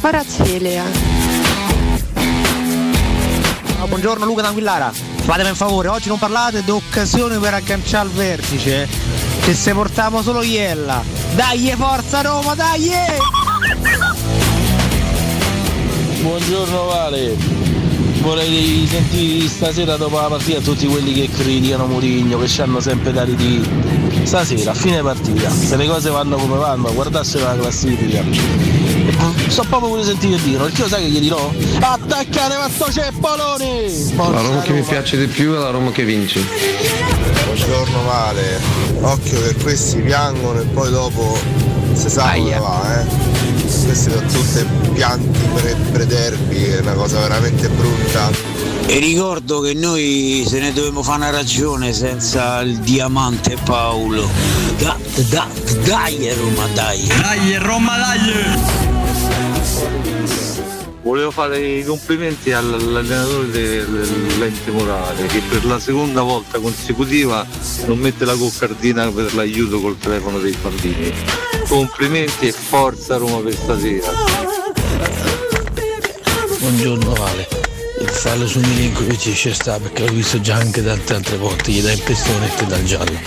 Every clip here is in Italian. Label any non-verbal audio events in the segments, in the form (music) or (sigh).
Paracelia. Oh, buongiorno Luca D'Anguillara, fatemi un favore, oggi non parlate di occasione per agganciare il vertice, che se portiamo solo Iella. Dai, forza Roma, dai! Buongiorno Vale, vorrei sentire stasera dopo la partita tutti quelli che criticano Murigno, che ci hanno sempre da ridire. Stasera, a fine partita, se le cose vanno come vanno, guardassero la classifica. Sto proprio di sentire dire, perché io sai che gli dirò? Attaccare questo ceppolone! La Roma che mi piace di più è la Roma che vince. Buongiorno Vale, occhio che questi piangono e poi dopo si sa come va, eh. Questi sono tutte pianti pre- prederbi, è una cosa veramente brutta. E ricordo che noi se ne dovevamo fare una ragione senza il diamante Paolo. Da, da, dai Roma, dai! Dai Roma, dai! Volevo fare i complimenti all'allenatore dell'ente morale che per la seconda volta consecutiva non mette la coccardina per l'aiuto col telefono dei bambini. Complimenti e forza Roma per stasera. Buongiorno Vale. Il fallo su Milinkovic ci sta perché l'ho visto già anche tante altre volte, gli dà il pestone e ti dà il giallo.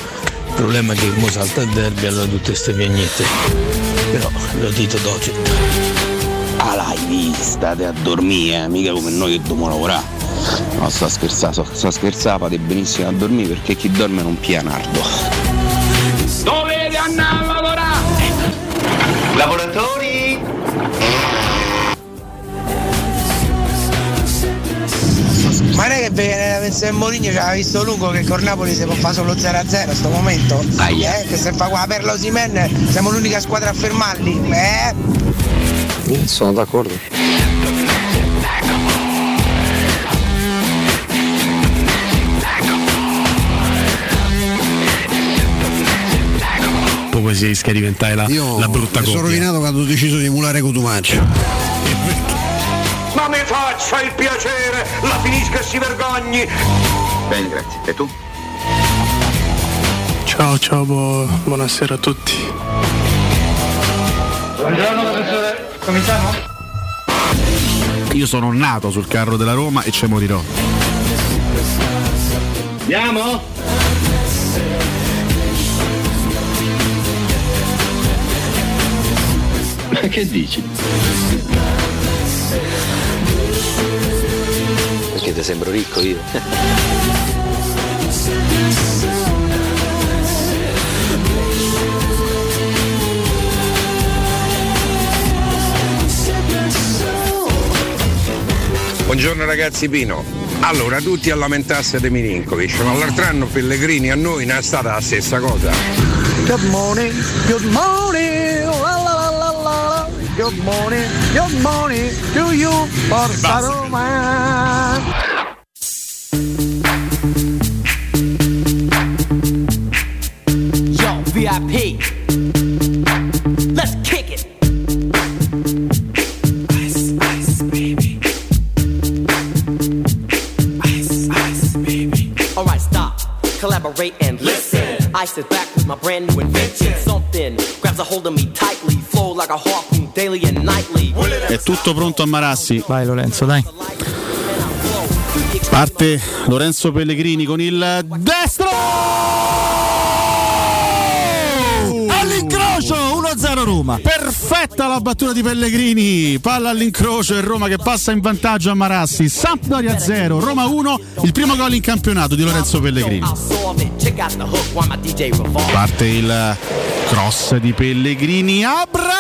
Il problema è che mo salta il derby allora tutte queste piagnette. Però lo dito docet. Ah, l'hai state a dormire, eh? mica come noi che dobbiamo lavorare. No, sta scherzando, sta scherzando, fate benissimo a dormire perché chi dorme non pia nardo. Dovete andare a lavorare! Lavoratori! Ma non è che viene avesse il Mourinho ci aveva visto Luco che con Napoli si può fare solo 0-0 a sto momento. Aia. Eh, che se fa qua per l'Osimen siamo l'unica squadra a fermarli. Eh? Sono d'accordo. Poi si rischia di diventare la, Io la brutta mi sono rovinato quando ho deciso di emulare Cotumaccio. Ma mi faccia il piacere, la finisca e si vergogni! Bene, grazie. E tu? Ciao, ciao, bu- buonasera a tutti. Buongiorno professore, cominciamo? Io sono nato sul carro della Roma e ci morirò. Andiamo? Ma che dici? Perché ti sembro ricco io? Buongiorno ragazzi Pino. Allora, tutti a lamentarsi di Milinkovic, ma l'altro anno Pellegrini a noi non è stata la stessa cosa. Good morning, good morning, la la la la la. Good morning, good morning to you, Forza Roma. Yo, VIP. Brand new invention. Something grabs a hold of me tightly. Flow like a harpoon daily and nightly. È tutto pronto a Marassi. Vai Lorenzo, dai. Parte Lorenzo Pellegrini con il destro! Roma. Perfetta la battuta di Pellegrini. Palla all'incrocio e Roma che passa in vantaggio a Marassi. Sampdoria 0, Roma 1. Il primo gol in campionato di Lorenzo Pellegrini. Parte il cross di Pellegrini. Abra!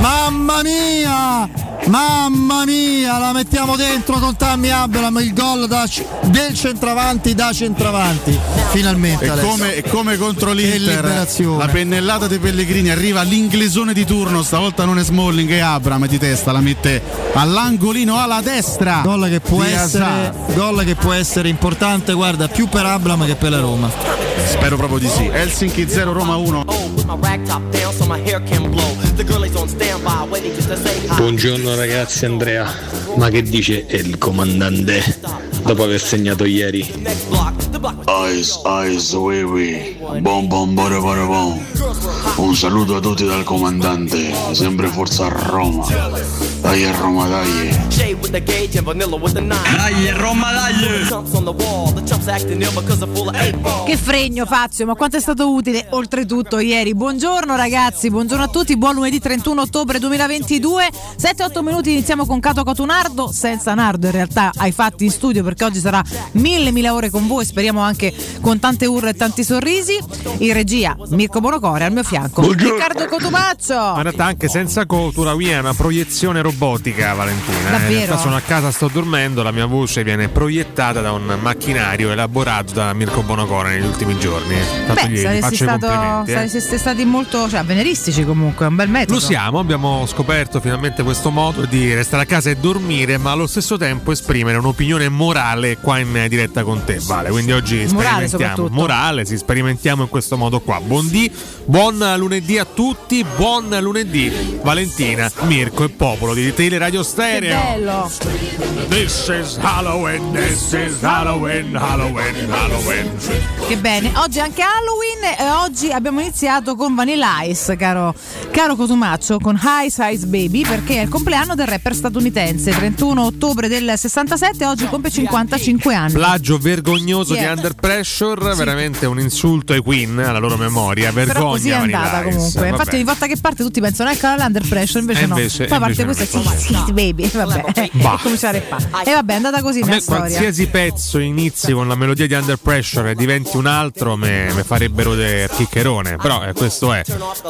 Mamma mia! Mamma mia, la mettiamo dentro con Tammy Abraham il gol da- del centravanti da centravanti. Finalmente. E come, e come contro l'Inter, la pennellata dei Pellegrini arriva l'inglesone di turno, stavolta non è Smalling, è Abram di testa, la mette all'angolino alla destra. Gol che può essere, gol che può essere importante, guarda, più per Abram che per la Roma. Spero proprio di sì. Helsinki 0 Roma 1. With my rag top down so my hair can blow. The girl is on standby waiting just to say hi. Buongiorno ragazzi Andrea, ma che dice il comandante dopo aver segnato ieri? Ice, ice, oui, oui. Bom, bom, bore, bom. Un saluto a tutti dal comandante. Sempre forza Roma. Dai a Roma, dai. Shade with the gauge and vanilla with the nine. Dai, Roma, dai! Chumps on the wall, the chumps acting ill because they're full of eight ball. Che fregno Fazio, ma quanto è stato utile oltretutto ieri. Buongiorno ragazzi, buongiorno a tutti, buon lunedì 31 ottobre 2022. 7-8 minuti iniziamo con Cato Cotunardo, senza Nardo in realtà ai fatti in studio perché oggi sarà mille mille ore con voi, speriamo anche con tante urla e tanti sorrisi. In regia Mirko Bonocore al mio fianco. Buongiorno. Riccardo Cotubaccio. Ma in realtà anche senza cotura mia è una proiezione robotica, Valentina. eh. Davvero? realtà sono a casa, sto dormendo, la mia voce viene proiettata da un macchinario elaborato da Mirko Bonocore negli ultimi giorni. Tanto Beh, saresti, stato, eh. sareste stati molto cioè, avveniristici comunque, è un bel metodo. Lo siamo, abbiamo scoperto finalmente questo modo di restare a casa e dormire, ma allo stesso tempo esprimere un'opinione morale qua in diretta con te, Vale. Quindi oggi Morale sperimentiamo morale, si sperimentiamo in questo modo qua. Buon dì, buon lunedì a tutti, buon lunedì Valentina, Mirko e Popolo di Teleradio Che Stereo. bello. This is Halloween, this is Halloween, Halloween, Halloween. Che bene, oggi è anche Halloween e oggi abbiamo iniziato con Vanilla Ice, caro, caro Cotumaccio, con Ice Ice Baby perché è il compleanno del rapper statunitense, 31 ottobre del 67 oggi compie 55 anni. Plagio vergognoso Yeah. di Under Pressure, veramente un insulto ai Queen, alla loro memoria. Vergogna. Però così è Vanilla andata Ice. comunque. Vabbè. Infatti ogni volta che parte tutti pensano ecco l'Under Pressure, invece, E no. invece- Poi parte invece questa sì, baby, vabbè. Bah. (laughs) E cominciare qua. E vabbè, è andata così me storia. qualsiasi pezzo inizi con la melodia di Under Pressure e diventi un altro me, me farebbero del chiccherone. Però eh, questo è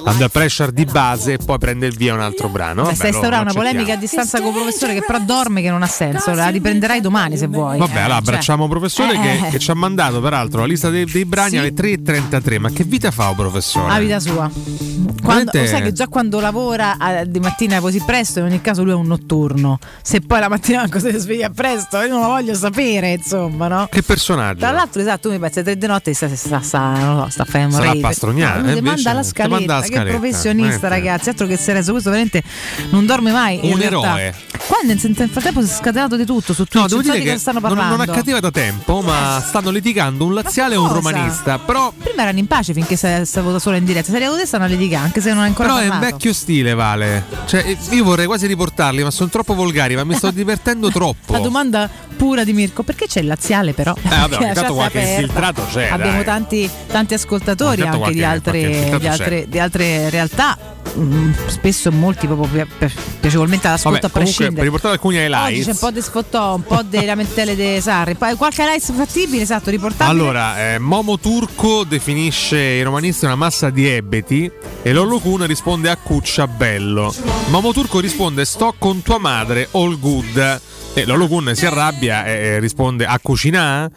Under Pressure di base e poi prende il via un altro brano. Vabbè, stai lo- instaurando una polemica a distanza con il professore che però dorme che non ha senso. La riprenderai domani se vuoi. Vabbè, allora Cioè, abbracciamo un professore eh, che, eh. che ci ha mandato peraltro la lista dei, dei brani Sì. alle 3.33. Ma che vita fa un professore? La vita sua. Quando, Veramente- lo sai che già quando lavora eh, di mattina così presto, in ogni caso lui è un notturno. Se poi la mattina (laughs) manco si sveglia presto, io non lo voglio sapere, insomma, no? Che personaggio? Tra l'altro, esatto, tu mi pensi tre di notte sta, sta, sta, non lo so, sta un Sarà rave. pastrognato, No, lui eh, manda la scaletta, manda la che scaletta, professionista, veramente. ragazzi. Altro che Sereso, questo veramente non dorme mai. Un eroe. Qua nel, nel frattempo si è scatenato di tutto su Twitch. No, devo non dire di che cosa stanno non, parlando. non accadeva da tempo, ma stanno litigando un laziale e un cosa? romanista. Però, Prima erano in pace finché stavo da sola in diretta. Se li avevo stanno a litigare, anche se non è ancora però è un parlato. vecchio stile, Vale. Cioè, io vorrei quasi riportarli, ma sono troppo volgari, ma mi sto (laughs) divertendo troppo. La domanda pura di Mirko, perché c'è il laziale però? Eh, vabbè, (laughs) ogni tanto qualche aperta. infiltrato c'è, Abbiamo tanti, tanti ascoltatori anche di qualche- altre, di, altre, di altre realtà. Spesso molti proprio pi- pi- piacevolmente all'ascolto Vabbè, a comunque, per prescindere. riportare alcuni Oggi highlights. c'è un po' di sfottò, un po' di lamentele di Sarri. Poi qualche highlights fattibile, esatto, riportabile. Allora, eh, Momo Turco definisce i romanisti una massa di ebeti e Lollo Kun risponde a Cuccia Bello. Momo Turco risponde sto con tua madre, all good. E Lollo Kun si arrabbia e e risponde a cucinà?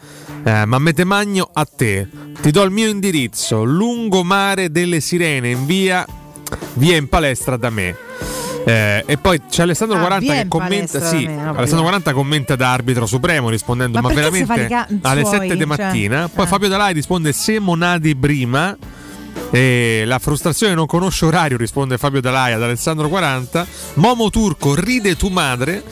Eh, ma mette magno a te. Ti do il mio indirizzo, lungomare delle sirene in via, via in palestra da me. Eh, e poi c'è Alessandro Ah, 40 via che commenta. Sì, me, Alessandro 40 commenta da arbitro supremo rispondendo: Ma Ma, veramente alle suoi? 7 di Cioè, mattina. Poi eh. Fabio Dalai risponde: Se Monadi prima. E la frustrazione non conosce orario, risponde Fabio Dalai ad Alessandro 40. Momo Turco ride tu madre.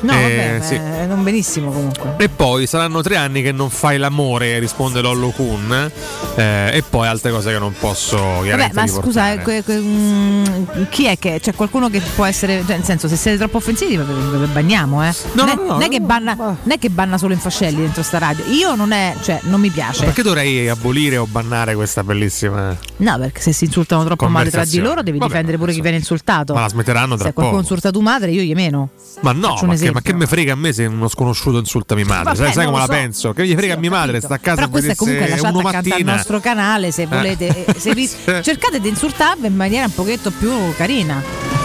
No, Eh, vabbè, sì. non benissimo comunque. E poi saranno tre anni che non fai l'amore, risponde Lollo Kun. Eh, e poi altre cose che non posso Vabbè, chiaramente ma scusa, eh, que- que- mm, chi è che c'è qualcuno che può essere, cioè, nel senso, se siete troppo offensivi, vi- vi vi bagniamo, eh. No, non, no, è, no, non è che banna, non è che banna solo in fascelli dentro sta radio. Io non è, cioè, non mi piace. Perché dovrei abolire o bannare questa bellissima. No, perché se si insultano troppo male tra di loro, devi Vabbè, difendere pure chi viene insultato. Ma la smetteranno tra se qualcuno poco. insulta tua madre, io gli meno. Ma no, ma che, ma che me frega a me se uno sconosciuto insulta mia madre? Vabbè, sai sai come lo la so. penso? Che gli frega a mia madre, sta a casa Però questa è comunque la chat accanto al nostro canale, se Eh. volete. eh, se vi- (laughs) cercate di insultarvi in maniera un pochetto più carina.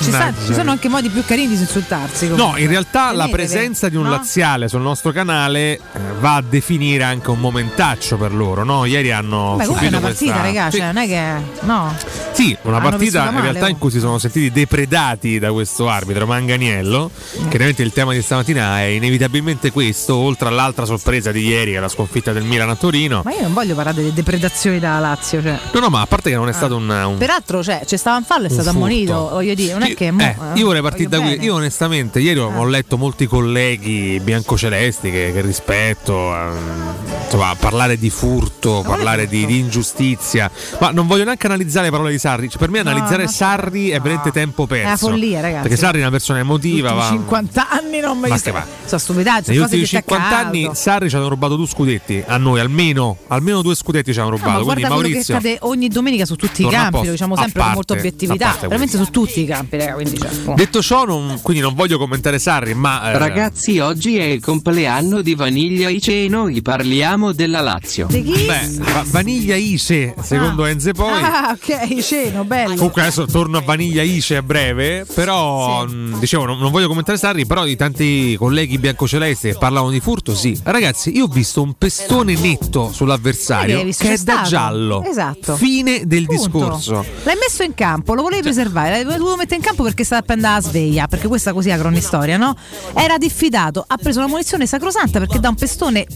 Ci, sta- ci sono anche modi più carini di insultarsi. No, comunque. in realtà la Tenetevi, presenza di un no? laziale sul nostro canale eh, va a definire anche un momentaccio per loro, no? Ieri hanno Beh, subito una partita, questa Sì, cioè, non è che. No. sì, una hanno partita in male, realtà oh. in cui si sono sentiti depredati da questo arbitro Manganiello. Chiaramente il tema di stamattina è inevitabilmente questo, oltre all'altra sorpresa di ieri che è la sconfitta del Milan a Torino. Ma io non voglio parlare delle depredazioni da Lazio. Cioè. No, no, ma a parte che non è stato un, un Peraltro, cioè, c'è stava in fallo, è Un stato furto. ammonito. Io voglio dire, non è che mo, Eh, io vorrei partire da qui. bene. Io onestamente ieri ho letto molti colleghi biancocelesti che, che rispetto, ehm, insomma, parlare di furto, parlare di, di ingiustizia, ma non voglio neanche analizzare le parole di Sarri. Cioè, per me No, analizzare no, Sarri è veramente tempo perso. È una follia, ragazzi. Perché Sarri è una persona emotiva, va. 50 anni non mi Ma sta-? Sono stupidaggini, Negli ultimi che 50 anni. Sarri ci hanno rubato due scudetti, a noi almeno, almeno due scudetti ci hanno No, rubato. ma quindi quello che Maurizio accade ogni domenica su tutti i campi, lo diciamo sempre con molta parte- obiettività, parte veramente su tutti i campi, raga, quindi cioè, boh. Detto ciò, non- quindi non voglio commentare Sarri, ma eh, Ragazzi, oggi è il compleanno di Vaniglia Ice e noi parliamo della Lazio. Di chi? Beh, Va- Vaniglia Ice, secondo Enze poi. Ah, ok, ceno, bello. Comunque adesso torno a Vaniglia Ice a breve, però mh, dicevo non, non voglio commentare Sarri, però di tanti colleghi biancocelesti che parlavano di furto, sì. Ragazzi, io ho visto un pestone netto sull'avversario che è da stato. giallo. Esatto. Fine del Punto. discorso. L'hai messo in campo, lo volevi preservare, l'hai dovuto mettere in campo perché stava a prendere la sveglia, perché questa così è la cronistoria, no? Era diffidato, ha preso una munizione sacrosanta perché da un pestone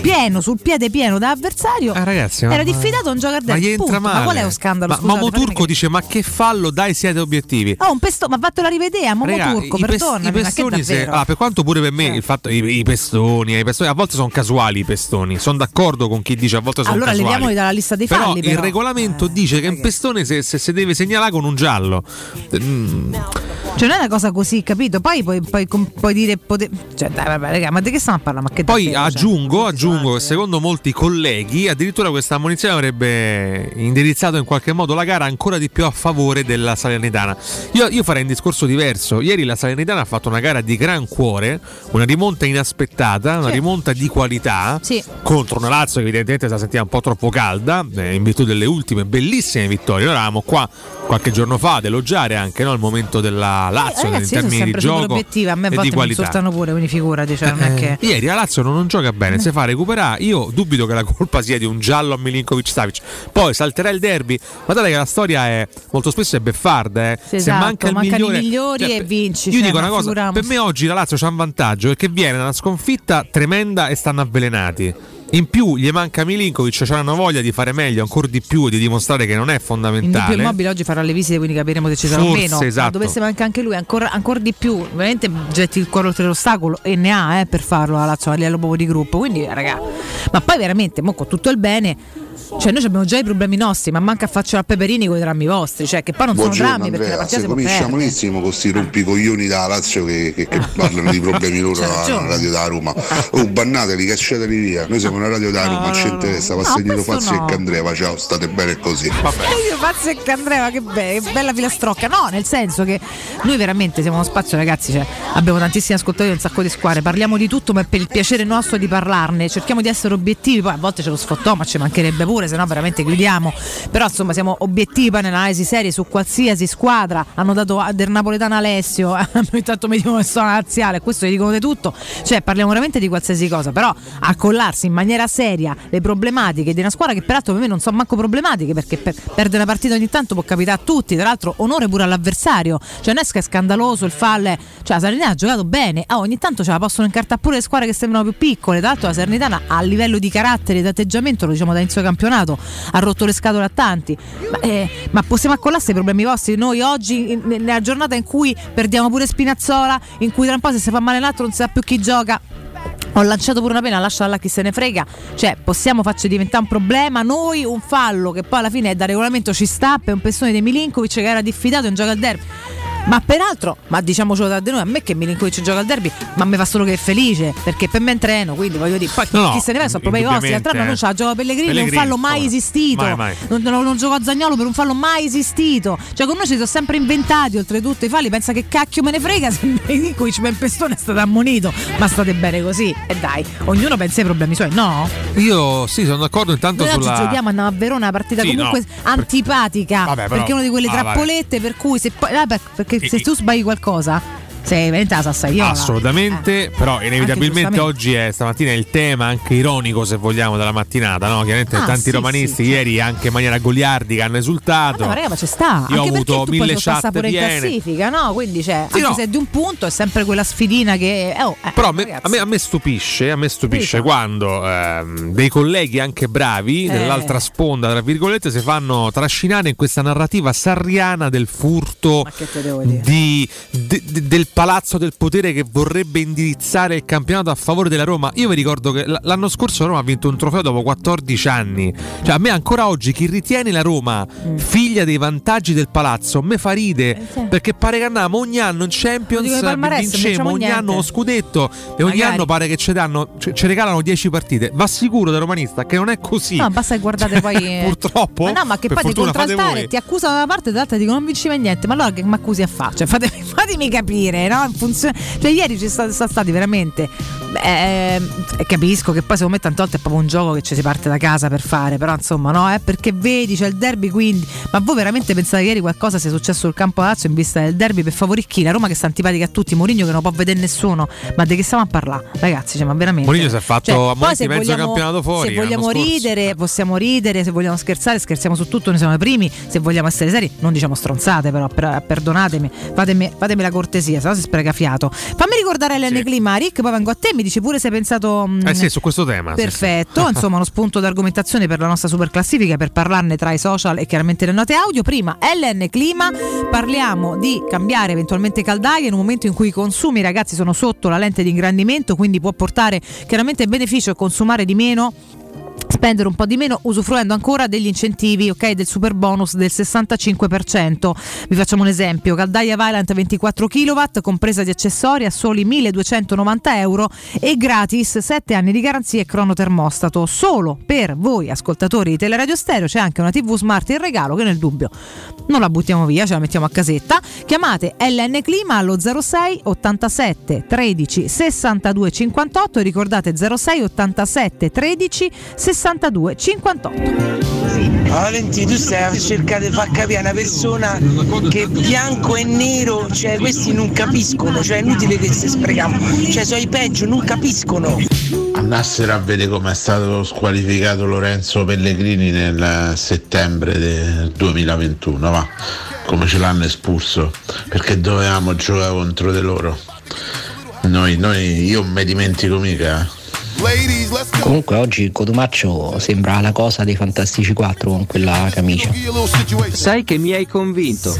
pieno, sul piede pieno da avversario, ragazzi, ma- era diffidato a un giocare Ma gli entra male. Ma qual è lo scandalo? Ma Scusate, Momo Turco dice: Ma che fallo, dai, siete obiettivi. Oh, un pestone, ma vattelo a rivedere a Momo Raga, Turco, perdonami, i ma pestoni, se- ah, per quanto pure per me il fatto i, i pestoni, i pestoni, a volte sono casuali i pestoni. Sono d'accordo con chi dice a volte sono allora casuali. leviamoli dalla lista dei Però falli, il però. regolamento dice che un pestone se, se, se deve segnalare con un giallo. Mm, Cioè non è una cosa così, capito? Poi puoi, puoi- puoi dire... pote- Cioè dai, vabbè, raga, ma di che stiamo a parlare? Ma che Poi davvero, cioè? aggiungo, aggiungo che secondo molti colleghi addirittura questa ammonizione avrebbe indirizzato in qualche modo la gara ancora di più a favore della Salernitana. Io, io farei un discorso diverso. Ieri la Salernitana ha fatto una gara di gran cuore, una rimonta inaspettata, una Sì. rimonta di qualità Sì. contro una Lazio che evidentemente si sentiva un po' troppo calda eh, in virtù delle ultime bellissime vittorie. Eravamo qua qualche giorno fa ad elogiare anche no, il momento della Lazio in Eh, Ragazzi, sono termini di gioco obiettiva, a me a volte mi insultano pure, quindi figurati, cioè è che... Eh, Ieri la Lazio non, non gioca bene, si fa recuperare. Io dubito che la colpa sia di un giallo a Milinkovic Savic. Poi salterà il derby. Guardate che la storia è molto spesso è beffarda. Eh. Sì, Se esatto, manca il mancano migliore, i migliori Cioè, e vinci. Io cioè, dico una cosa: per me oggi la Lazio c'ha un vantaggio perché viene da una sconfitta tremenda e stanno avvelenati. In più gli manca Milinkovic, c'hanno voglia di fare meglio ancora di più e di dimostrare che non è fondamentale. immobile oggi farà le visite, quindi capiremo se ci sarà o meno. esatto. Ma dovesse mancare anche lui, ancora, ancora di più. Veramente getti il cuore oltre l'ostacolo e ne ha eh, per farlo la Lazio a livello proprio di gruppo. Quindi, raga, ma poi veramente, mo con tutto il bene. Cioè, noi abbiamo già i problemi nostri, ma manca a farci a Peperini con i drammi vostri. Cioè, che poi non Buongiorno sono drammi perché la Andrea, partita si può comincia perdere. malissimo con questi rompicoglioni da Lazio che, che- che parlano di problemi (laughs) loro alla radio da Roma. Oh, bannateli, cacciateli via. Noi siamo una radio da Roma, ci interessa, va no, Fazzi no. e Candreva, ciao, state bene così. E io Pazzi e Candreva, che, be- che bella filastrocca. No, nel senso che noi veramente siamo uno spazio, ragazzi. Cioè, abbiamo tantissimi ascoltatori, un sacco di squadre. Parliamo di tutto, ma è per il piacere nostro di parlarne. Cerchiamo di essere obiettivi. Poi a volte ce lo sfottò, ma ci mancherebbe pure, se no veramente chiudiamo. Però insomma siamo obiettivi nell'analisi serie su qualsiasi squadra. Hanno dato del napoletano Alessio, (laughs) intanto mi dicono che sono laziale, questo gli dicono di tutto. Cioè, parliamo veramente di qualsiasi cosa. Però accollarsi in maniera seria le problematiche di una squadra che peraltro per me non sono manco problematiche perché per- perdere una partita ogni tanto può capitare a tutti, tra l'altro onore pure all'avversario, cioè non è scandaloso il falle, cioè la Salernitana ha giocato bene, ah, ogni tanto ce la possono incartare pure le squadre che sembrano più piccole, tra l'altro la Salernitana a livello di carattere di atteggiamento, lo diciamo da inizio campionato, ha rotto le scatole a tanti, ma, eh, ma possiamo accollarsi i problemi vostri, noi oggi in- nella giornata in cui perdiamo pure Spinazzola, in cui tra un po' se si fa male l'altro non si sa più chi gioca, ho lanciato pure una pena, lascia là chi se ne frega. Cioè, possiamo farci diventare un problema. Noi un fallo che poi alla fine da regolamento ci sta per un pestone di Milinkovic che era diffidato in gioco al derby. Ma peraltro, ma diciamocelo da di noi, a me che Milinkovic gioca al derby, ma mi fa solo che è felice, perché per me è in treno, quindi voglio dire, poi No, chi se ne va sono problemi vostri, l'altro anno non indubbiamente, ce la gioca Pellegrini, Pellegrini, un fallo mai come? esistito. Mai, mai. Non, non, non giocò Zagnolo per un fallo mai esistito. Cioè, con noi ci sono sempre inventati oltretutto i falli. Pensa che cacchio me ne frega se (laughs) Milinkovic per pestone è stato ammonito. Ma state bene così. E dai, ognuno pensa ai problemi suoi, no? Io sì, sono d'accordo intanto Noi oggi sulla. giochiamo andiamo a Verona, una partita Sì, comunque no. antipatica. Vabbè, però- perché è una di quelle ah, vabbè. trappolette per cui se poi. Vabbè, perché se tu sbagli qualcosa. Sei veramente la sassaiola. Assolutamente, però inevitabilmente oggi è stamattina il tema anche ironico se vogliamo della mattinata, no? Chiaramente Ah, tanti sì, romanisti sì, ieri anche in maniera goliardica hanno esultato. No, ma raga, ma ci sta. Io ho anche avuto perché tu mille chat pure in piene. classifica, no? Quindi c'è, Sì, anche no. se è di un punto, è sempre quella sfidina che. eh, oh, eh, Però a me, a me- a me stupisce, a me stupisce quando ehm, dei colleghi anche bravi Eh. dell'altra sponda, tra virgolette, si fanno trascinare in questa narrativa sarriana del furto di- de- de- del palazzo del potere che vorrebbe indirizzare il campionato a favore della Roma. Io vi ricordo che l'anno scorso Roma ha vinto un trofeo dopo 14 anni. Cioè, a me ancora oggi chi ritiene la Roma Mm. figlia dei vantaggi del palazzo me fa ride sì. perché pare che andiamo ogni anno in Champions vincemo ogni niente. anno lo scudetto e ogni Magari. anno pare che ci danno ci ci regalano 10 partite. Va sicuro da romanista che non è così. No, basta che guardate poi. (laughs) eh, Purtroppo. Ma no, ma che poi ti contrastare, ti accusano da una parte e dall'altra dicono non vinciva niente. Ma allora che mi accusi a fare? Cioè, fatemi, (laughs) fatemi capire, no? In funzione- Cioè, ieri ci sono stati veramente. beh, ehm, capisco che poi secondo me tante volte è proprio un gioco che ci si parte da casa per fare. Però insomma, no, eh, perché vedi, c'è il derby, quindi. Ma voi veramente pensate che ieri qualcosa sia successo sul campo Lazio in vista del derby per favorire chi? La Roma che sta antipatica a tutti, Mourinho che non può vedere nessuno. Ma di che stiamo a parlare? Ragazzi, cioè, ma veramente. Mourinho si è fatto Cioè, a se mezzo vogliamo- campionato fuori Se vogliamo l'anno scorso. ridere, possiamo ridere, se vogliamo scherzare, scherziamo su tutto, noi siamo i primi. Se vogliamo essere seri, non diciamo stronzate, però, per- perdonatemi, fatemi, fatemi la cortesia, se no si spreca fiato. Fammi ricordare Ellen Clima, Rick, poi vengo a te, mi dici pure se hai pensato. mh, Eh sì, su questo tema. sì, Perfetto, sì. (laughs) insomma uno spunto d'argomentazione per la nostra super classifica per parlarne tra i social e chiaramente le note audio. Prima LN Clima, parliamo di cambiare eventualmente caldaia in un momento in cui i consumi ragazzi sono sotto la lente di ingrandimento, quindi può portare chiaramente beneficio a consumare di meno spendere un po' di meno usufruendo ancora degli incentivi ok del super bonus del 65% vi facciamo un esempio. Caldaia Vaillant 24 kW compresa di accessori a soli 1290 euro e gratis 7 anni di garanzia e cronotermostato. Solo per voi ascoltatori di Teleradio Stereo c'è anche una TV smart in regalo che nel dubbio non la buttiamo via ce la mettiamo a casetta. Chiamate LN Clima allo 06 87 13 62 58 e ricordate 06 87 13 62 58 Valentino, tu stai a cercare di far capire a una persona che bianco e nero, cioè questi non capiscono, cioè è inutile che si sprechiamo, cioè sono i peggio, non capiscono. Andassero a vedere come è stato squalificato Lorenzo Pellegrini nel settembre del 2021, va, come ce l'hanno espulso, perché dovevamo giocare contro di loro. Noi, noi, io non mi dimentico mica. Eh. Comunque oggi Cotumaccio sembra la cosa dei Fantastici 4 con quella camicia. Sai che mi hai convinto.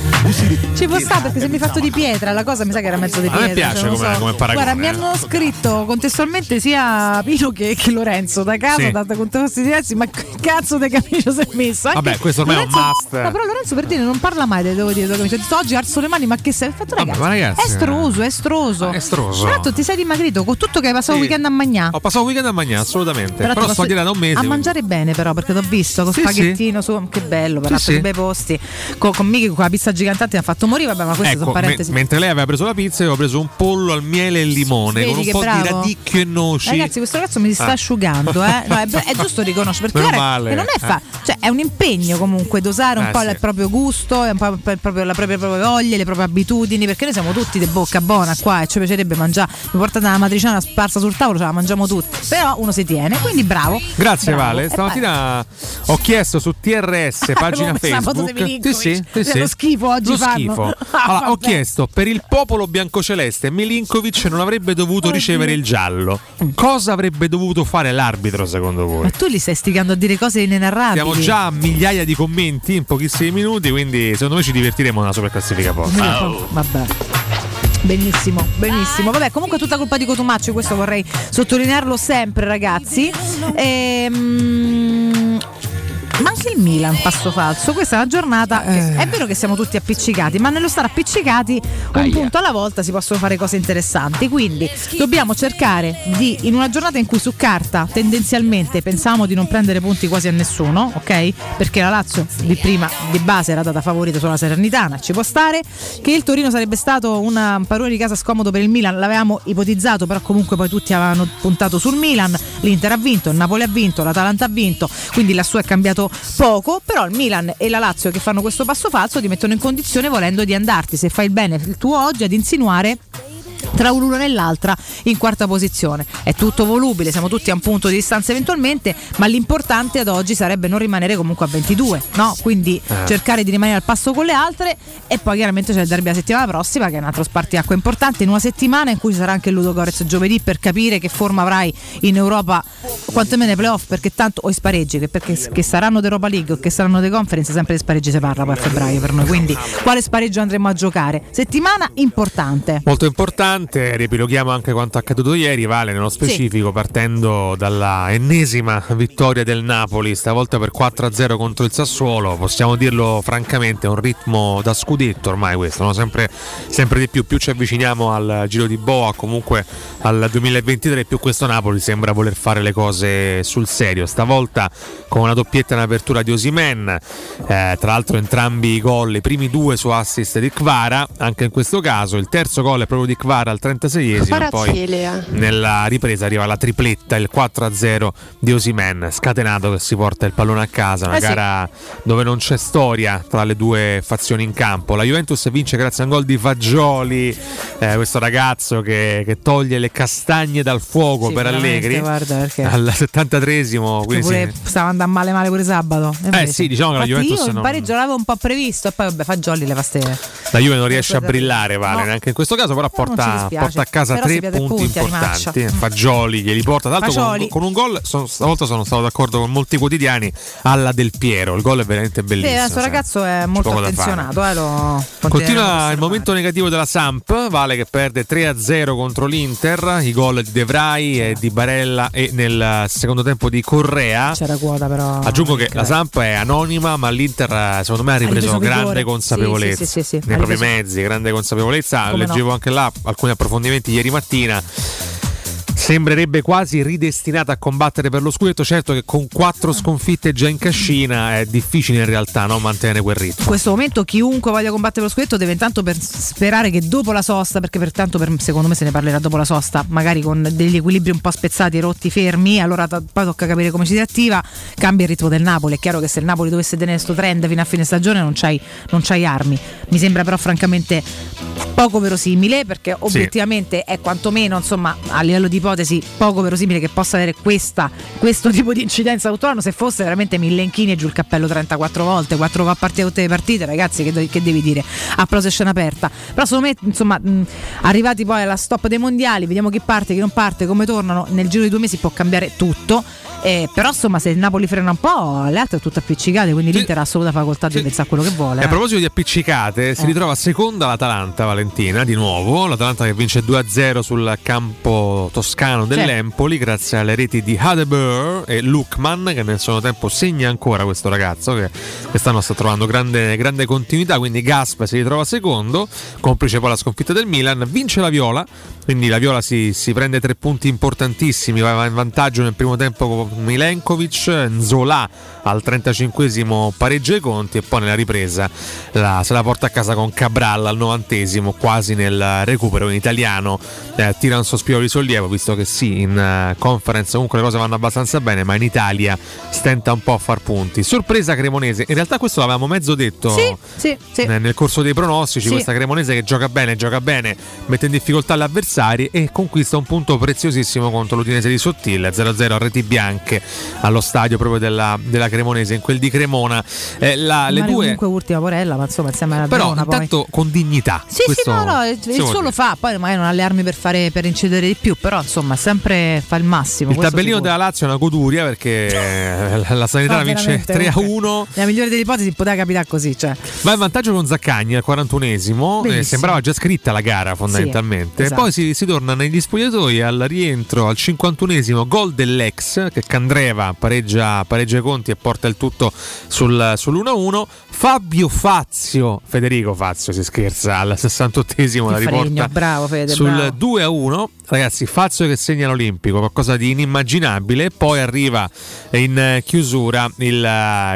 Ci può stare perché sembri fatto di pietra, la cosa mi sa che era mezzo di A me pietra. piace cioè, come- come paragone, Guarda, mi eh. hanno scritto contestualmente sia Pino che, che Lorenzo da casa, Sì. da, da contesti diversi, ma che cazzo di camicia si è messo? Anche Vabbè, questo ormai è un Lorenzo- must. No, però Lorenzo per dire non parla mai, te devo dire. Ho detto, oggi alzo le mani, ma che sei? Fatto Vabbè, ragazzi, ma ragazzi, è estroso, è estroso. è estroso. Tra l'altro ti sei dimagrito con tutto che hai passato Sì. il weekend a mangiare. Ho passato weekend a mangiare, assolutamente. Però, ti sto posso- a dire da un mese. A mangiare bene, però, perché t'ho visto con Sì, spaghettino su. Che bello, Sì, peraltro, sì. che bei posti. Con, con Michi con la pizza gigantante mi ha fatto morire, vabbè, ma queste Ecco, sono me- parentesi. mentre lei aveva preso la pizza, io ho preso un pollo al miele e limone Vedi con un po' bravo? di radicchio e noci. Ragazzi, questo ragazzo mi si sta Ah. asciugando, eh? No, è, è giusto riconoscere perché male, non è eh. fa- cioè, è un impegno comunque dosare un Eh, po' sì. il proprio gusto, un po' il proprio- la propria, proprie voglie, le proprie abitudini, perché noi siamo tutti di bocca buona qua e ci piacerebbe mangiare. Mi portate una matriciana sparsa sul tavolo, ce la mangiamo tutti. Però uno si tiene, quindi bravo. Grazie bravo. Vale, stamattina ho chiesto su TRS, (laughs) pagina Facebook. Milinkovic. Sì, sì, sì, Lo sì. schifo oggi Lo fanno. schifo. (laughs) Ah, Allora, ho chiesto per il popolo biancoceleste Milinkovic non avrebbe dovuto ricevere il giallo. Cosa avrebbe dovuto fare l'arbitro secondo voi? Ma tu li stai stigando a dire cose inenarrabili. Siamo già a migliaia di commenti in pochissimi minuti, quindi secondo me ci divertiremo nella super classifica post. Vabbè. Benissimo, benissimo. Vabbè, comunque tutta colpa di Cotumaccio, questo vorrei sottolinearlo sempre, ragazzi. Ehm, Ma anche il Milan, passo falso. Questa è una giornata. che- è vero che siamo tutti appiccicati, ma nello stare appiccicati un Aia. punto alla volta si possono fare cose interessanti. Quindi dobbiamo cercare di, in una giornata in cui su carta tendenzialmente pensavamo di non prendere punti quasi a nessuno, ok? Perché la Lazio di prima di base era data favorita sulla Salernitana, ci può stare. Che il Torino sarebbe stato una- un padrone di casa scomodo per il Milan, l'avevamo ipotizzato, però comunque poi tutti avevano puntato sul Milan. L'Inter ha vinto, il Napoli ha vinto, l'Atalanta ha vinto, quindi lassù è cambiato poco. Però il Milan e la Lazio che fanno questo passo falso ti mettono in condizione volendo di andarti, se fai il bene il tuo oggi, ad insinuare tra un'una e l'altra in quarta posizione. È tutto volubile, siamo tutti a un punto di distanza eventualmente, ma l'importante ad oggi sarebbe non rimanere comunque a 22, no? Quindi Eh. cercare di rimanere al passo con le altre e poi chiaramente c'è il derby la settimana prossima che è un altro spartiacque importante in una settimana in cui ci sarà anche il Ludo Gorez giovedì per capire che forma avrai in Europa quantomeno nei playoff perché tanto o i spareggi che, perché, che saranno d'Europa League o che saranno dei conference sempre di spareggi si parla poi a febbraio per noi quindi quale spareggio andremo a giocare settimana importante Molto importante, riepiloghiamo anche quanto accaduto ieri, Vale nello specifico, partendo dalla ennesima vittoria del Napoli, stavolta per 4-0 contro il Sassuolo, possiamo dirlo francamente, è un ritmo da scudetto ormai questo, no? sempre, sempre di più, più ci avviciniamo al Giro di Boa, comunque al 2023, più questo Napoli sembra voler fare le cose sul serio, stavolta con una doppietta in apertura di Osimen, eh, tra l'altro entrambi i gol, i primi due su assist di Kvara, anche in questo caso. Il terzo gol è proprio di Kvara al 36esimo, poi nella ripresa arriva la tripletta, il 4-0 di Osimen, scatenato che si porta il pallone a casa, una Eh sì. gara dove non c'è storia tra le due fazioni in campo. La Juventus vince grazie a un gol di Fagioli, eh, questo ragazzo che, che toglie le castagne dal fuoco Sì, per Allegri guarda, perché- al 73esimo. che Quindi pure sì. stava andando male male pure sabato E invece- sì, diciamo che la Infatti Juventus io il non- pareggio l'avevo un po' previsto e poi vabbè Fagioli le faste La Juve non riesce a brillare, Vale, No. neanche in questo caso, però porta, porta a casa Però tre punti, punti importanti. rimaccia. (laughs) Fagioli glieli porta. Tra l'altro, con, con un gol, sono- stavolta sono stato d'accordo con molti quotidiani. Alla del Piero, il gol è veramente Sì, bellissimo. questo sai. ragazzo è molto attenzionato eh, lo Continua il momento negativo della Samp, Vale che perde 3-0 contro l'Inter, i gol di De Vrij e di Barella e nel secondo tempo di Correa. c'era quota però Aggiungo che la Samp è anonima, ma l'Inter eh, secondo me ha ripreso, ripreso vigore. grande consapevolezza Sì, sì, sì, sì, sì. Ha propri mezzi, grande consapevolezza. Come Leggevo no. anche là alcuni approfondimenti ieri mattina. Sembrerebbe quasi ridestinata a combattere per lo scudetto. Certo che con quattro sconfitte già in cascina è difficile in realtà no, mantenere quel ritmo. in questo momento chiunque voglia combattere lo scudetto deve intanto per sperare che dopo la sosta, perché pertanto per, secondo me se ne parlerà dopo la sosta, magari con degli equilibri un po' spezzati, rotti, fermi, allora to- poi tocca capire come si riattiva, cambia il ritmo del Napoli. È chiaro che se il Napoli dovesse tenere questo trend fino a fine stagione non c'hai, non c'hai armi. Mi sembra però francamente poco verosimile perché obiettivamente è quantomeno insomma a livello di ipotesi poco verosimile che possa avere questa, questo (laughs) tipo di incidenza l'anno se fosse veramente millenchini e giù il cappello 34 volte 4 va a partire tutte le partite ragazzi che, che devi dire? Applauso e scena aperta. Però secondo me insomma mh, arrivati poi alla stop dei mondiali vediamo chi parte chi non parte come tornano nel giro di due mesi può cambiare tutto eh, però insomma se il Napoli frena un po' le altre sono tutte appiccicate quindi l'Inter ha assoluta facoltà di pensare a quello che vuole E a eh. proposito di appiccicate, si Eh. ritrova seconda l'Atalanta, Valentina, di nuovo. L'Atalanta che vince 2-0 sul campo toscano dell'Empoli, grazie alle reti di Hadebur e Lukman, che nel suo tempo segna ancora questo ragazzo, che quest'anno sta trovando grande, grande continuità. Quindi Gasp si ritrova secondo, complice poi la sconfitta del Milan, vince la Viola. Quindi la Viola si, si prende tre punti importantissimi, va in vantaggio nel primo tempo Milenkovic, Nzola al 35esimo pareggio ai conti e poi nella ripresa la- se la porta a casa con Cabral al 90esimo quasi nel recupero in italiano eh, tira un sospiro di sollievo visto che sì in eh, conference comunque le cose vanno abbastanza bene ma in Italia stenta un po' a far punti. Sorpresa cremonese. In realtà questo l'avevamo mezzo detto sì, sì, sì. eh, nel corso dei pronostici questa Cremonese che gioca bene, gioca bene, mette in difficoltà gli avversari e conquista un punto preziosissimo contro l'Udinese di Sottile, 0-0 a reti bianche allo stadio proprio della, della Cremonese, in quel di Cremona. Eh, la- le due comunque ultima Porella ma insomma insieme alla però Verona poi intanto con dignità. Sì, Questo- sì, no, no, il, suo lo fa, poi magari non ha le armi per, fare, per incidere di più, però insomma sempre fa il massimo. Il tabellino sicuro. della Lazio è una goduria perché (laughs) la Sanità No, vince veramente, 3 a comunque, 1. Nella migliore delle ipotesi poteva capitare così, cioè. Va in vantaggio con Zaccagni al 41esimo, eh, sembrava già scritta la gara fondamentalmente. Sì, esatto. Poi si, si torna negli spogliatoi al rientro al 51esimo, gol dell'ex che Candreva pareggia, pareggia i conti e porta il tutto sul, sull'1-1. Fabio Fazio, Federico Fazio si scherza al 68esimo la riporta bravo Fede, sul bravo. 2 a 1. Ragazzi, Fazio che segna l'Olimpico, qualcosa di inimmaginabile. Poi arriva in chiusura il,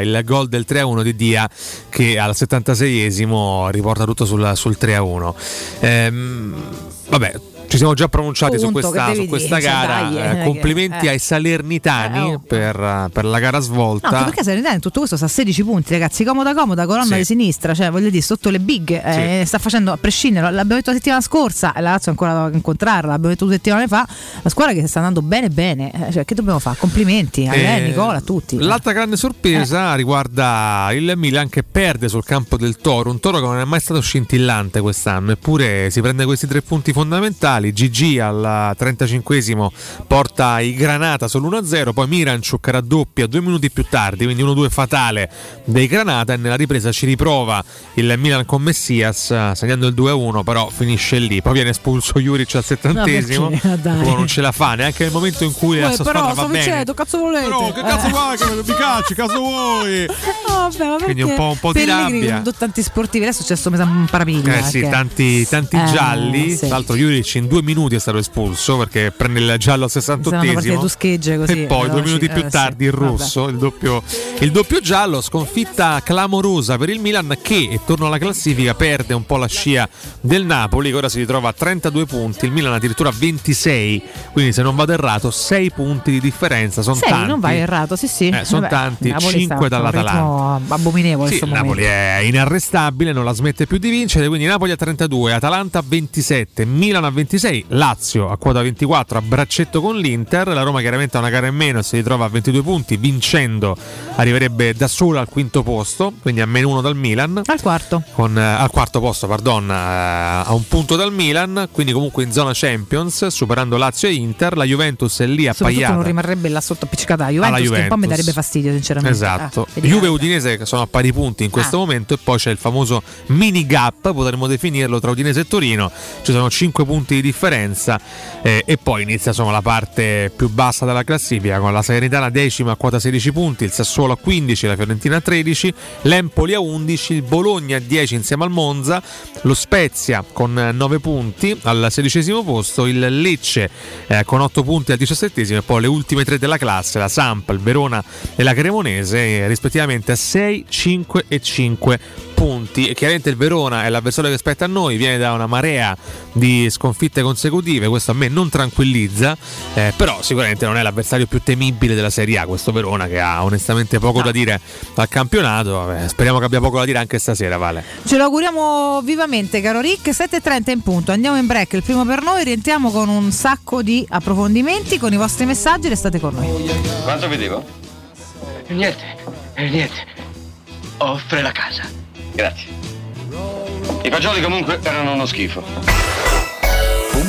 il gol del 3 a 1 di Dia che al 76esimo riporta tutto sul, sul 3 a 1. Ehm, vabbè. Ci siamo già pronunciati su questa, su questa dire, cioè, gara. dai, Eh, eh, complimenti eh. ai salernitani Eh, oh. per, per la gara No, svolta. anche perché Salernitana in tutto questo sta a 16 punti, ragazzi. Comoda, comoda, colonna Sì. di sinistra, cioè voglio dire, sotto le big. eh, sta facendo a prescindere. L'abbiamo detto la settimana scorsa, e la Lazio ancora da incontrarla, l'abbiamo detto due settimane fa. La squadra che sta andando bene, bene. Eh, Cioè, che dobbiamo fare? Complimenti a lei, Nicola, a tutti. L'altra grande sorpresa riguarda il Milan che perde sul campo del Toro, un Toro che non è mai stato scintillante quest'anno, eppure si prende questi tre punti fondamentali. GG al 35esimo porta i Granata sull'1-0, poi Miranchuk raddoppia due minuti più tardi, quindi 1-2 fatale dei Granata e nella ripresa ci riprova il Milan con Messias eh, segnando il 2-1, però finisce lì. Poi viene espulso Juric al 70esimo, perché? Ah, dai. Uno non ce la fa neanche nel momento in cui la Uè, sua però squadra va bene. vincendo, cazzo volete? Però che cazzo Eh. vuoi che mi calci, cazzo vuoi? (laughs) Vabbè, ma Quindi un po'- un po' di rabbia. tanti sportivi. Adesso c'è sto mesa un parapiglia. Eh sì, che- tanti, tanti Eh, gialli. sì. Tra l'altro Juric in due minuti è stato espulso perché prende il giallo al Saranno partite 68esimo. due schegge così. E poi due veloci. minuti più Eh, tardi sì, il rosso, il doppio, il doppio giallo, sconfitta clamorosa per il Milan che, e torno alla classifica, perde un po' la scia del Napoli che ora si ritrova a 32 punti, il Milan addirittura a 26, quindi se non vado errato 6 punti di differenza, sono tanti. non vai errato, sì, sì. Eh, son Vabbè, tanti, Napoli cinque sta a un dall'Atalanta. ritmo Abominevole Sì, Napoli è inarrestabile, non la smette più di vincere, quindi Napoli a 32, Atalanta a 27, Milan a 26, Lazio a quota 24 a braccetto con l'Inter, la Roma chiaramente ha una gara in meno, si ritrova a 22 punti, vincendo arriverebbe da sola al quinto posto, quindi a meno uno dal Milan. Al quarto. Con, eh, al quarto posto, pardon, eh, a un punto dal Milan, quindi comunque in zona Champions, superando Lazio e Inter, la Juventus è lì Soprattutto appaiata. non rimarrebbe là sotto appiccicata a Juventus, Alla che un po' mi Juventus. darebbe fastidio, sinceramente. Esatto. Ah. Juve e Udinese che sono a pari punti in questo momento e poi c'è il famoso mini gap, potremmo definirlo, tra Udinese e Torino. Ci sono 5 punti di differenza eh, e poi inizia insomma, la parte più bassa della classifica con la Salernitana decima a quota 16 punti, il Sassuolo a 15, la Fiorentina a 13, l'Empoli a 11, il Bologna a 10 insieme al Monza, lo Spezia con eh, 9 punti al sedicesimo posto, il Lecce eh, con 8 punti al diciassettesimo e poi le ultime tre della classe, la Samp, il Verona e la Cremonese eh, rispettivamente a 6, 5 e 5 punti e chiaramente il Verona è l'avversario che aspetta a noi viene da una marea di sconfitte consecutive questo a me non tranquillizza eh, però sicuramente non è l'avversario più temibile della Serie A questo Verona che ha onestamente poco da dire al campionato Vabbè, speriamo che abbia poco da dire anche stasera Vale Ce lo auguriamo vivamente, caro Rick. 7.30 in punto. Andiamo in break. Il primo per noi. Rientriamo con un sacco di approfondimenti con i vostri messaggi. Restate con noi. Quanto vedevo? Niente, eh, niente. Offre la casa. Grazie. I fagioli comunque erano uno schifo.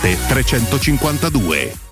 352.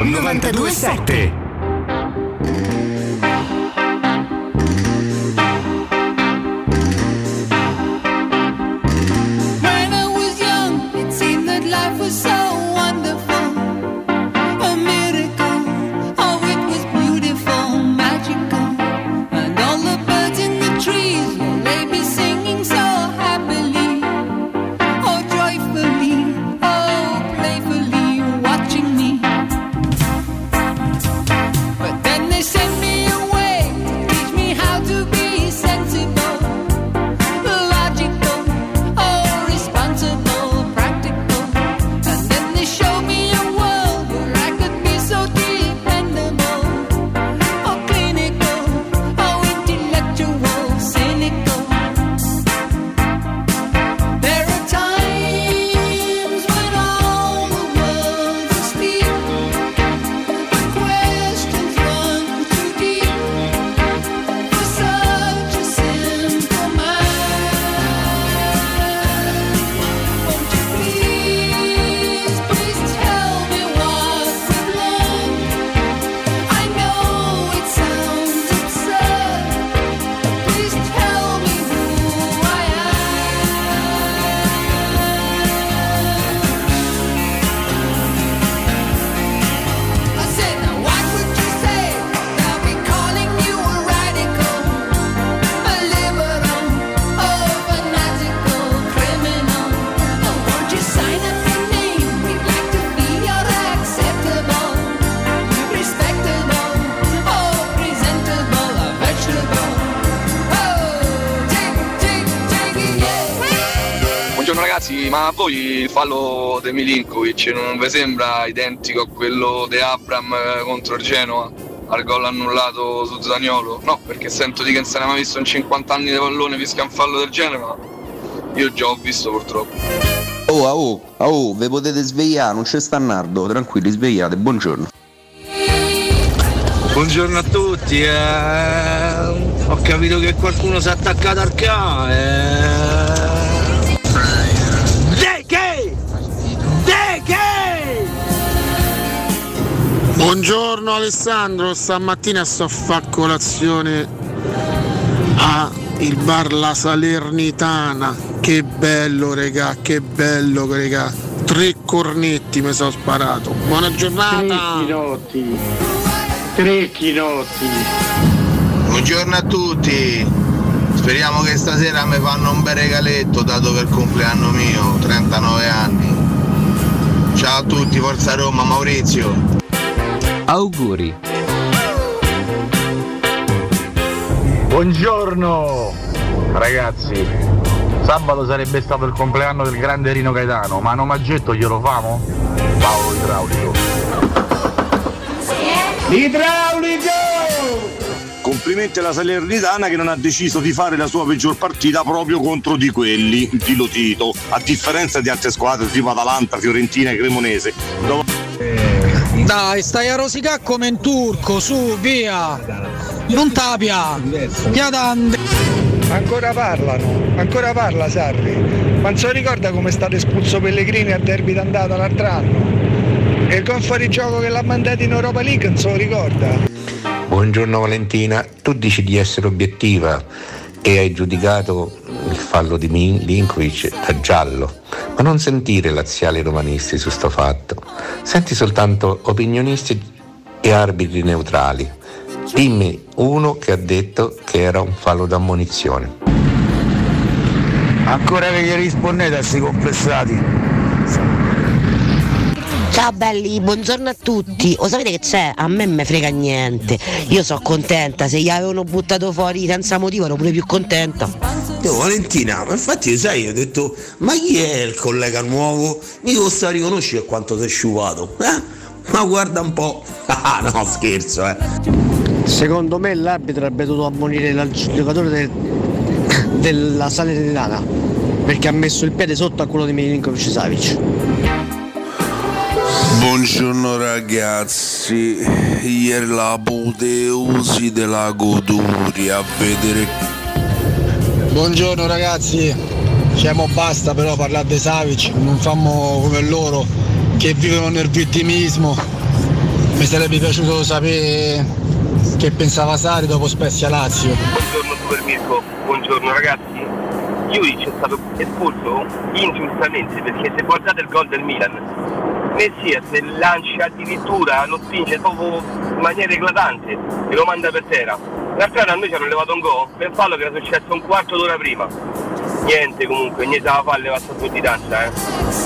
927. 92, ma a voi il fallo di Milinkovic non vi sembra identico a quello di Abram eh, contro il Genoa? Al gol annullato su Zaniolo? No, perché sento di che non se ne è mai visto in 50 anni di pallone fischia un fallo del genere, ma io già ho visto purtroppo. Oh, oh, oh, ve potete svegliare, non c'è sta Nardo, tranquilli, svegliate, buongiorno. Buongiorno a tutti, eh, ho capito che qualcuno si è attaccato al cane. De Buongiorno Alessandro, stamattina sto a fare colazione a il bar La Salernitana. Che bello regà, che bello regà. Tre cornetti mi sono sparato. Buona Tre giornata! chinotti. Tre chinotti. Buongiorno a tutti. Speriamo che stasera mi fanno un bel regaletto dato per il compleanno mio, 39 anni. Ciao a tutti, Forza Roma, Maurizio. Auguri. Buongiorno ragazzi, sabato sarebbe stato il compleanno del grande Rino Gaetano, ma un omaggetto glielo famo? Paolo Idraulico. Idraulico! Complimenti alla Salernitana che non ha deciso di fare la sua peggior partita proprio contro di quelli, di Lotito, a differenza di altre squadre tipo Atalanta, Fiorentina e Cremonese. Dai, stai a rosicare come in turco, su, via! Non tapia! Piadande! Ancora parlano, ancora parla Sarri. Ma non se lo ricorda come è stato espulso Pellegrini a derby d'andata l'altro anno? E il gol fuori gioco che l'ha mandato in Europa League non se lo ricorda? Buongiorno Valentina, tu dici di essere obiettiva e hai giudicato il fallo di Linkovic da giallo, ma non sentire laziali romanisti su sto fatto. Senti soltanto opinionisti e arbitri neutrali. Dimmi uno che ha detto che era un fallo d'ammonizione. Ancora che gli rispondete a questi complessati? Ciao belli, buongiorno a tutti. O sapete che c'è? A me me frega niente. Io sono contenta, se gli avevano buttato fuori senza motivo ero pure più contenta. Io Valentina, ma infatti sai, ho detto, ma chi è il collega nuovo? Mi costa riconoscere quanto sei sciupato, eh? Ma guarda un po'. Ah, (laughs) no, scherzo, eh. Secondo me l'arbitro avrebbe dovuto ammonire il giocatore del- della Salernitana perché ha messo il piede sotto a quello di Milinkovic Savic. Buongiorno ragazzi, ieri l'apoteosi della goduria a vedere Buongiorno ragazzi, diciamo basta però parlare di Savic, non fammo come loro che vivono nel vittimismo. Mi sarebbe piaciuto sapere che pensava Sari dopo Spezia Lazio. Buongiorno Super Mirko, buongiorno ragazzi. Juric è stato espulso ingiustamente perché se guardate il gol del Milan, Messias lancia addirittura, lo spinge proprio in maniera eclatante e lo manda per terra. L'altro anno a noi ci hanno levato un gol per fallo che era successo un quarto d'ora prima. Niente comunque, niente da fare, levata tutti danza, eh.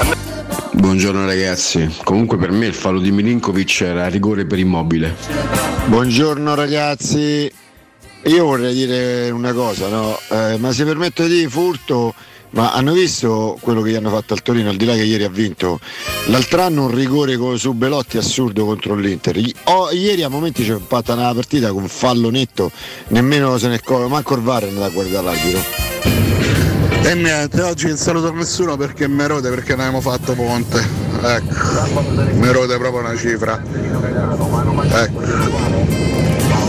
A me- Buongiorno ragazzi, comunque per me il fallo di Milinkovic era rigore per immobile. Buongiorno ragazzi, io vorrei dire una cosa, no? Eh, ma se permetto di furto, ma hanno visto quello che gli hanno fatto al Torino, al di là che ieri ha vinto? L'altro anno un rigore su Belotti assurdo contro l'Inter. I- oh, ieri a momenti c'è fatta una partita con fallo netto, nemmeno se ne accorge, manco il VAR è andato a guardare l'arbitro. E niente, oggi non saluto nessuno perché mi rode perché non abbiamo fatto ponte. Ecco, mi rode proprio una cifra. Ecco.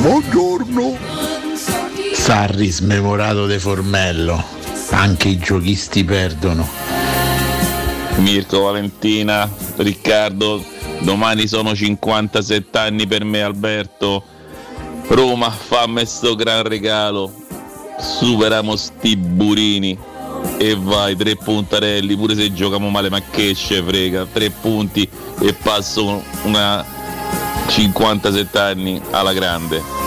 Buongiorno. Sarri smemorato de Formello. Anche i giochisti perdono. Mirko, Valentina, Riccardo, domani sono 57 anni per me Alberto. Roma, fammi sto gran regalo. Superiamo sti burini. E vai, tre puntarelli, pure se giochiamo male, ma che ce frega, tre punti e passo una 57 anni alla grande.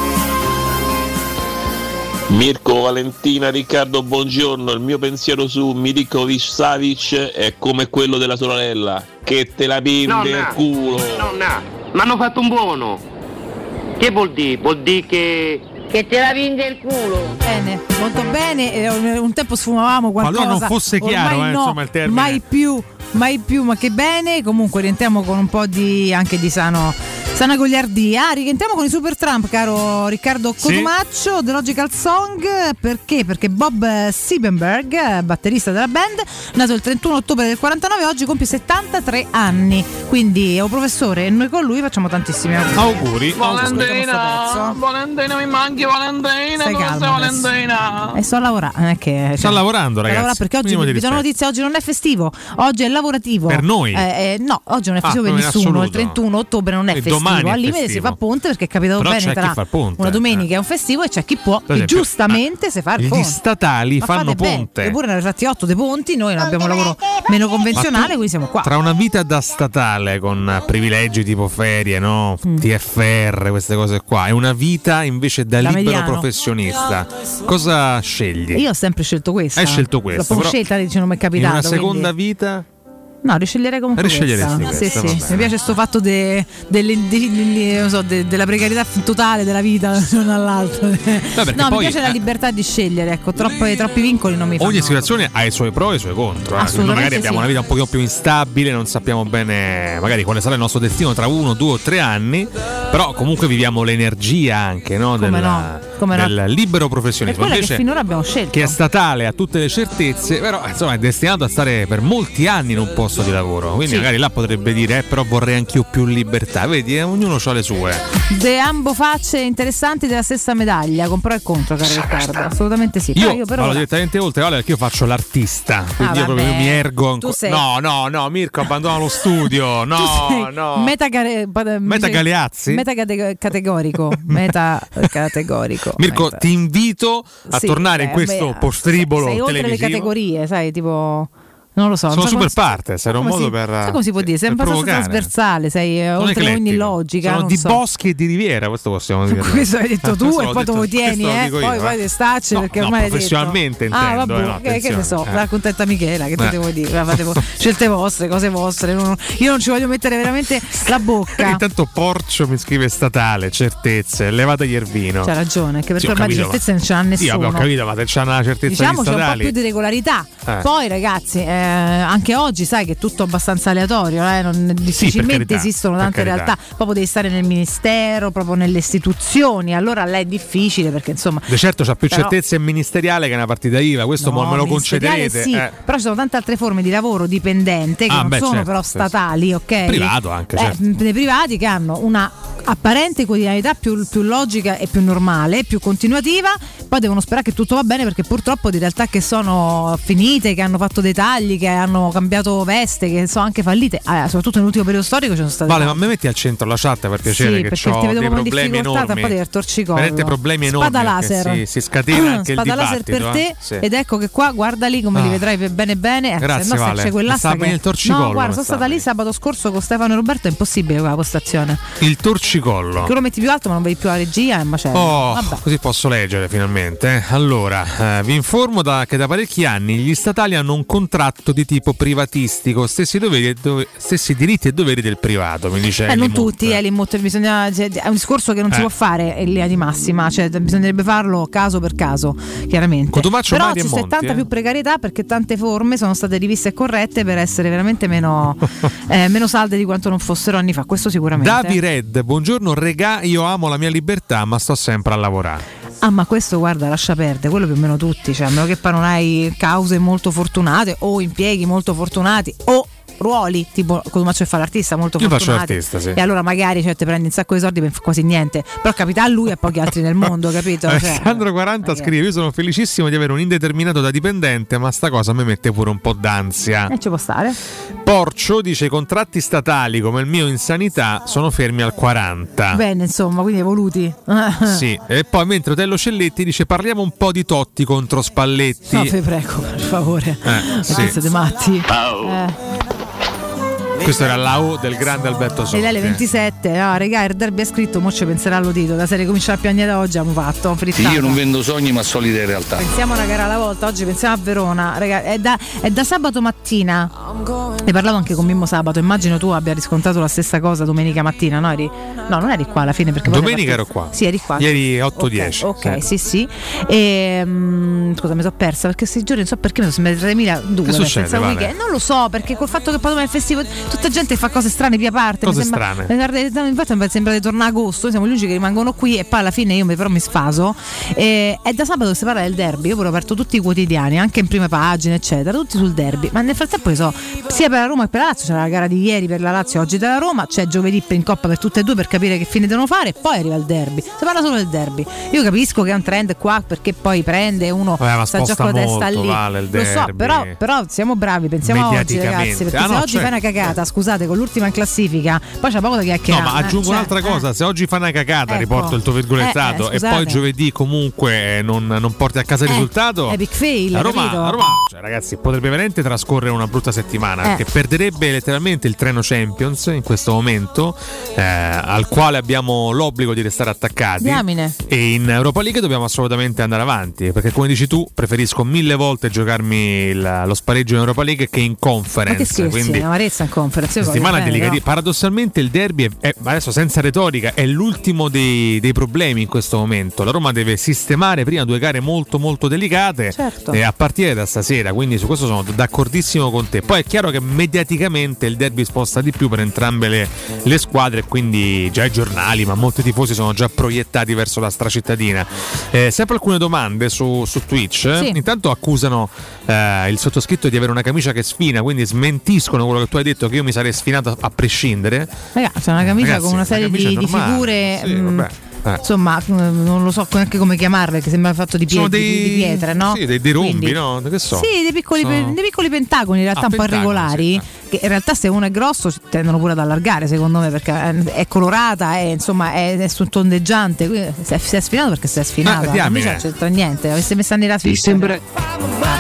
Mirko, Valentina, Riccardo, buongiorno. Il mio pensiero su Milinkovic Savic è come quello della sorella, che te la pinde il culo. Nonna, mi hanno fatto un buono. Che vuol dire? Vuol dire che. Che te la vinde il culo. Bene, molto bene. eh, Un tempo sfumavamo qualcosa. Qualora non fosse chiaro, ormai eh, no, insomma, il termine. Mai più, mai più, ma che bene. Comunque rientriamo con un po' di anche di sano. Sana goliardia. Ah, rientriamo con i Super Trump, caro Riccardo Sì. Cotumaccio, The Logical Song. Perché? Perché Bob Siebenberg, batterista della band, nato il 31 ottobre del 49, oggi compie 73 anni. Quindi è un professore e noi con lui facciamo tantissimi auguri. Auguri. Valentina, Valentina mi manchi Valentina, Stai adesso. Valentina? E sto a lavorare, non è che. Sta lavorando, sto a ragazzi. lavorare perché oggi vi do una notizia, oggi non è festivo, oggi è lavorativo. Per noi? Eh, eh, no, oggi non è Ah, festivo per non in nessuno. Il assoluto. 31 ottobre non è E festivo. Domani al limite si festivo. fa ponte perché è capitato Però bene tra una domenica e un festivo e c'è chi può, esempio, giustamente si fa il Gli ponte. statali Ma fanno ponte. Eppure ne hanno fatti 8 dei ponti, noi non abbiamo un lavoro meno convenzionale, quindi siamo qua. Tra una vita da statale con privilegi tipo ferie, no? Mm. TFR, queste cose qua, e una vita invece da, Da libero mediano. professionista, cosa scegli? Io ho sempre scelto questa. Hai scelto questa, L'ho scelta, dice, non mi è In capitato. una seconda quindi- vita? No, risceglierei comunque Risceglieresti questa. questa, Sì, sì. Mi piace questo fatto de- delle- de- so, de- della precarietà totale della vita (laughs) l'uno all'altro. perché no, mi poi, piace la eh, libertà di scegliere, ecco, troppi, troppi vincoli non mi fanno. Ogni situazione ha i suoi pro e i suoi contro. eh. Magari abbiamo sì. una vita un pochino più instabile, non sappiamo bene magari quale sarà il nostro destino tra uno, due o tre anni, però comunque viviamo l'energia anche no, Come del, no, come no. del libero È professionismo. quella che Invece finora abbiamo scelto. che è statale, ha tutte le certezze, però insomma è destinato a stare per molti anni in un posto di lavoro. Quindi Sì. magari là potrebbe dire, eh, però vorrei anch'io più libertà. Vedi, eh, ognuno ha le sue. De ambo facce interessanti della stessa medaglia, con pro e contro, caro Riccardo. Assolutamente sì. Io, Però io però vado direttamente oltre, vale perché io faccio l'artista. Quindi io vabbè. proprio mi ergo Tu ancora. sei- No, no, no, Mirko abbandona lo studio. (laughs) No, Tu sei no. Metacare- pa- Meta Galeazzi? Metacategorico. (laughs) Mirko, ti invito a Sì, tornare in beh, questo beh, postribolo sei oltre le televisivo. categorie, sai, tipo. Non lo so. Sono non so super come- partes, era un modo si- per. sai come si può dire? Sei per abbastanza trasversale, sei eh, Sono oltre ogni eclettico. logica. Sono non di so. boschi e di riviera, questo possiamo dire. (laughs) Questo hai detto tu e poi te lo tieni, lo eh? poi io, poi eh. ti stacci No, perché no, ormai professionalmente detto. Ah, intendo, vabbè, eh, no, che, che ne so, eh. la contenta Michela, che Eh. devo dire? Fate vo- scelte vostre, cose vostre. non- io non ci voglio mettere veramente la bocca. (laughs) Intanto Porcio mi scrive statale, certezze, levategli il vino. C'ha ragione, anche perché ormai di certezze non ce n'ha nessuno. ho capito, ma c'è una certezza Diciamo di c'è un po' più di regolarità. Eh. Poi, ragazzi, eh, anche oggi sai che è tutto abbastanza aleatorio. eh, non- difficilmente carità, esistono tante realtà. Proprio devi stare nel ministero, proprio nelle istituzioni. Allora là è difficile perché insomma. De certo c'ha più Però- certezze ministeriale che una partita IVA, questo No, me lo concederete. Sì, eh. però ci sono tante altre forme di lavoro dipendente che Ah, non beh, sono certo, però sì, sì. statali, ok? Privato anche, Eh, certo. dei privati che hanno una apparente quotidianità più, più logica e più normale, più continuativa, poi devono sperare che tutto va bene perché purtroppo di realtà che sono finite, che hanno fatto dei tagli, che hanno cambiato veste, che sono anche fallite, eh, soprattutto nell'ultimo periodo storico ci sono state Vale, ma me metti al centro la chat per piacere Sì, che perché ho ti vedo dei come problemi difficoltà, enormi. un po' di torcicollo. Veramente problemi enormi. Spada laser. Si, si scatena (clears throat) anche Spada il laser per te eh. Sì. ed ecco che qua guardali come li Ah. vedrai per bene bene. Eh, Grazie, no Vale. c'è quell'asta Sta che... il torcicollo, No, guarda, sono sta stata lì sabato scorso con Stefano e Roberto, è impossibile quella postazione. Il torcicollo. Che lo metti più alto ma non vedi più la regia è un macello. Oh, Vabbè. così posso leggere finalmente. eh. Allora, eh, vi informo da- che da parecchi anni gli statali hanno un contratto di tipo privatistico, stessi, doveri dove- stessi diritti e doveri del privato, mi dice Eh, non tutti, eh, bisogna, cioè, è un discorso che non si Eh. può fare in linea di massima, cioè bisognerebbe farlo caso per caso, chiaramente. Cotumaccio, Però Mari ci c'è Monti, tanta eh. più precarietà perché tante forme sono state riviste e corrette per essere veramente meno, (laughs) eh, meno salde di quanto non fossero anni fa, questo sicuramente. Davi Red, buongiorno regà, io amo la mia libertà ma sto sempre a lavorare. Ah, ma questo guarda, lascia perdere, quello più o meno tutti, cioè a meno che poi non hai cause molto fortunate o impieghi molto fortunati o ruoli tipo Cotumaccio che fa l'artista molto Io faccio l'artista, sì. e allora magari cioè, ti prendi un sacco di soldi per quasi niente però capita a lui e a pochi altri nel (laughs) mondo capito? Cioè, Alessandro 40 scrive: Io sono felicissimo di avere un indeterminato da dipendente, ma sta cosa mi mette pure un po' d'ansia. e ci può stare Porcio dice: I contratti statali come il mio in sanità sono fermi al 40. bene insomma quindi evoluti (laughs) Sì, e poi mentre Otello Celletti dice: Parliamo un po' di Totti contro Spalletti. no vi prego per favore Eh, sì. siete matti Eh. Questo era la O del grande Alberto E Sordi. lei alle 27, no, regà, il derby è scritto, mo ci penserà allo dito. Da serie comincia a piangere da oggi, abbiamo fatto. frittata. Io non vendo sogni ma solide realtà. Pensiamo una gara alla volta, oggi pensiamo a Verona, Raga, è, da, è da sabato mattina. Ne parlavo anche con Mimmo sabato, immagino tu abbia riscontrato la stessa cosa domenica mattina, no? Eri- no, non eri qua alla fine perché Domenica ero qua. Sì, eri qua. Ieri 8-10. Ok, sì, sì. E, mm, scusa, mi sono persa perché questi giorni non so perché mi sono sembrati 3002. Che succede, senza Vale? Non lo so, perché col fatto che poi domani è il festival, tutta gente fa cose strane via parte. Cose sembra, strane. guarda- Infatti mi sembra di tornare a agosto, siamo gli unici che rimangono qui e poi alla fine io mi, però mi sfaso. E, è da sabato che si parla del derby, io pure ho aperto tutti i quotidiani, anche in prime pagine, eccetera, tutti sul derby. Ma nel frattempo io so, sia per la Roma che per la Lazio, c'era la gara di ieri per la Lazio, oggi della Roma, c'è giovedì in coppa per tutte e due per capire che fine devono fare, e poi arriva il derby. Si parla solo del derby. Io capisco che è un trend qua perché poi prende uno Vabbè, sta già con la testa lì. Vale, Lo so, però, però siamo bravi, pensiamo oggi ragazzi, perché Ah, se no, oggi certo, fai una cagata cacata, scusate, con l'ultima in classifica, poi c'è poco da No, chiacchierare. ma aggiungo eh, cioè, un'altra cosa: se oggi fa una cacata, Ecco. riporto il tuo virgolettato, Eh, eh, e poi giovedì comunque non, non porti a casa il Eh, risultato. epic fail, la Roma, la Roma, cioè, ragazzi, potrebbe veramente trascorrere una brutta settimana Eh. perché perderebbe letteralmente il treno Champions in questo momento, eh, al quale abbiamo l'obbligo di restare attaccati. Diamine. E in Europa League dobbiamo assolutamente andare avanti perché, come dici tu, preferisco mille volte giocarmi il- lo spareggio in Europa League che in Ma che conference. scherzi, quindi amarezza in conference. io settimana delicati. Paradossalmente il derby è, è- adesso senza retorica è l'ultimo dei, dei problemi in questo momento. La Roma deve sistemare prima due gare molto molto delicate Certo. e a partire da stasera, quindi su questo sono d'accordissimo con te. Poi è chiaro che mediaticamente il derby sposta di più per entrambe le, le squadre e quindi già i giornali, ma molti tifosi sono già proiettati verso la stracittadina. Eh, sempre alcune domande su, su Twitch. Sì. Intanto accusano eh, il sottoscritto di avere una camicia che sfina, quindi smentiscono quello che tu hai detto che io mi sarei sfinato a prescindere. Ragazzi, una camicia Ragazzi, con una serie camicia di, di normale. figure. Sì, mm, vabbè. Eh. Insomma, mm, non lo so neanche come chiamarle, che sembra fatto di, pie- di- dei- di pietre, no? Sì, dei, dei rombi, Quindi- no? Che so? Sì, dei piccoli, Sono- pe- dei piccoli pentagoni, in realtà Ah, un po' irregolari, che in realtà se uno è grosso tendono pure ad allargare, secondo me, perché eh, è colorata, è, insomma, è, è su tondeggiante, quindi se si è sfinato perché si è sfinato. Ah, la non c'entra niente, avesse messo nera Ti sembra,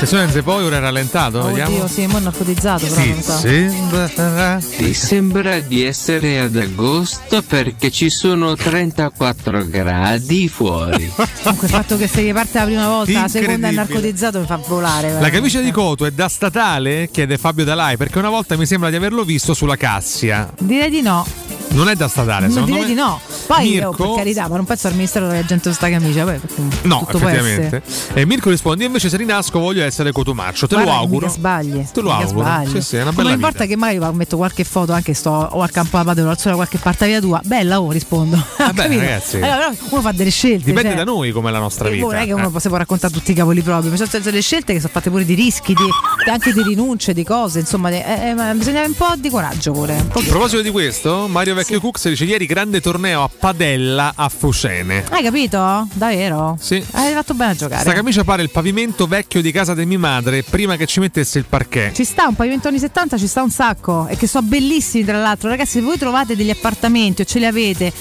Attenzione, poi ora è rallentato, vediamo. Oddio, sì, mo' è narcotizzato, però non so. sembra. ti sembra di essere ad agosto perché ci sono 34 gradi fuori. (laughs) Comunque il fatto che se gli parte la prima volta, la seconda è narcotizzato mi fa volare. La veramente. camicia di Coto è da statale? chiede Fabio Dalai, perché una volta mi sembra di averlo visto sulla Cassia. Direi di no. Non è da statale, Non secondo direi me. di no. Poi, Mirko- oh, per carità, ma non penso al ministero della gente con sta camicia. Poi, No, effettivamente. E Mirko risponde: Io invece se rinasco voglio essere Cotumaccio. Te Guarda lo che auguro. mica sbagli. Te lo mica auguro. sbagli. Sì, sì, è una bella non vita. importa che magari metto qualche foto anche sto o al campo da padre o da qualche parte via tua. Bella, oh, rispondo. Vabbè, Capito? ragazzi. Allora, uno fa delle scelte. Dipende cioè. da noi com'è la nostra vita. non è che uno Eh. si può raccontare tutti i cavoli propri, ma sono delle scelte che sono fatte pure di rischi, di, anche di rinunce, di cose, insomma, eh, eh, bisogna un po' di coraggio pure. A proposito di questo, Mario Vecchio Cux dice ieri grande torneo a padella a Focene. Hai capito? Davvero? Sì. Hai fatto bene a giocare. Sta camicia pare il pavimento vecchio di casa di mia madre prima che ci mettesse il parquet. Ci sta un pavimento anni 70, ci sta un sacco e che sono bellissimi tra l'altro. Ragazzi, se voi trovate degli appartamenti o ce li avete,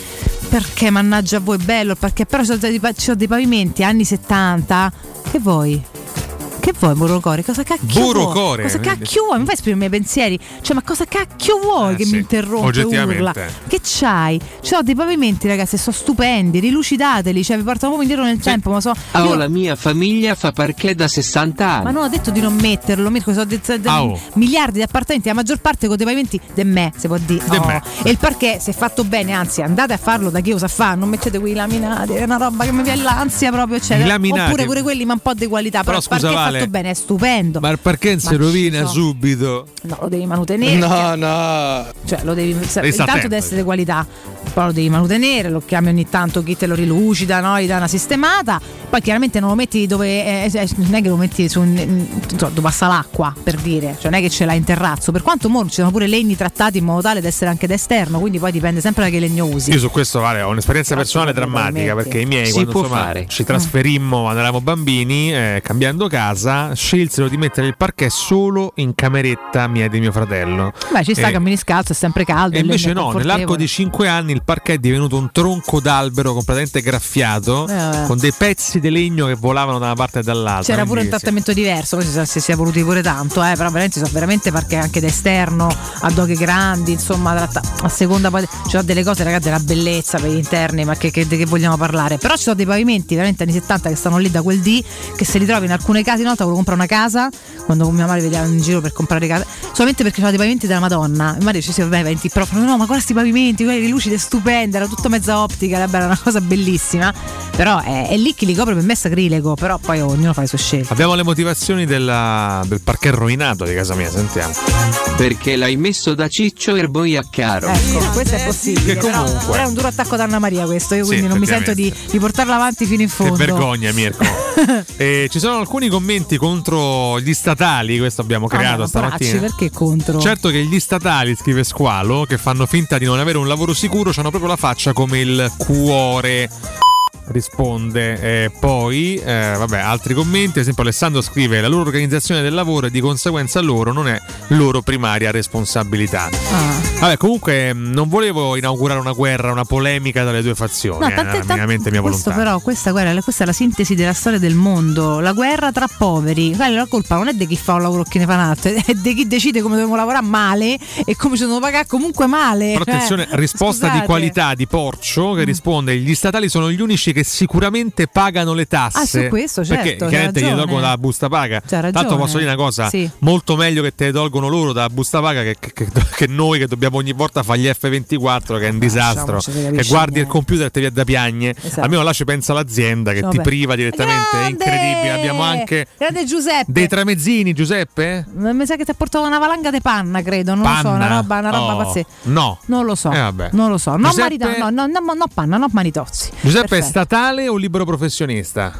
perché mannaggia a voi è bello, perché però ci sono dei, ci sono dei pavimenti anni 70. Che vuoi? Che vuoi, Burocore? Cosa cacchio Burocore, vuoi? Cosa cacchio vuoi? Mi fai esprimere i miei pensieri? Cioè, ma cosa cacchio vuoi Eh, che sì, mi interrompe oggettivamente. urla? Che c'hai? Ci sono dei pavimenti, ragazzi, sono stupendi, rilucidateli, cioè vi portano proprio indietro nel tempo, ma so. Ah, io- oh, la mia famiglia fa parquet da 60 anni. ma non ho detto di non metterlo, Mirko, sono de- de- Ah, oh. miliardi di appartamenti, la maggior parte con dei pavimenti de me, si può dire. De no. me. E il parquet, se fatto bene, anzi, andate a farlo da chi lo sa fare, non mettete quei laminati, è una roba che mi viene l'ansia proprio, eccetera. I laminati. Oppure pure quelli, ma un po' di qualità. Però, Però il scusa, Vale, fatto bene, è stupendo. Ma il parquet si rovina sono- subito. No, lo devi manutenere. No, no. Cioè, lo devi. Intanto attento. deve essere di qualità, poi lo devi manutenere, lo chiami ogni tanto chi te lo rilucida, no? gli dà una sistemata. Poi chiaramente non lo metti dove. eh, eh, non è che lo metti su un- dove passa l'acqua, per dire. Cioè, non è che ce l'hai in terrazzo. Per quanto mo ci sono pure legni trattati in modo tale da essere anche d'esterno, quindi poi dipende sempre da che legno usi. Io su questo vale, ho un'esperienza personale drammatica perché i miei Si quando può insomma, fare. ci trasferimmo quando eravamo bambini, eh, cambiando casa, scelsero di mettere il parquet solo in cameretta mia e di mio fratello. Beh, ci sta, Eh, cammini scalzo, è sempre caldo. E invece è no, nell'arco di 5 anni il parquet è divenuto un tronco d'albero completamente graffiato, Eh, con dei pezzi di legno che volavano da una parte e dall'altra. C'era pure un quindi sì. trattamento diverso, poi si, si sia voluti pure tanto, eh, però veramente sono veramente perché anche d'esterno, a doghe grandi, insomma, tratta- a seconda poi ci sono delle cose, ragazzi, della bellezza per gli interni, ma che, che- di che vogliamo parlare? Però ci sono dei pavimenti veramente anni 70 che stanno lì da quel D, che se li trovi in alcune case, una volta volevo comprare una casa, quando con mia madre vediamo in giro per comprare case, solamente perché c'erano dei pavimenti della Madonna. Mia madre dice sì, vabbè, pavimenti, però no, no, ma guarda questi pavimenti, quelli lucidi, stupendi, era tutta mezza optica, era bella, una (laughs) cosa bellissima. Però è, è lì che li copre per me è sacrilega, però poi ognuno fa le sue scelte. Abbiamo le motivazioni della- del parquet rovinato di casa mia, sentiamo. Perché l'hai messo da ciccio e poi a caro. Ecco, questo è possibile. Che comunque- però è un duro attacco da Anna Maria questo, io Sì, quindi non mi sento di, di portarlo avanti fino in Che fondo. vergogna, Mirko. (laughs) Eh, ci sono alcuni commenti contro gli statali, questo abbiamo Ah, creato no, stamattina. perché contro? Certo che gli statali, scrive Squalo, che fanno finta di non avere un lavoro sicuro, hanno proprio la faccia come il cuore. Risponde eh, poi, eh, vabbè, altri commenti, ad esempio Alessandro scrive la loro organizzazione del lavoro e di conseguenza loro non è loro primaria responsabilità. Ah. Vabbè, comunque mh, non volevo inaugurare una guerra, una polemica tra le due fazioni, No, eh, tante- era mia volontà. però, questa, guarda, questa è la sintesi della storia del mondo. La guerra tra poveri. La colpa non è di chi fa un lavoro o chi ne fa un altro, (laughs) è di chi decide come dobbiamo lavorare male e come ci dobbiamo pagare comunque male. Però attenzione, Eh, risposta di scusate. qualità di Porcio Mm. che risponde: gli statali sono gli unici che sicuramente pagano le tasse. Ah, su questo, certo, Perché chiaramente gli tolgono dalla busta paga. Tanto posso dire una cosa: Sì. molto meglio che te le tolgono loro dalla busta paga che, che- che- (laughs) che noi che dobbiamo ogni volta fare gli F24, che è un disastro. Che capisce guardi il computer e ti viene da piagne. Esatto. Almeno là ci pensa l'azienda che Vabbè. ti priva direttamente. È Grande! incredibile. Abbiamo anche Grande Giuseppe. dei tramezzini, Giuseppe? Mi sa che ti ha portato una valanga di panna, credo. Non lo so, Panna? una roba, una roba Oh, pazzesca. No. Non lo so. Eh. Non lo so. Giuseppe- marita- no, no, no, no panna, no manitozzi. Giuseppe è Perfetto. Statale o libero professionista?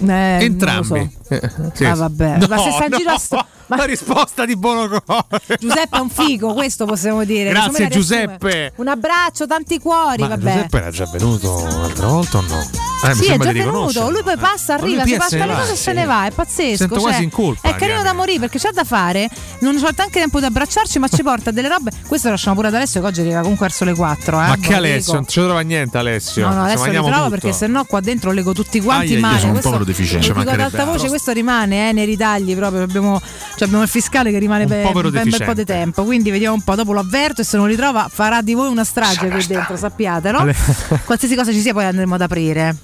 Eh, lo Entrambi. so. Eh, sì. Ah, vabbè. No, Ma se sta in no, giro a sto- ma- La risposta di Bonocore. Giuseppe è un figo, questo possiamo dire. Grazie. Giuseppe. Un abbraccio, tanti cuori, Ma vabbè. Giuseppe era già venuto l'altra volta o no? Eh, Sì, è già venuto. Lui poi passa, Ma arriva, si passa le cose e se ne va. È pazzesco. Sento cioè, quasi in colpa, È carino da morire perché c'ha da fare. Non c'ha neanche tempo di abbracciarci, ma ci porta delle robe. Questo lo lasciamo pure ad Alessio, che oggi arriva comunque verso le 4. Eh, Ma che lo Alessio? Non ci trova niente Alessio. No, no, adesso ritrovo tutto. perché sennò qua dentro leggo tutti quanti male. Questo- deficiente, lo ci dico ad alta voce, questo rimane eh, nei ritagli proprio. Abbiamo, cioè abbiamo il fiscale che rimane per povero un bel bel po' di tempo. Quindi vediamo un po'. Dopo lo avverto e se non li trova farà di voi una strage qui dentro, sappiate, no? Ale- (laughs) Qualsiasi cosa ci sia, poi andremo ad aprire.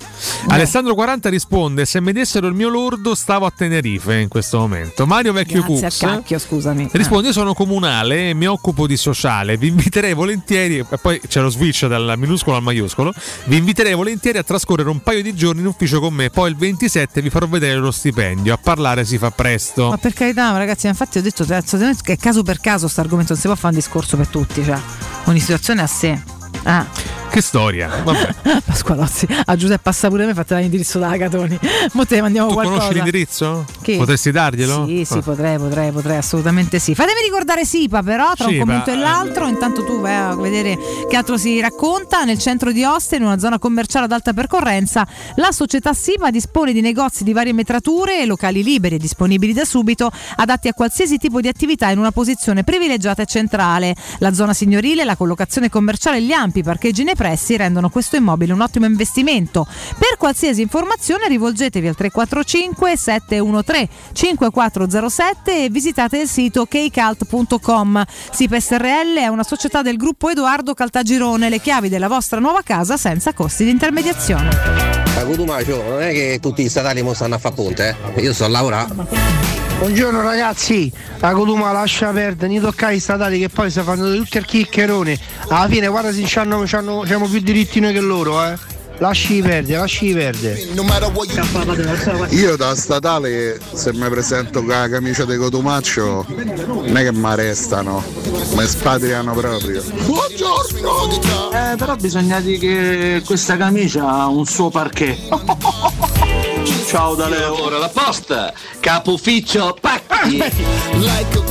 Alessandro 40 risponde: Se mi dessero il mio lordo, stavo a Tenerife in questo momento. Mario Vecchio Grazie al cacchio, scusami. risponde: Io sono comunale e mi occupo di sociale. Vi inviterei volentieri, e poi c'è lo switch dal minuscolo al maiuscolo. Vi inviterei volentieri a trascorrere un paio di giorni in ufficio con me. Poi il 27 vi farò vedere lo stipendio. A parlare si fa presto. Ma per carità, ragazzi, infatti ho detto che è caso per caso questo argomento, non si può fare un discorso per tutti, cioè ogni situazione a sé. Ah, Che storia. Vabbè. (laughs) Pasqualozzi, a Giuseppe passa pure me, fate l'indirizzo da Catoni. (laughs) Mo te mandiamo Tu qualcosa. conosci l'indirizzo? Che? Potresti darglielo? Sì, sì, Ah. potrei, potrei, potrei, assolutamente sì. Fatemi ricordare Sipa, però, tra un Sipa, commento e l'altro. Intanto tu vai a vedere che altro si racconta. Nel centro di Ostia, in una zona commerciale ad alta percorrenza, la società Sipa dispone di negozi di varie metrature e locali liberi e disponibili da subito, adatti a qualsiasi tipo di attività in una posizione privilegiata e centrale. La zona signorile, la collocazione commerciale e gli ampi parcheggi nei pressi rendono questo immobile un ottimo investimento. Per qualsiasi informazione rivolgetevi al 345 713 5407 e visitate il sito kcalt.com. SIPA SRL è una società del gruppo Edoardo Caltagirone, le chiavi della vostra nuova casa senza costi di intermediazione. A Cotumaccio non è che tutti i statali mo stanno a fare ponte, eh? Io sto a lavorare. Buongiorno ragazzi, la Coduma lascia perdere, ni toccare i statali che poi si fanno tutti il chiccherone. Alla fine guarda se c'hanno, c'hanno, c'hanno più diritti noi che loro, eh. Lasci perdere, lasci perdere. Io da statale se mi presento con la camicia di Cotumaccio non è che mi arrestano, mi spatriano proprio. Buongiorno! Eh, però bisogna dire che questa camicia ha un suo parquet. (laughs) Ciao da Leo. Ora la posta, capo ufficio, pacchi.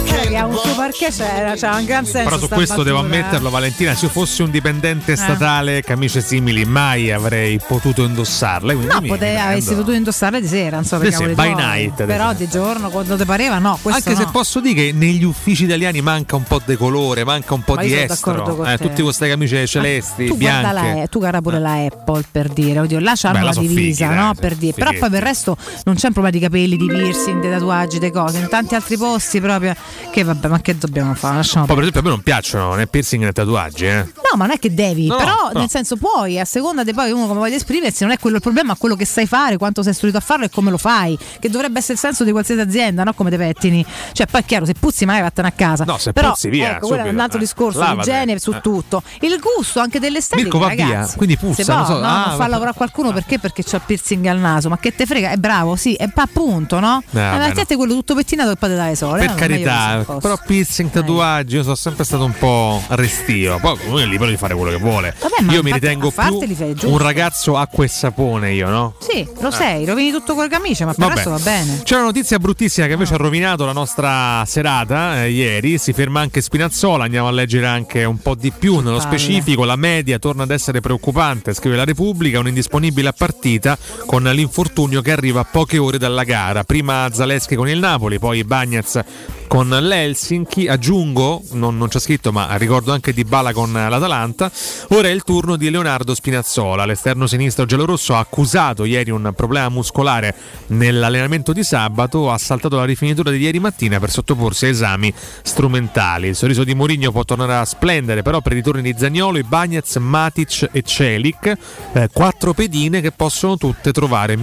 Cioè, un suo parquet c'era, c'ha un gran senso. Però su questo devo battuta, eh. ammetterlo, Valentina. Se io fossi un dipendente statale, camicie simili mai avrei potuto indossarle. quindi No, potevi, avresti potuto indossarle di sera, non so perché cavoli by night, Però di giorno, quando ti pareva, no. Anche se no. posso dire che negli uffici italiani manca un po' di colore, manca un po' Ma di io sono d'accordo estro. Eh, te. tutte queste camicie celesti, tu bianche. la, tu guarda pure la Apple per dire, oddio, là c'hanno la sono divisa, fighi, no? dai, per dire. Però poi per resto non c'è un problema di capelli, di piercing, di tatuaggi, di cose. In tanti altri posti proprio. Che vabbè, ma che dobbiamo fare? Lasciamo Poi, per esempio, a me non piacciono né piercing né tatuaggi, eh. No, ma non è che devi, No, però no. nel senso puoi, a seconda di poi uno come voglia esprimersi, non è quello il problema, ma quello che sai fare, quanto sei istruito a farlo e come lo fai, che dovrebbe essere il senso di qualsiasi azienda, no? Come te pettini. Cioè, poi è chiaro, se puzzi magari vattene a casa. No, se però, puzzi, via, Ecco, quello è un subito, altro eh. discorso, Lavate, l'igiene su eh. tutto. Il gusto anche dell'estetica, Mirko va via, ragazzi. quindi puzza, Se può, so- no, ah, non fa lavorare qualcuno perché? Perché c'ha il piercing al naso, ma che te frega frega, è bravo, sì, è appunto, no? Eh, vabbè, è quello tutto pettinato e poi dà le sole. Per eh, così, carità, però piercing, tatuaggi, io sono sempre stato un po' restio. Poi lui è libero di fare quello che vuole. Vabbè, io mi ritengo più un ragazzo acqua e sapone, io, no? Sì, lo sei, rovini tutto col camice, ma per Vabbè. va bene. C'è una notizia bruttissima che invece ha rovinato la nostra serata eh, ieri. Si ferma anche Spinazzola. Andiamo a leggere anche un po' di più nello palle. specifico. La media torna ad essere preoccupante, scrive la Repubblica. Un indisponibile a partita con l'infortunio che arriva a poche ore dalla gara. Prima Zaleschi con il Napoli, poi Bagnaz con l'Helsinki. Aggiungo, non, non c'è scritto, ma ricordo anche Di Bala con l'Atalanta. Ora è il turno di Leonardo Spinazzola. L'esterno sinistro giallorosso ha accusato ieri un problema muscolare nell'allenamento di sabato. Ha saltato la rifinitura di ieri mattina per sottoporsi a esami strumentali. Il sorriso di Mourinho può tornare a splendere, però per i ritorni di Zagnolo, Ibagnez, Matic e Celic, eh, quattro pedine che possono tutte trovare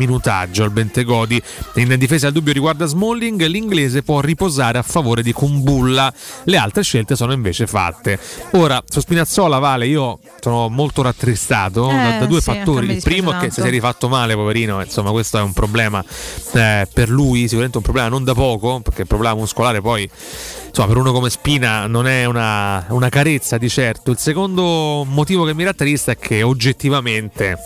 minutaggio al Bentegodi. In difesa il dubbio riguarda Smalling, l'inglese può riposare a favore di Kumbulla. Le altre scelte sono invece fatte. Ora, su Spinazzola Vale, io sono molto rattristato Eh, da, da due sì, fattori. Il primo è che dispiace si è rifatto male, poverino, insomma, questo è un problema eh, per lui, sicuramente un problema non da poco, perché il problema muscolare poi insomma, per uno come Spina non è una, una carezza di certo. Il secondo motivo che mi rattrista è che oggettivamente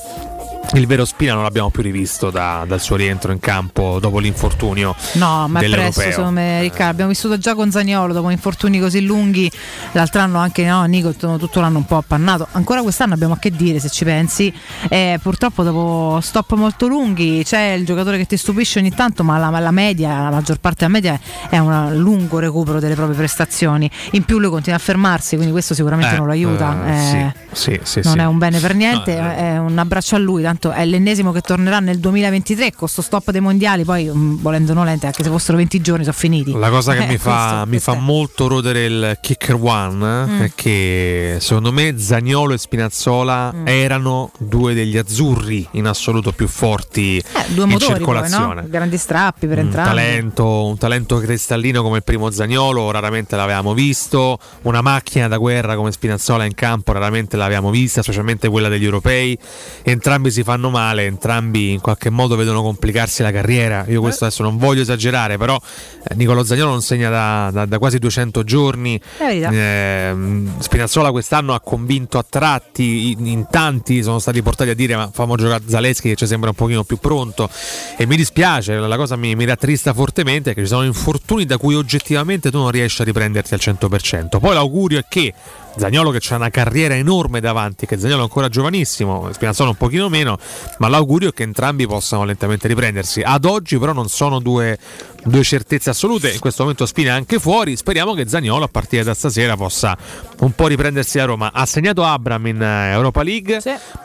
il vero Spina non l'abbiamo più rivisto da- dal suo rientro in campo dopo l'infortunio No, ma è presto, secondo me, Riccardo. Abbiamo vissuto già con Zagnolo dopo infortuni così lunghi. L'altro anno anche no, Nicotton tutto l'anno un po' appannato. Ancora quest'anno abbiamo a che dire se ci pensi. Eh, purtroppo dopo stop molto lunghi c'è il giocatore che ti stupisce ogni tanto, ma la, la media, la maggior parte della media è un lungo recupero delle proprie prestazioni. In più lui continua a fermarsi, quindi questo sicuramente Eh, non lo aiuta. eh, Eh, sì, sì, sì, non sì. è un bene per niente, No, eh. è un abbraccio a lui, tanto è l'ennesimo che tornerà nel 2023 con sto stop dei mondiali, poi mm, volendo o nolente, anche se fossero 20 giorni sono finiti. La cosa che Eh, mi, fa, questo- mi fa molto rodere il kicker one Mm. è che secondo me Zagnolo e Spinazzola Mm. erano due degli azzurri in assoluto più forti Eh, due in motori poi, circolazione. no? Grandi strappi per un entrambi. talento, un talento cristallino come il primo Zagnolo, raramente l'avevamo visto. Una macchina da guerra come Spinazzola in campo, raramente l'avevamo vista, specialmente quella degli europei. Entrambi si fanno male, entrambi in qualche modo vedono complicarsi la carriera. Io questo adesso non voglio esagerare, però eh, Nicolo Zagnolo non segna da, da- da quasi 200 giorni. È verità. Ehm, Spinazzola quest'anno ha convinto a tratti, in, in tanti sono stati portati a dire ma famo giocare Zaleschi che ci sembra un pochino più pronto e mi dispiace, la cosa mi, mi rattrista fortemente che ci sono infortuni da cui oggettivamente tu non riesci a riprenderti al 100%. Poi l'augurio è che Zagnolo che ha una carriera enorme davanti, che Zagnolo è ancora giovanissimo, Spinazzola un pochino meno, ma l'augurio è che entrambi possano lentamente riprendersi. Ad oggi però non sono due, due certezze assolute, in questo momento Spina è anche fuori, speriamo che Zagnolo a partire da stasera possa un po' riprendersi a Roma. Ha segnato Abram in eh, Europa League,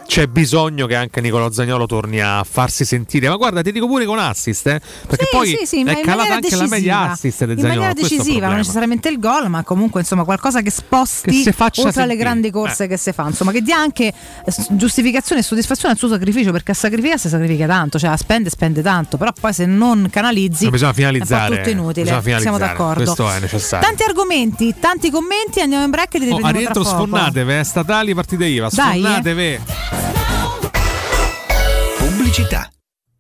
c'è bisogno che anche Nicolò Zagnolo torni a farsi sentire, ma guarda ti dico pure con assist, eh, perché Sì, poi sì, sì, è in calata maniera anche la media decisiva. assist del in Zagnolo. maniera è il decisiva, non necessariamente il gol, ma comunque insomma qualcosa che sposti Che faccia oltre alle sentire. grandi corse Eh. che si fa, insomma, che dia anche eh, giustificazione e soddisfazione al suo sacrificio, perché a sacrificare si sacrifica tanto, cioè a spende spende tanto, però poi se non canalizzi Ma bisogna è po' finalizzare. tutto inutile. bisogna Siamo finalizzare, d'accordo. Questo è necessario. Tanti argomenti, tanti commenti, andiamo in break e li Oh, a riprendiamo rientro sfonnatevi, eh, statali partite IVA, Dai, eh. Pubblicità.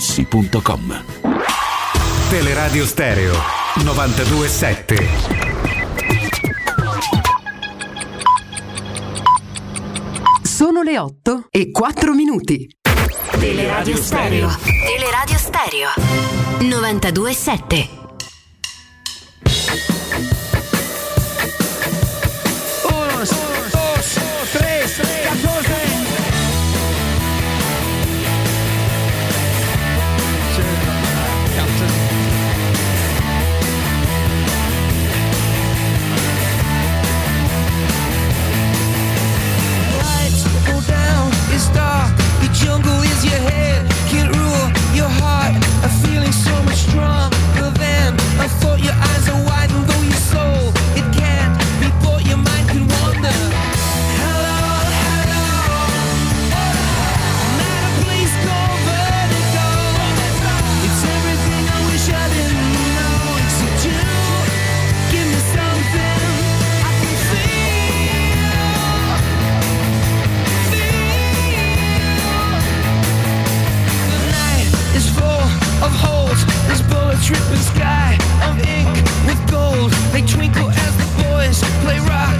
artigianamaterassi.com. Teleradio Stereo 927. Sono le 8 e 4 minuti. Teleradio Stereo. Teleradio Stereo. 927. stronger than I thought your eyes tripping sky of ink with gold. They twinkle as the boys play rock.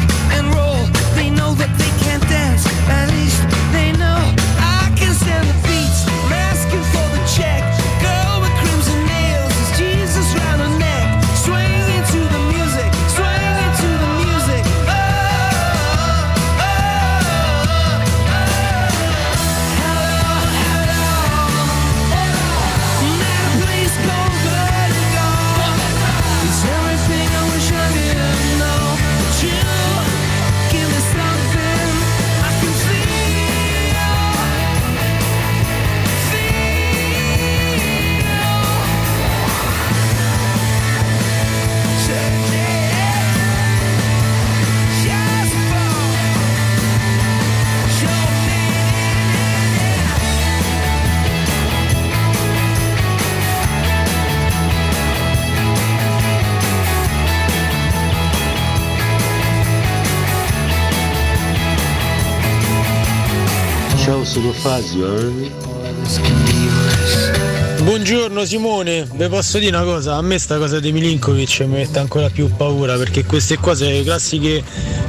Buongiorno Simone, vi posso dire una cosa? A me sta cosa di Milinkovic mi mette ancora più paura perché queste qua sono le classiche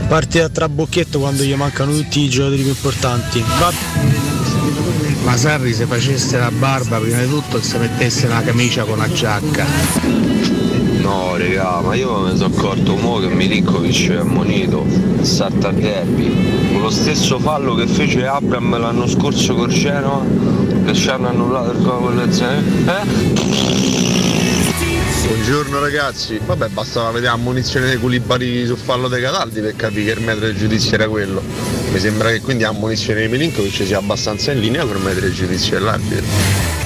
partite a trabocchetto quando gli mancano tutti i giocatori più importanti. Ma, Ma Sarri se facesse la barba prima di tutto e si mettesse una camicia con la giacca. No regà, ma io me ne sono accorto mo che Milinkovic è ammonito e salta al derby. Con lo stesso fallo che fece Abram l'anno scorso col Genoa, che ci hanno annullato il gol con. Eh? Buongiorno ragazzi, vabbè bastava vedere ammonizione dei culibari sul fallo dei Cataldi per capire che il metro del giudizio era quello. Mi sembra che quindi ammonizione di Milinkovic sia abbastanza in linea con il metro del giudizio dell'arbitro.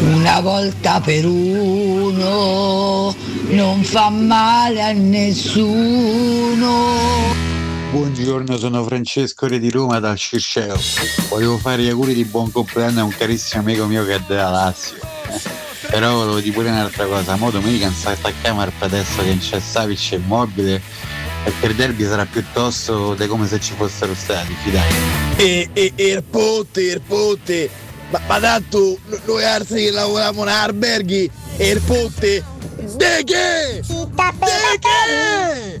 Una volta per uno non fa male a nessuno. Buongiorno, sono Francesco Re di Roma dal Circeo. Volevo fare gli auguri di buon compleanno a un carissimo amico mio che è della Lazio. (laughs) Però volevo dire pure un'altra cosa, mo domenica non sta attacchiamo adesso che non c'è Savic e immobile e per derby sarà piuttosto di come se ci fossero stati, fidati. E, e, e il ponte, il ponte, ma, ma tanto no- noi altri che lavoriamo in alberghi e il ponte, de che? De che?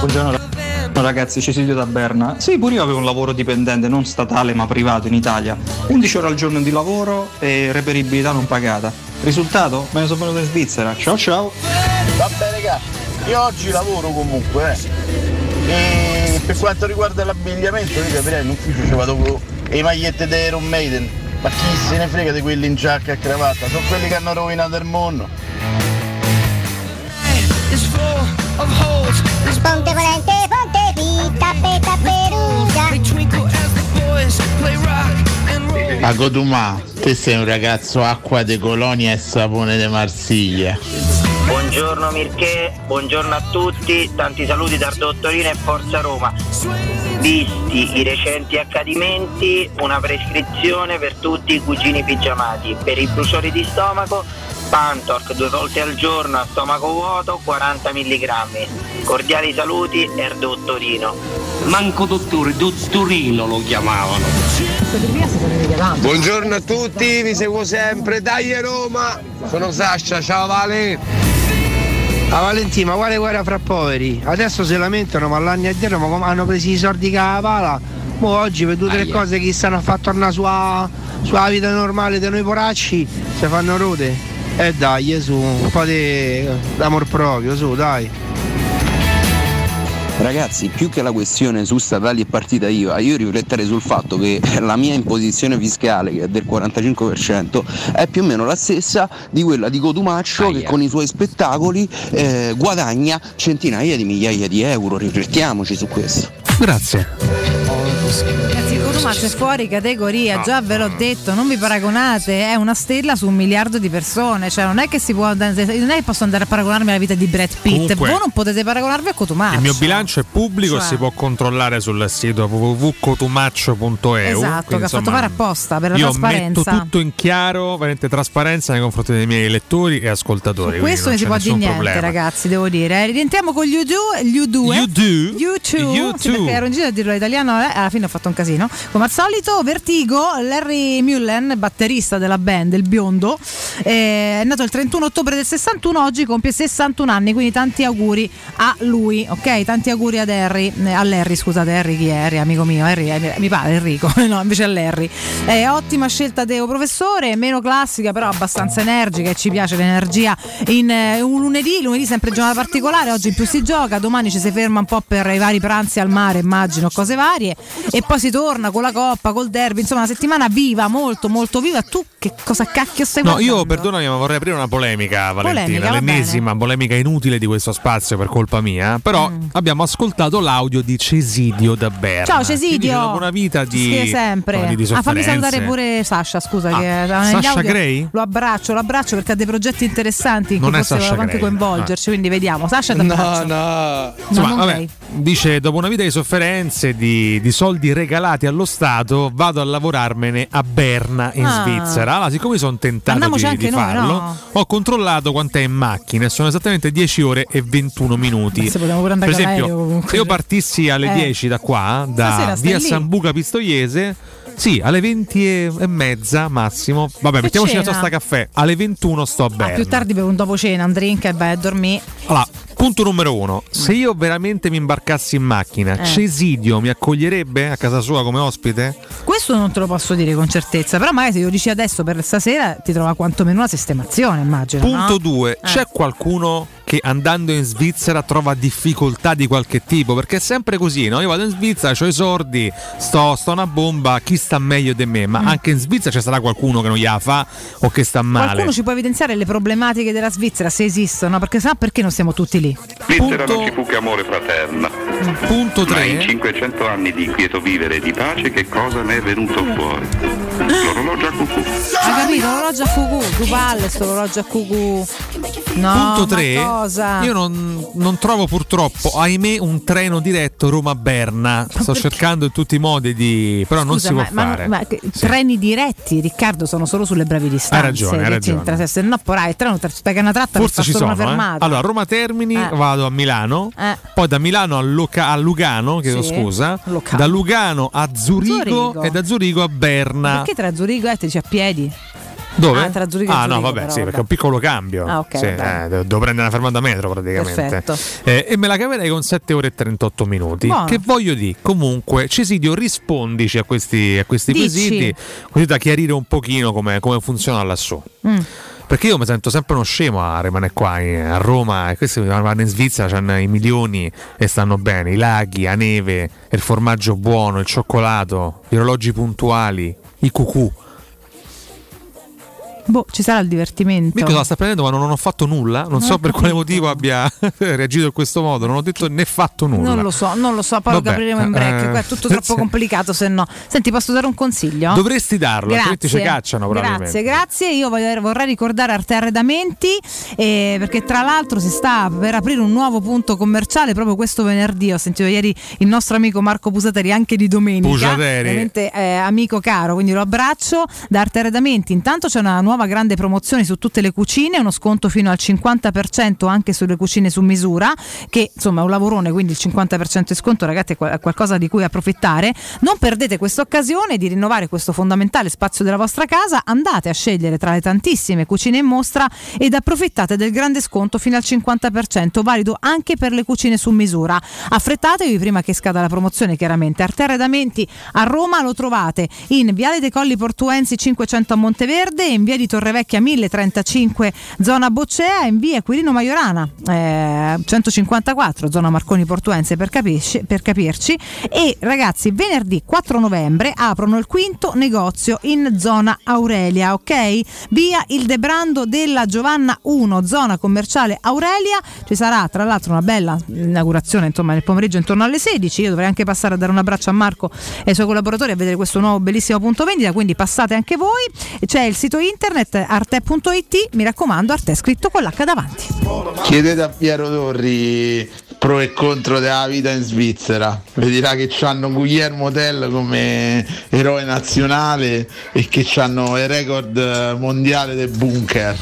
Buongiorno ragazzi, Cesidio da Berna. Sì, pure io avevo un lavoro dipendente, non statale ma privato in Italia. 11 ore al giorno di lavoro e reperibilità non pagata. Risultato? Me ne sono venuto in Svizzera. Ciao ciao! Vabbè raga, io oggi lavoro comunque eh. E per quanto riguarda l'abbigliamento, io capirei in ufficio ci vado con le magliette dei Iron Maiden. Ma chi se ne frega di quelli in giacca e cravatta? Sono quelli che hanno rovinato il mondo. Ponte volente, ponte vita, peta perugia. A Codumà, te sei un ragazzo acqua de colonia e sapone de Marsiglia. Buongiorno Mirché, buongiorno a tutti, tanti saluti dal dottorino e Forza Roma. Visti i recenti accadimenti, una prescrizione per tutti i cugini pigiamati. Per i bruciori di stomaco, Pantork due volte al giorno a stomaco vuoto, 40 mg. Cordiali saluti, Er Dottorino. Manco dottore, dottorino lo chiamavano. Buongiorno a tutti, vi seguo sempre, dai Roma! Sono Sasha, ciao Vale! A Valentina, ma quale guerra fra poveri? Adesso si lamentano, ma l'anno addietro ma hanno preso i soldi che la pala. Mo oggi per tutte le Aia. cose che stanno a far tornare sulla, sulla vita normale di noi poracci, si fanno rode. E dai, su, un po' di d'amor proprio, su, dai. Ragazzi, più che la questione su statali e partita IVA, io rifletterei sul fatto che (laughs) la mia imposizione fiscale, che è del 45%, è più o meno la stessa di quella di Cotumaccio che con i suoi spettacoli eh, guadagna centinaia di migliaia di euro. Riflettiamoci su questo. Grazie. Ragazzi, il Cotumaccio è fuori categoria, già ve l'ho detto, non vi paragonate, è una stella su un miliardo di persone, cioè non è che si può non è che posso andare a paragonarmi alla vita di Brad Pitt, Comunque, voi non potete paragonarvi a Cotumaccio. Il mio bilancio è pubblico Cioè. si può controllare sul sito www.cotumaccio.eu. Esatto, Quindi, che ha fatto fare apposta per la io trasparenza. metto tutto in chiaro, veramente trasparenza nei confronti dei miei lettori e ascoltatori. Su questo non si può c'è dire niente, problema. ragazzi, devo dire. Eh, Rientriamo con gli U2, gli U2. U2? U2, sì, U2. perché ero in giro a dirlo in italiano, eh, alla fine ho fatto un casino. Come al solito, Vertigo, Larry Mullen, batterista della band, il biondo, eh, è nato il 31 ottobre del 61, oggi compie 61 anni, quindi tanti auguri a lui, ok? Tanti auguri ad Harry, eh, a Larry, scusate, Harry chi è? Harry, amico mio, Harry, eh, mi pare Enrico, (laughs) no, invece a Larry. Eh, ottima scelta Teo professore, meno classica però abbastanza energica e ci piace l'energia in eh, un lunedì, lunedì sempre giornata particolare, oggi in più si gioca, domani ci si ferma un po' per i vari pranzi al mare, immagino, cose varie e poi si torna con la coppa, col derby, insomma una settimana viva, molto molto viva. Tu che cosa cacchio stai No, guardando? io perdonami, ma vorrei aprire una polemica, Valentina. Polemica, va l'ennesima polemica inutile di questo spazio per colpa mia. Però abbiamo ascoltato l'audio di Cesidio da Berna. Mm. Ciao che dice, Cesidio. una vita Ci di, scrive sempre. no, di ah, fammi salutare pure Sasha, scusa. Ah, che aveva Sasha. Gray? Lo abbraccio, lo abbraccio perché ha dei progetti interessanti in Non Sasha voleva anche coinvolgerci. Quindi vediamo. Sasha ti No, abbraccio. no. Insomma, non vabbè, Gray. Dice dopo una vita di sofferenze, di, di soldi regalati allo Stato, vado a lavorarmene a Berna in Ah. Svizzera. Allora, siccome sono tentato Andiamoci di, di noi, farlo, no? ho controllato quant'è in macchina. e Sono esattamente 10 ore e 21 minuti. Se per esempio, se io partissi alle Eh. 10 da qua, da via. Sambuca Pistoiese. Sì, alle 20 e mezza massimo. Vabbè, mettiamoci la cena? tosta caffè. Alle 21 sto a Ah, Berna. più tardi bevo un dopo cena, un drink e vai a dormire. Allora, punto numero uno. Se io veramente mi imbarcassi in macchina, Eh. Cesidio mi accoglierebbe a casa sua come ospite? Questo non te lo posso dire con certezza, però magari se lo dici adesso per stasera ti trova quantomeno una sistemazione, immagino. Punto no? due. Eh. C'è qualcuno che andando in Svizzera trova difficoltà di qualche tipo? Perché è sempre così, no? Io vado in Svizzera, ho i sordi, sto, sto una bomba, chi sta meglio di me? Ma Mm. anche in Svizzera ci sarà qualcuno che non gliela fa o che sta male. Qualcuno ci può evidenziare le problematiche della Svizzera se esistono, perché sennò perché non siamo tutti lì? Svizzera non ci fu che amore fraterna. Punto Ma 3. in 500 anni di quieto vivere e di pace che cosa ne è venuto fuori? L'orologio a cucù. Hai capito? L'orologio a cucù, tu palle sto orologio a cucù. No, Punto ma 3. cosa? Io non, non trovo purtroppo, ahimè, un treno diretto Roma-Berna. Sto cercando in tutti i modi di. però non Scusa, si ma, può ma- fare. ma che- treni diretti, Riccardo, sono solo sulle brevi distanze. ragione, hai ragione. Se- no, porrai, il treno pega una tratta Forse ci sono. una eh. Allora, Roma Termini Eh. vado a Milano, Eh. poi da Milano a, Loca- a Lugano, chiedo Sì. scusa, Locano. da Lugano a Zurigo, Zurigo. e da Zurigo a Berna. Perché tra Zurigo e te dici a piedi? Dove? Ah, tra Zurigo e Ah, no, Zurigo, vabbè, però, sì, vabbè. perché è un piccolo cambio. Ah, ok, Sì, eh, devo prendere una fermata metro praticamente. Eh, e me la caverei con 7 ore e 38 minuti. Buono. Che voglio dire? Comunque, Cesidio, rispondici a questi, a questi quesiti, così da chiarire un pochino come, come funziona lassù. Mm. Perché io mi sento sempre uno scemo a rimanere qua a Roma e questi vanno in Svizzera, hanno i milioni e stanno bene, i laghi, la neve, il formaggio buono, il cioccolato, gli orologi puntuali, i cucù. Boh, ci sarà il divertimento. Mica la sta prendendo, ma non ho fatto nulla. Non Non so per quale capito. motivo abbia (laughs) reagito in questo modo. Non ho detto né fatto nulla. Non lo so, non lo so, poi Vabbè, lo capiremo in break. eh, Qua è tutto troppo (laughs) complicato, se no. Senti, posso dare un consiglio? Dovresti darlo, altrimenti ci cacciano. Grazie, grazie. Io voglio- vorrei ricordare Arte Arredamenti eh, perché tra l'altro si sta per aprire un nuovo punto commerciale proprio questo venerdì. Ho sentito ieri il nostro amico Marco Pusateri anche di domenica. Pusateri. Veramente eh, amico caro, quindi lo abbraccio da Arte Arredamenti. Intanto c'è una nuova grande promozione su tutte le cucine, uno sconto fino al 50% anche sulle cucine su misura, che insomma è un lavorone, quindi il 50% di sconto ragazzi è qual- è qualcosa di cui approfittare. Non perdete questa occasione di rinnovare questo fondamentale spazio della vostra casa, andate a scegliere tra le tantissime cucine in mostra ed approfittate del grande sconto fino al 50%, valido anche per le cucine su misura. Affrettatevi prima che scada la promozione, chiaramente. Arte Arredamenti a Roma lo trovate in Viale dei Colli Portuensi 500 a Monteverde, in Via di Torrevecchia 1035 zona Boccea in Via Quirino Maiorana eh, 154 zona Marconi Portuense per, capisci- per capirci. E ragazzi, venerdì 4 novembre aprono il quinto negozio in zona Aurelia, ok? Via il Debrando della Giovanna 1, zona commerciale Aurelia. Ci sarà tra l'altro una bella inaugurazione insomma nel pomeriggio intorno alle 16. Io dovrei anche passare a dare un abbraccio a Marco e ai suoi collaboratori a vedere questo nuovo bellissimo punto vendita, quindi passate anche voi. C'è il sito internet arte.it, mi raccomando, arte scritto con l'H davanti. Chiedete a Piero Torri pro e contro della vita in Svizzera. Vedrà che hanno Guillermo Tell come eroe nazionale e che hanno il record mondiale del bunker.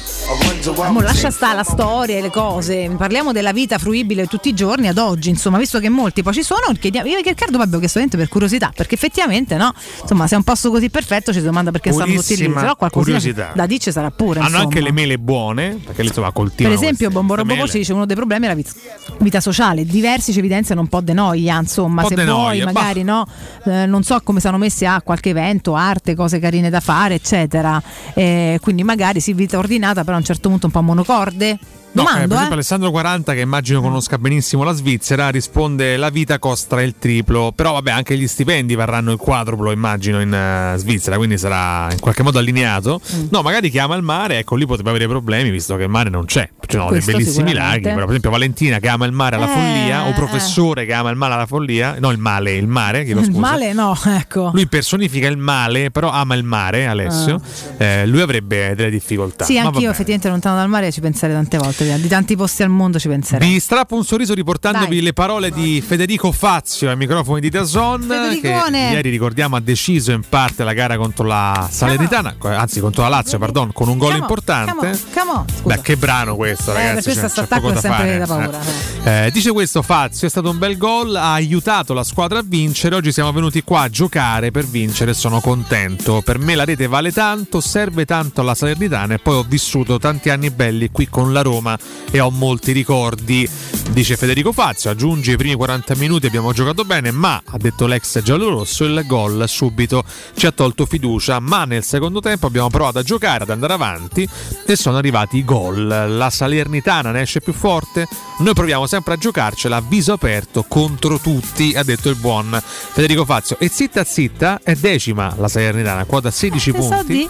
Mo lascia stare la storia e le cose, parliamo della vita fruibile tutti i giorni ad oggi, insomma, visto che molti poi ci sono, chiediamo, io che Riccardo Babbio che solamente per curiosità, perché effettivamente no, insomma, se è un posto così perfetto ci si domanda perché stanno tutti lì, però curiosità. da dice sarà pure. Hanno insomma. anche le mele buone, perché insomma Per coltivano. esempio, queste- Bomborobo ci dice uno dei problemi è la vita, vita sociale. Diversi ci evidenziano un po' di noia, insomma, se de vuoi, noia, bah. magari no, eh, non so come sono messi a qualche evento, arte, cose carine da fare, eccetera. Eh, quindi magari sì, vita ordinata, però a un certo punto un po' monocorde. No, eh, per Domando, esempio eh. Alessandro 40 che immagino conosca benissimo la Svizzera risponde la vita costa il triplo però vabbè anche gli stipendi varranno il quadruplo immagino in eh, Svizzera quindi sarà in qualche modo allineato Mm. no magari chiama il mare ecco lì potrebbe avere problemi visto che il mare non c'è ci sono dei bellissimi laghi però per esempio Valentina che ama il mare alla Eh, follia o eh. professore che ama il mare alla follia no il male il mare chiedo Il scusa male no, ecco. lui personifica il male però ama il mare Alessio Eh, lui avrebbe delle difficoltà Ah. Sì, anch'io effettivamente lontano dal mare ci pensare tante volte, di tanti posti al mondo ci penserei. Vi strappo un sorriso riportandovi Dai. le parole di Federico Fazio ai microfoni di Dazon che ieri ricordiamo ha deciso in parte la gara contro la Salernitana, anzi contro la Lazio, pardon, con un gol Come importante. come on, come on. Beh, che brano questo, Eh, ragazzi. per questo poco è sempre fare, da eh. paura. Eh, dice questo Fazio, è stato un bel gol, ha aiutato la squadra a vincere, oggi siamo venuti qua a giocare per vincere, sono contento. Per me la rete vale tanto, serve tanto alla Salernitana e poi ho vissuto tanti anni belli qui con la Roma e ho molti ricordi, dice Federico Fazio. Aggiunge i primi 40 minuti abbiamo giocato bene, ma ha detto l'ex giallorosso il gol subito ci ha tolto fiducia, ma nel secondo tempo abbiamo provato a giocare, ad andare avanti e sono arrivati i gol. La Salernitana ne esce più forte, noi proviamo sempre a giocarcela a viso aperto contro tutti, ha detto il buon Federico Fazio. E zitta zitta è decima la Salernitana, quota 16 Che so punti. di?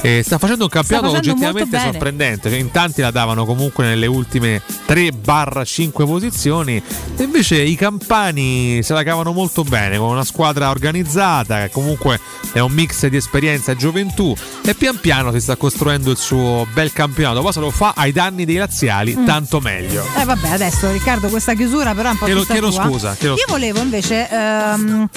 E sta facendo un campionato oggettivamente sorprendente. Cioè, in tanti la davano comunque nelle ultime 3-5 posizioni. E invece i campani se la cavano molto bene con una squadra organizzata, che comunque è un mix di esperienza e gioventù. E pian piano si sta costruendo il suo bel campionato. Poi se lo fa ai danni dei laziali, Mm. tanto meglio. Eh vabbè, adesso Riccardo questa chiusura però è un po' Chiedo- chiedo scusa, chiedo Io volevo invece ehm,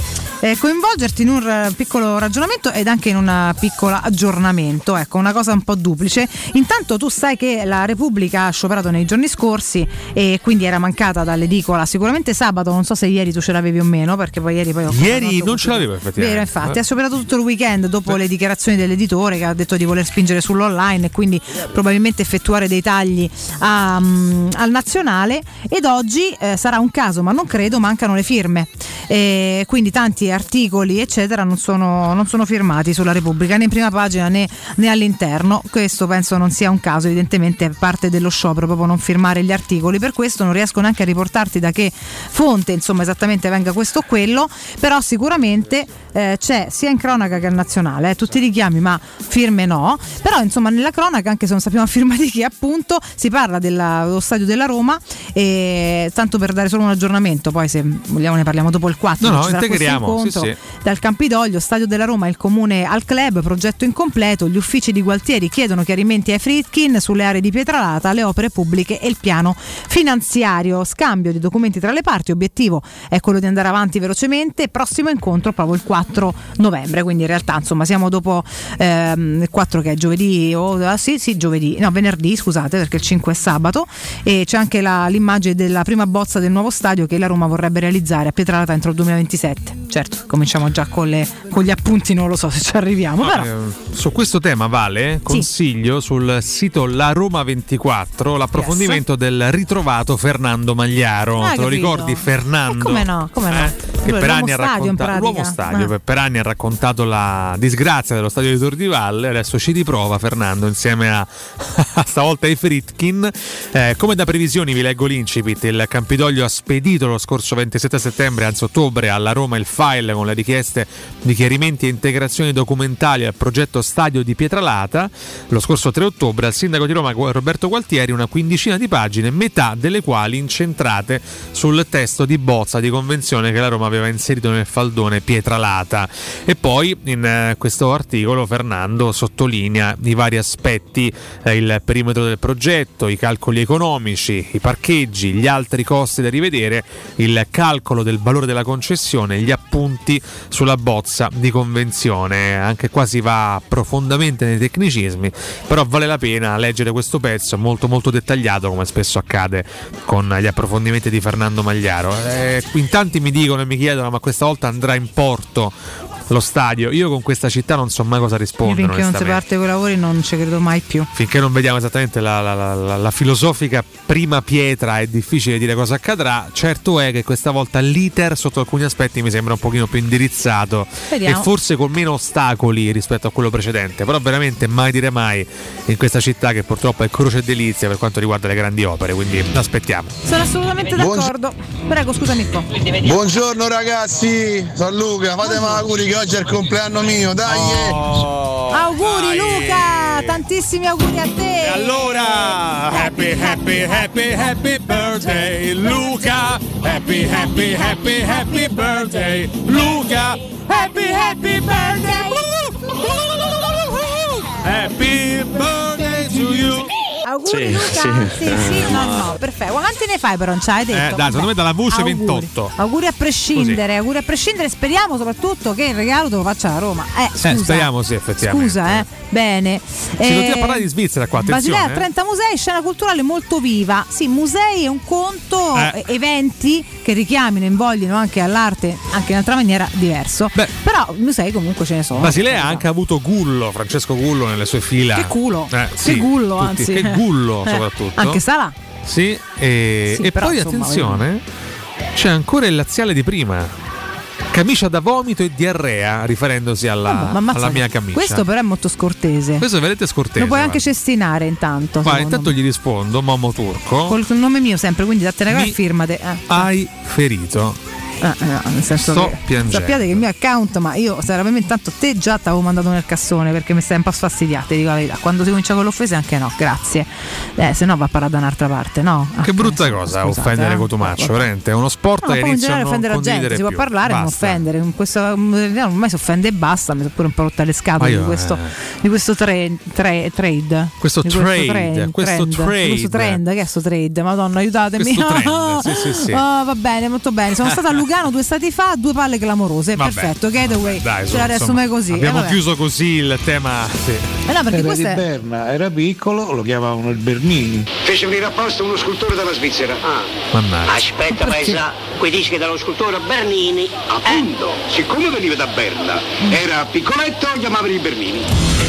eh, coinvolgerti in un eh, piccolo ragionamento ed anche in un eh, piccolo aggiornamento, ecco, una cosa un po' duplice. Intanto tu sai che la Repubblica scioperato nei giorni scorsi e quindi era mancata dall'edicola sicuramente sabato, non so se ieri tu ce l'avevi o meno, perché poi ieri poi ho Ieri non ce l'avevo effettivamente. Vero, infatti, ha scioperato tutto il weekend dopo le dichiarazioni dell'editore che ha detto di voler spingere sull'online e quindi probabilmente effettuare dei tagli a, mm, al nazionale ed oggi eh, sarà un caso, ma non credo, mancano le firme. E quindi tanti articoli, eccetera, non sono, non sono firmati sulla Repubblica né in prima pagina né, né all'interno. Questo penso non sia un caso, evidentemente è parte dello sciopero proprio non firmare gli articoli. Per questo non riesco neanche a riportarti da che fonte, insomma, esattamente venga questo o quello, però sicuramente eh, c'è sia in cronaca che al nazionale, eh, tutti i richiami, ma firme no. Però insomma nella cronaca, anche se non sappiamo (laughs) a firma di chi, appunto, si parla della- dello stadio della Roma e tanto per dare solo un aggiornamento, poi se vogliamo ne parliamo dopo il 4. No, no, ci sarà questo integriamo, sì, sì. Dal Campidoglio, stadio della Roma, il comune al club, progetto incompleto, gli uffici di Gualtieri chiedono chiarimenti ai Fritkin sulle aree di Pietralata, le opere pubbliche e il piano finanziario, scambio di documenti tra le parti, obiettivo è quello di andare avanti velocemente, prossimo incontro proprio il 4 novembre, quindi in realtà insomma siamo dopo ehm, il 4 che è giovedì, o ah, sì sì giovedì, no venerdì scusate perché il 5 è sabato. E c'è anche la- l'immagine della prima bozza del nuovo stadio che la Roma vorrebbe realizzare a Pietralata entro il 2027, certo cominciamo già con, le- con gli appunti, non lo so se ci arriviamo, però. Eh, su questo tema vale consiglio sul sito La Roma 24 l'approfondimento del ritrovato Fernando Magliaro. Ah, Te lo capito. ricordi Fernando? Eh, come no, come no. Che Lui è per anni, ha stadio, Ah. per, anni ha raccontato la disgrazia dello stadio di Tor di Valle. Adesso ci riprova Fernando insieme a (laughs) stavolta ai Fritkin. Eh, come da previsioni, vi leggo l'incipit. Il Campidoglio ha spedito lo scorso 27 settembre, anzi ottobre, alla Roma il file con le richieste di chiarimenti e integrazioni documentali al progetto Stadio di Pietralata. Lo scorso 3 ottobre al sindaco di Roma Roberto Gualtieri una quindicina di pagine, metà delle quali incentrate sul testo di bozza di convenzione che la Roma aveva inserito nel faldone Pietralata. E poi in eh, questo articolo Fernando sottolinea i vari aspetti, eh, il perimetro del progetto, i calcoli economici, i parcheggi, gli altri costi da rivedere, il calcolo del valore della concessione, gli appunti sulla bozza di convenzione. Anche qua si va profondamente nei tecnicismi, però vale la pena leggere questo pezzo molto molto dettagliato come spesso accade con gli approfondimenti di Fernando Magliaro. Eh, in tanti mi dicono e mi chiedono ma questa volta andrà in porto lo stadio. Io con questa città non so mai cosa io rispondere. finché non si parte con i lavori non ci credo mai più. Finché non vediamo esattamente la, la- la- la- la filosofica prima pietra è difficile dire cosa accadrà. Certo è che questa volta l'iter sotto alcuni aspetti mi sembra un pochino più indirizzato Vediamo. e forse con meno ostacoli rispetto a quello precedente. Però veramente mai dire mai in questa città che purtroppo è croce e delizia per quanto riguarda le grandi opere. Quindi aspettiamo. Sono assolutamente d'accordo. Prego, scusa Mirko. Buongiorno ragazzi, sono Luca, fatemi auguri oggi è il compleanno mio, dai! eh. Auguri Luca, tantissimi auguri a te. allora, happy, happy, happy, happy birthday, Luca. Happy, happy, happy, happy birthday, Luca. Happy, happy birthday. Happy birthday to you. Auguri Sì, Luca. sì. Sì, sì, no, no, perfetto. Quanti ne fai però? Non ci hai detto. Eh, dai, secondo me dalla voce Auguri. 28. Auguri a prescindere, auguri a prescindere. Speriamo soprattutto che il regalo te lo faccia la Roma. Eh, scusa. Eh, speriamo sì, effettivamente. Scusa, eh. Bene. Si continua a parlare di Svizzera qua, attenzione. Basilea, 30 musei, scena culturale molto viva. Sì, musei è un conto, Eh. eh, eventi che richiamino, invoglino anche all'arte, anche in un'altra maniera diverso. Però musei comunque ce ne sono. Basilea ha anche avuto Gullo, Francesco Gullo nelle sue fila. Che culo. Eh, Che sì, gullo, tutti. anzi. Che gullo (laughs) soprattutto. Anche Sala. Sì, e, Sì, e però, poi insomma, attenzione, c'è ancora il laziale di prima. Camicia da vomito e diarrea, riferendosi alla, Ma alla mia camicia. Questo però è molto scortese. Questo è veramente scortese. Lo puoi anche guarda. cestinare intanto. Secondo intanto gli rispondo, Momo Turco. Col nome mio sempre, quindi dattene Mi- e firmate. Eh. Hai ferito. Eh, eh, nel senso Sto che piangendo. sappiate che il mio account, ma io seriamente intanto te già ti avevo mandato nel cassone perché mi stai un po' sfascidiato, ti dico la verità. Quando si comincia con le offese anche no, grazie. Eh, se no va a parare da un'altra parte, no? Ah, Che brutta cosa scusate, offendere eh. Cotumaccio, veramente. È uno sport No, che inizia a non offendere la gente, condividere si può più. parlare, non Basta. offendere. In questo, ormai si offende e basta, mi sono pure un po' rotta le scatole Ma io, di questo, eh. di questo tre- tre- trade. Questo Di trade, trend, questo trend, trade. questo trend, che è sto trade? Madonna, aiutatemi. Questo trend, sì, sì, sì. (laughs) Ah, va bene, molto bene. Sono (laughs) stata a Lugano due stati fa, due palle clamorose. Vabbè. Perfetto, gateway. Dai, Ce la riassume così. Abbiamo Eh, chiuso così il tema. Sì. Eh no, perché era questo di è. Berna, era piccolo, lo chiamavano il Bernini. Fece venire apposta uno scultore dalla Svizzera. Ah. Mannaggia. Aspetta, paesa, quei dischi dello scultore Bernini. Appunto, siccome veniva da Berna, era piccoletto, chiamavano i Bernini.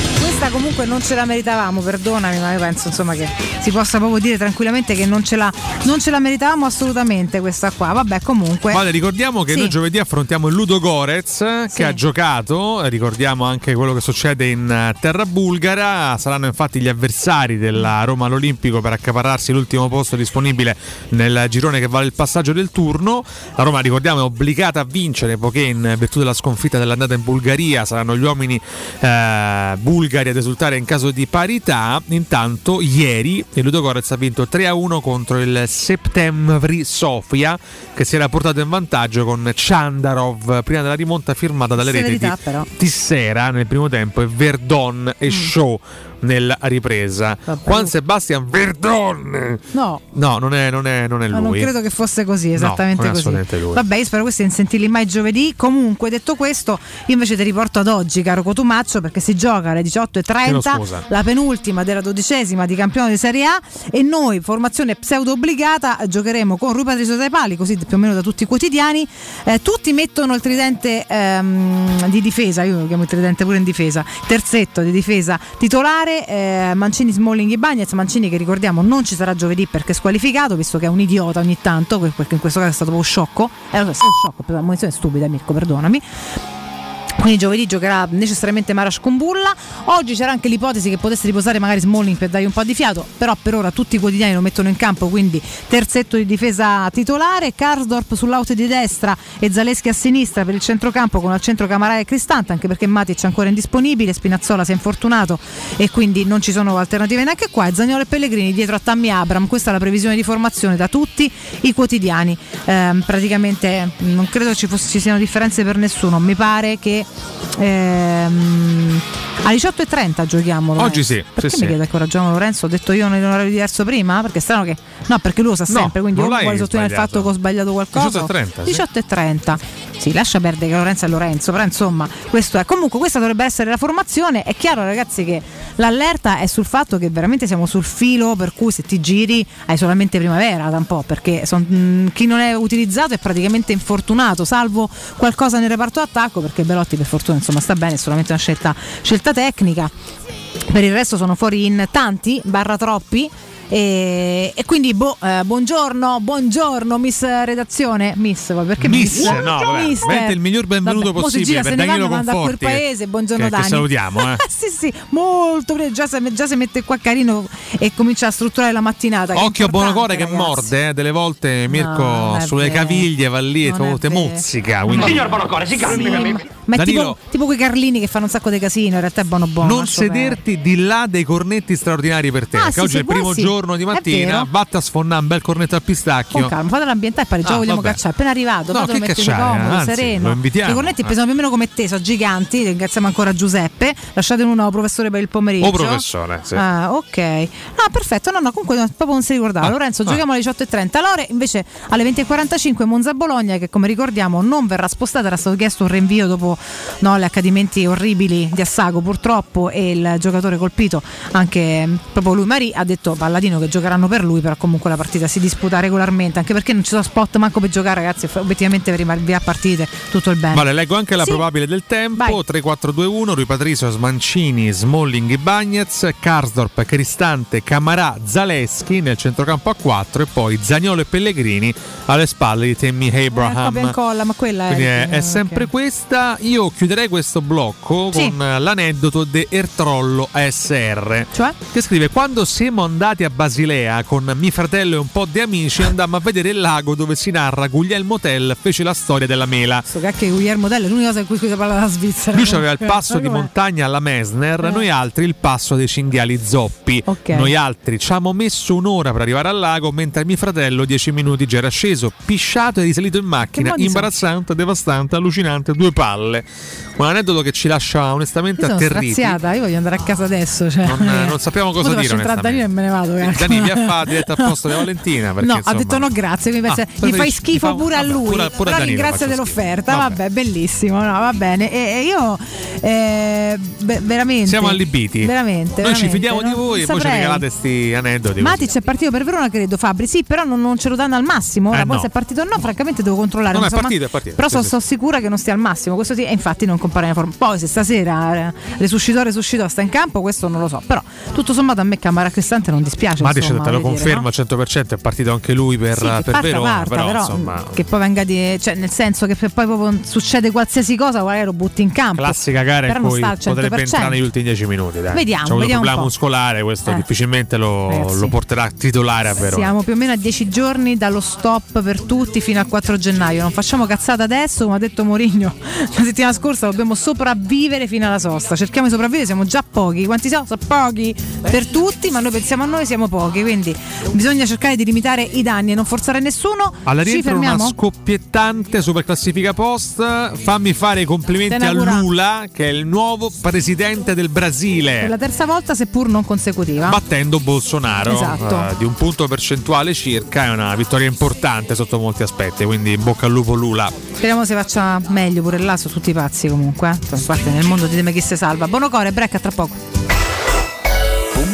Questa comunque non ce la meritavamo, perdonami, ma io penso insomma che si possa proprio dire tranquillamente che non ce la, non ce la meritavamo assolutamente questa qua. Vabbè, comunque. Vale, ricordiamo che Sì. noi giovedì affrontiamo il Ludo Gorez che ha giocato, ricordiamo anche quello che succede in eh, terra bulgara, saranno infatti gli avversari della Roma all'Olimpico per accaparrarsi l'ultimo posto disponibile nel girone che vale il passaggio del turno. La Roma, ricordiamo, è obbligata a vincere poiché in virtù della sconfitta dell'andata in Bulgaria saranno gli uomini eh, bulgari ad esultare in caso di parità. Intanto ieri il Ludo Gorez ha vinto 3-1 contro il Septemvri Sofia che si era portato in vantaggio con Chandarov prima della rimonta firmata dalle reti di però. Tissera nel primo tempo e Verdon e Shaw nella ripresa. Juan Sebastian Verdon No. No, non è, non è, non è lui. non credo che fosse così, No, esattamente non è così. Vabbè, io spero questi di sentirli mai giovedì. Comunque, detto questo, io invece ti riporto ad oggi, caro Cotumaccio, perché si gioca alle Chiedo 18.30, scusa. la penultima della dodicesima di campione di Serie A. E noi, formazione pseudo obbligata, giocheremo con Rui Patricio dai pali, così più o meno da tutti i quotidiani. Eh, tutti mettono il tridente ehm, di difesa, io lo chiamo il tridente pure in difesa, terzetto di difesa titolare, eh, Mancini, Smalling e Bagnez. Mancini che ricordiamo non ci sarà giovedì perché è squalificato, visto che è un idiota ogni tanto, perché in questo caso è stato proprio sciocco. Eh, lo so, è stato sciocco, per la munizione è stupida, Mirko, perdonami. Quindi giovedì giocherà necessariamente Marash con Bulla. Oggi c'era anche l'ipotesi che potesse riposare magari Smalling per dargli un po' di fiato, però per ora tutti i quotidiani lo mettono in campo, quindi terzetto di difesa titolare, Karsdorp sull'out di destra e Zaleschi a sinistra per il centrocampo con al centro Camarà e Cristante, anche perché Matic è ancora indisponibile, Spinazzola si è infortunato e quindi non ci sono alternative neanche qua. E Zagnolo e Pellegrini dietro a Tammy Abram, questa è la previsione di formazione da tutti i quotidiani. Ehm, praticamente mh, non credo ci, fosse- ci siano differenze per nessuno, mi pare che ehm, alle 18.30 giochiamo. Lorenzo. Oggi sì, Perché sì, mi sì. chiede ancora Giacomo Lorenzo? Ho detto io in un orario diverso prima? Perché è strano che. No, perché lui lo sa No, sempre, quindi non o l'hai vuole sottolineare il fatto che ho sbagliato qualcosa. 18.30, sì. 18.30. Sì, lascia perdere che Lorenzo è Lorenzo, però insomma, questo è. Comunque, questa dovrebbe essere la formazione. È chiaro, ragazzi, che l'allerta è sul fatto che veramente siamo sul filo, per cui se ti giri hai solamente primavera da un po', perché son- mh, chi non è utilizzato è praticamente infortunato, salvo qualcosa nel reparto attacco, perché Belotti per fortuna insomma sta bene, è solamente una scelta, scelta tecnica. Per il resto sono fuori in tanti, barra troppi. E, e quindi boh, eh, buongiorno, buongiorno Miss Redazione, Miss, perché Miss, no, vabbè, Mister. veramente il miglior benvenuto Vabbè, possibile gira, per Danilo quel Conforti, che- paese, buongiorno che- che Dani. salutiamo, eh. (laughs) sì, sì, molto bene, già, si- già si mette qua carino e comincia a strutturare la mattinata. che Occhio a Buonocore che morde, eh, delle volte Mirko non è sulle vero. caviglie va lì e te mozzica. Quindi... Signor Bonocore, si calmi. Ma è Danilo, tipo, tipo quei Carlini che fanno un sacco di casino, in realtà è buono buono. non sederti di là dei cornetti straordinari per te. Ah, perché sì, oggi è il primo sì. giorno di È mattina. Vatti a sfondare un bel cornetto al pistacchio. Con calma, fate l'ambientale, poi già Ah, vogliamo vabbè. cacciare. Appena arrivato, No, che cacciare, comodo, anzi, sereno. lo invitiamo. I cornetti pesano più o meno come te, sono giganti. Ringraziamo ancora Giuseppe. Lasciate uno professore per il pomeriggio. O professore, sì. Ah, ok. Ah, perfetto. No, no, comunque no, proprio non si ricordava. Ah, Lorenzo, ah. giochiamo alle 18.30. Lore, invece, alle 20.45 Monza-Bologna, che come ricordiamo non verrà spostata. Era stato chiesto un rinvio dopo no, gli accadimenti orribili di Assago, purtroppo. E il giocatore colpito, anche mh, proprio lui, Mari, ha detto Palladino che giocheranno per lui. Però comunque la partita si disputa regolarmente. Anche perché non ci sono spot manco per giocare, ragazzi. Obiettivamente per rimandare a partite tutto il bene. Vale, leggo anche la Sì. probabile del tempo: Vai. 3-4-2-1, Rui Patricio, Smancini, Smalling, Bagnez, Karsdorp, Cristante, Camarà, Zaleschi nel centrocampo a 4 e poi Zagnolo e Pellegrini alle spalle di Tammy Eh, Abraham. copia e incolla, ma quella Quindi è. è, sempre ok. questa. Io chiuderei questo blocco Sì. con eh, l'aneddoto di Ertrollo ASR. Cioè? Che scrive: Quando siamo andati a Basilea con mio fratello e un po' di amici, andammo a vedere il lago dove si narra Guglielmo Tell fece la storia della mela. Sto cacchio di Guillermo Tell è l'unica cosa in cui si parla della Svizzera. Lui aveva il passo di montagna alla Mesner, Eh. noi altri il passo dei cinghiali zoppi. Ok. Noi altri ci abbiamo messo un'ora per arrivare al lago, mentre mio fratello dieci minuti già era sceso, pisciato e risalito in macchina. Imbarazzante, devastante, allucinante, due palle. Un aneddoto che ci lascia onestamente Io sono atterriti. straziata, io voglio andare a casa adesso. Cioè. Non, eh, non sappiamo cosa dire. devo entrare a Danilo e me ne vado. cacchio. Dani via fa diretta al posto di Valentina. Perché, no, ha insomma- detto no, grazie. Ah, pensa- gli preferisci- fai schifo fa- pure a vabbè, lui. pure- pure a però Danilo faccio dell'offerta. schifo. Vabbè. bellissimo. No, va bene. E, e io eh, be- veramente. Siamo allibiti. Veramente. Noi ci veramente, fidiamo di non- voi e voi ci regalate sti aneddoti. Matic è partito per Verona, credo Fabri. Sì, però non, non ce lo danno al massimo. Ora Eh, poi no. se è partito o no, francamente devo controllare. No, no, è partito, è partito. Però sono sono sicura che non stia al massimo. Questo sì, e infatti non compare in forma. Poi se stasera eh, resuscitò, resuscitò, sta in campo, questo non lo so. Però tutto sommato a me Camara Cristante non dispiace. Matic insomma, te lo dire, confermo no? al 100%, è partito anche lui per, Sì, per parta, Verona, parta, però, però, insomma, che poi venga di. cioè, nel senso che poi proprio succede qualsiasi cosa, magari lo butti in campo. classica gara però in cui sta al 100%. potrebbe entrare negli ultimi 10 minuti. Dai. Vediamo, vediamo un problema po'. muscolare, questo Eh. difficilmente lo, Ragazzi. lo porterà titolare a Verona. Siamo più o meno a 10 giorni dallo stop per tutti fino al 4 gennaio. Non facciamo cazzata adesso, come ha detto Mourinho (laughs) la settimana scorsa, dobbiamo sopravvivere fino alla sosta. Cerchiamo di sopravvivere, siamo già pochi. Quanti siamo? Sono pochi per tutti, ma noi pensiamo a noi, siamo pochi. Quindi bisogna cercare di limitare i danni e non forzare nessuno. Alla Ci rientro una scoppiettante super classifica post. Fammi fare i complimenti a. Lula, che è il nuovo presidente del Brasile. Per la terza volta, seppur non consecutiva. battendo Bolsonaro Esatto. eh, di un punto percentuale circa, è una vittoria importante sotto molti aspetti, quindi in bocca al lupo Lula. Speriamo si faccia meglio pure là, sono tutti pazzi comunque. Eh. A parte nel mondo ditemi chi se salva. Buono core, break a tra poco.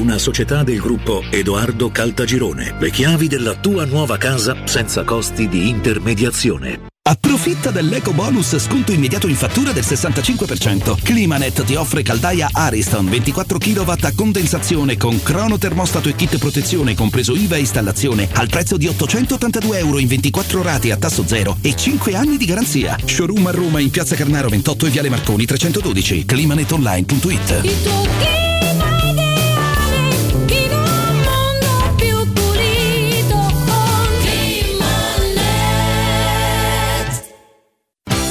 una società del gruppo Edoardo Caltagirone. Le chiavi della tua nuova casa senza costi di intermediazione. Approfitta dell'eco bonus sconto immediato in fattura del 65%. Climanet ti offre caldaia Ariston 24 kW a condensazione con crono termostato e kit protezione compreso IVA e installazione al prezzo di 882 euro in 24 rate a tasso zero e 5 anni di garanzia. Showroom a Roma in Piazza Carnaro 28 e Viale Marconi 312. Climanetonline.it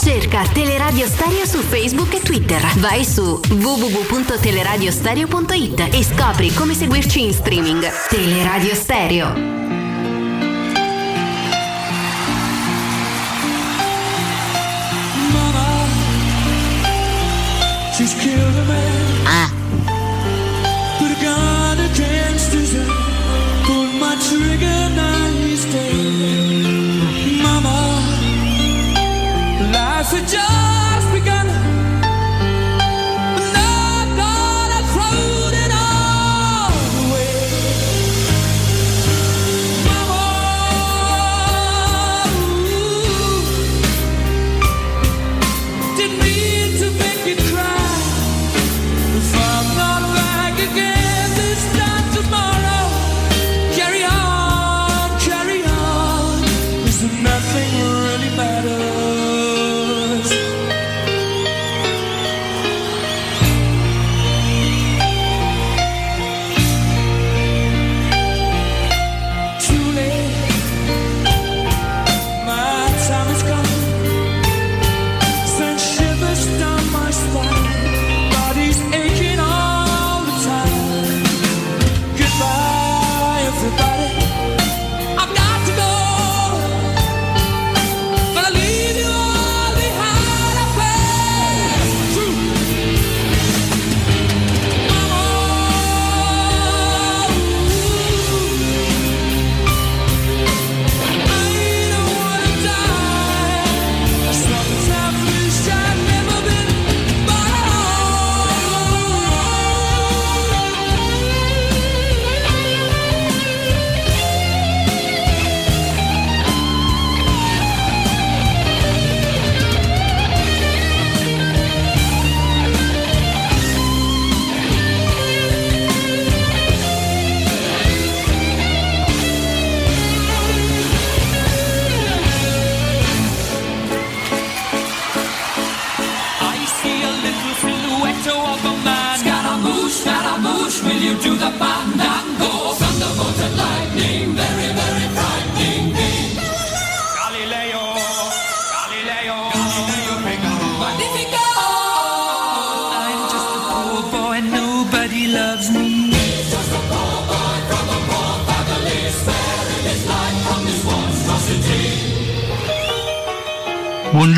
Cerca Teleradio Stereo su Facebook e Twitter. Vai su www.teleradiostereo.it e scopri come seguirci in streaming. Teleradio Stereo. She's killed a man. Put a gun against his head. Pulled my trigger, now life had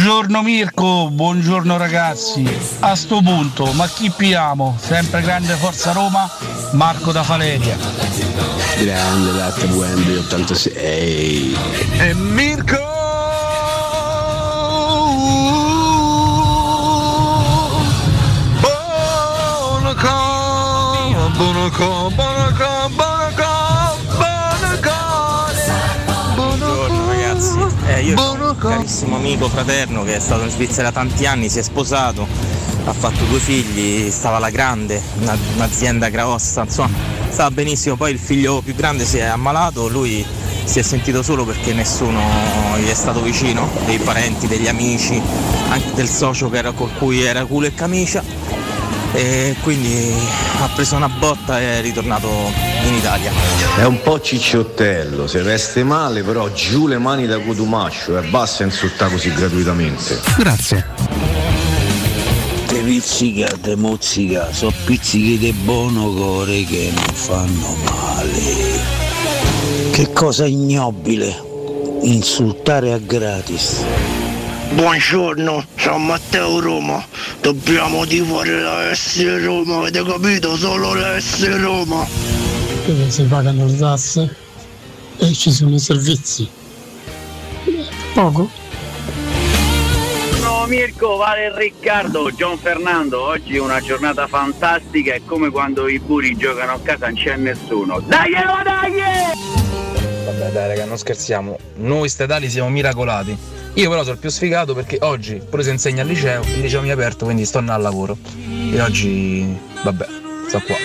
Buongiorno Mirko, buongiorno ragazzi. A sto punto, ma chi piamo? Sempre grande Forza Roma, Marco da Faleria. Grande latte Wembley 86. E Mirko! Bonaco, Bonaco, Bonaco, io ho un carissimo amico fraterno che è stato in Svizzera tanti anni, si è sposato, ha fatto due figli, stava alla grande, una- un'azienda grossa, insomma, stava benissimo, poi il figlio più grande si è ammalato, lui si è sentito solo perché nessuno gli è stato vicino, dei parenti, degli amici, anche del socio era con cui era culo e camicia e quindi ha preso una botta e è ritornato in Italia. È un po' cicciottello, se veste male, però giù le mani da cotumascio e basta insultare così gratuitamente. Grazie. Te pizzica, te mozzica, so pizzichi di buono core che non fanno male. Che cosa ignobile, insultare a gratis. Buongiorno, sono Matteo Roma. Dobbiamo tifare la S Roma, avete capito? Solo la S Roma. Dove si pagano le tasse e ci sono i servizi. Poco. No Mirko, vale Riccardo, Gian Fernando, oggi è una giornata fantastica, è come quando i buri giocano a casa non c'è nessuno. Dai, dai! Vabbè dai raga, non scherziamo. Noi statali siamo miracolati. Io però sono il più sfigato perché oggi pure se insegno al liceo, il liceo mi è aperto, quindi sto andando al lavoro. E oggi, vabbè, sto qua.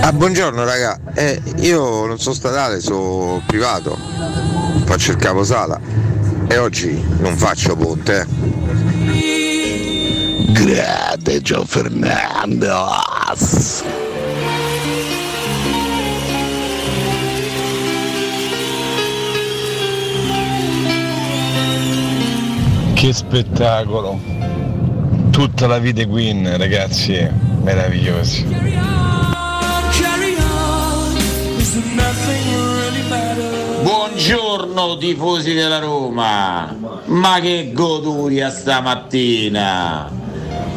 Ah, buongiorno raga, eh, io non sono statale, sono privato, faccio il caposala e oggi non faccio ponte. Grande Gio Fernando. Che spettacolo! Tutta la vita Queen, ragazzi, meravigliosi. Buongiorno tifosi della Roma, ma che goduria stamattina!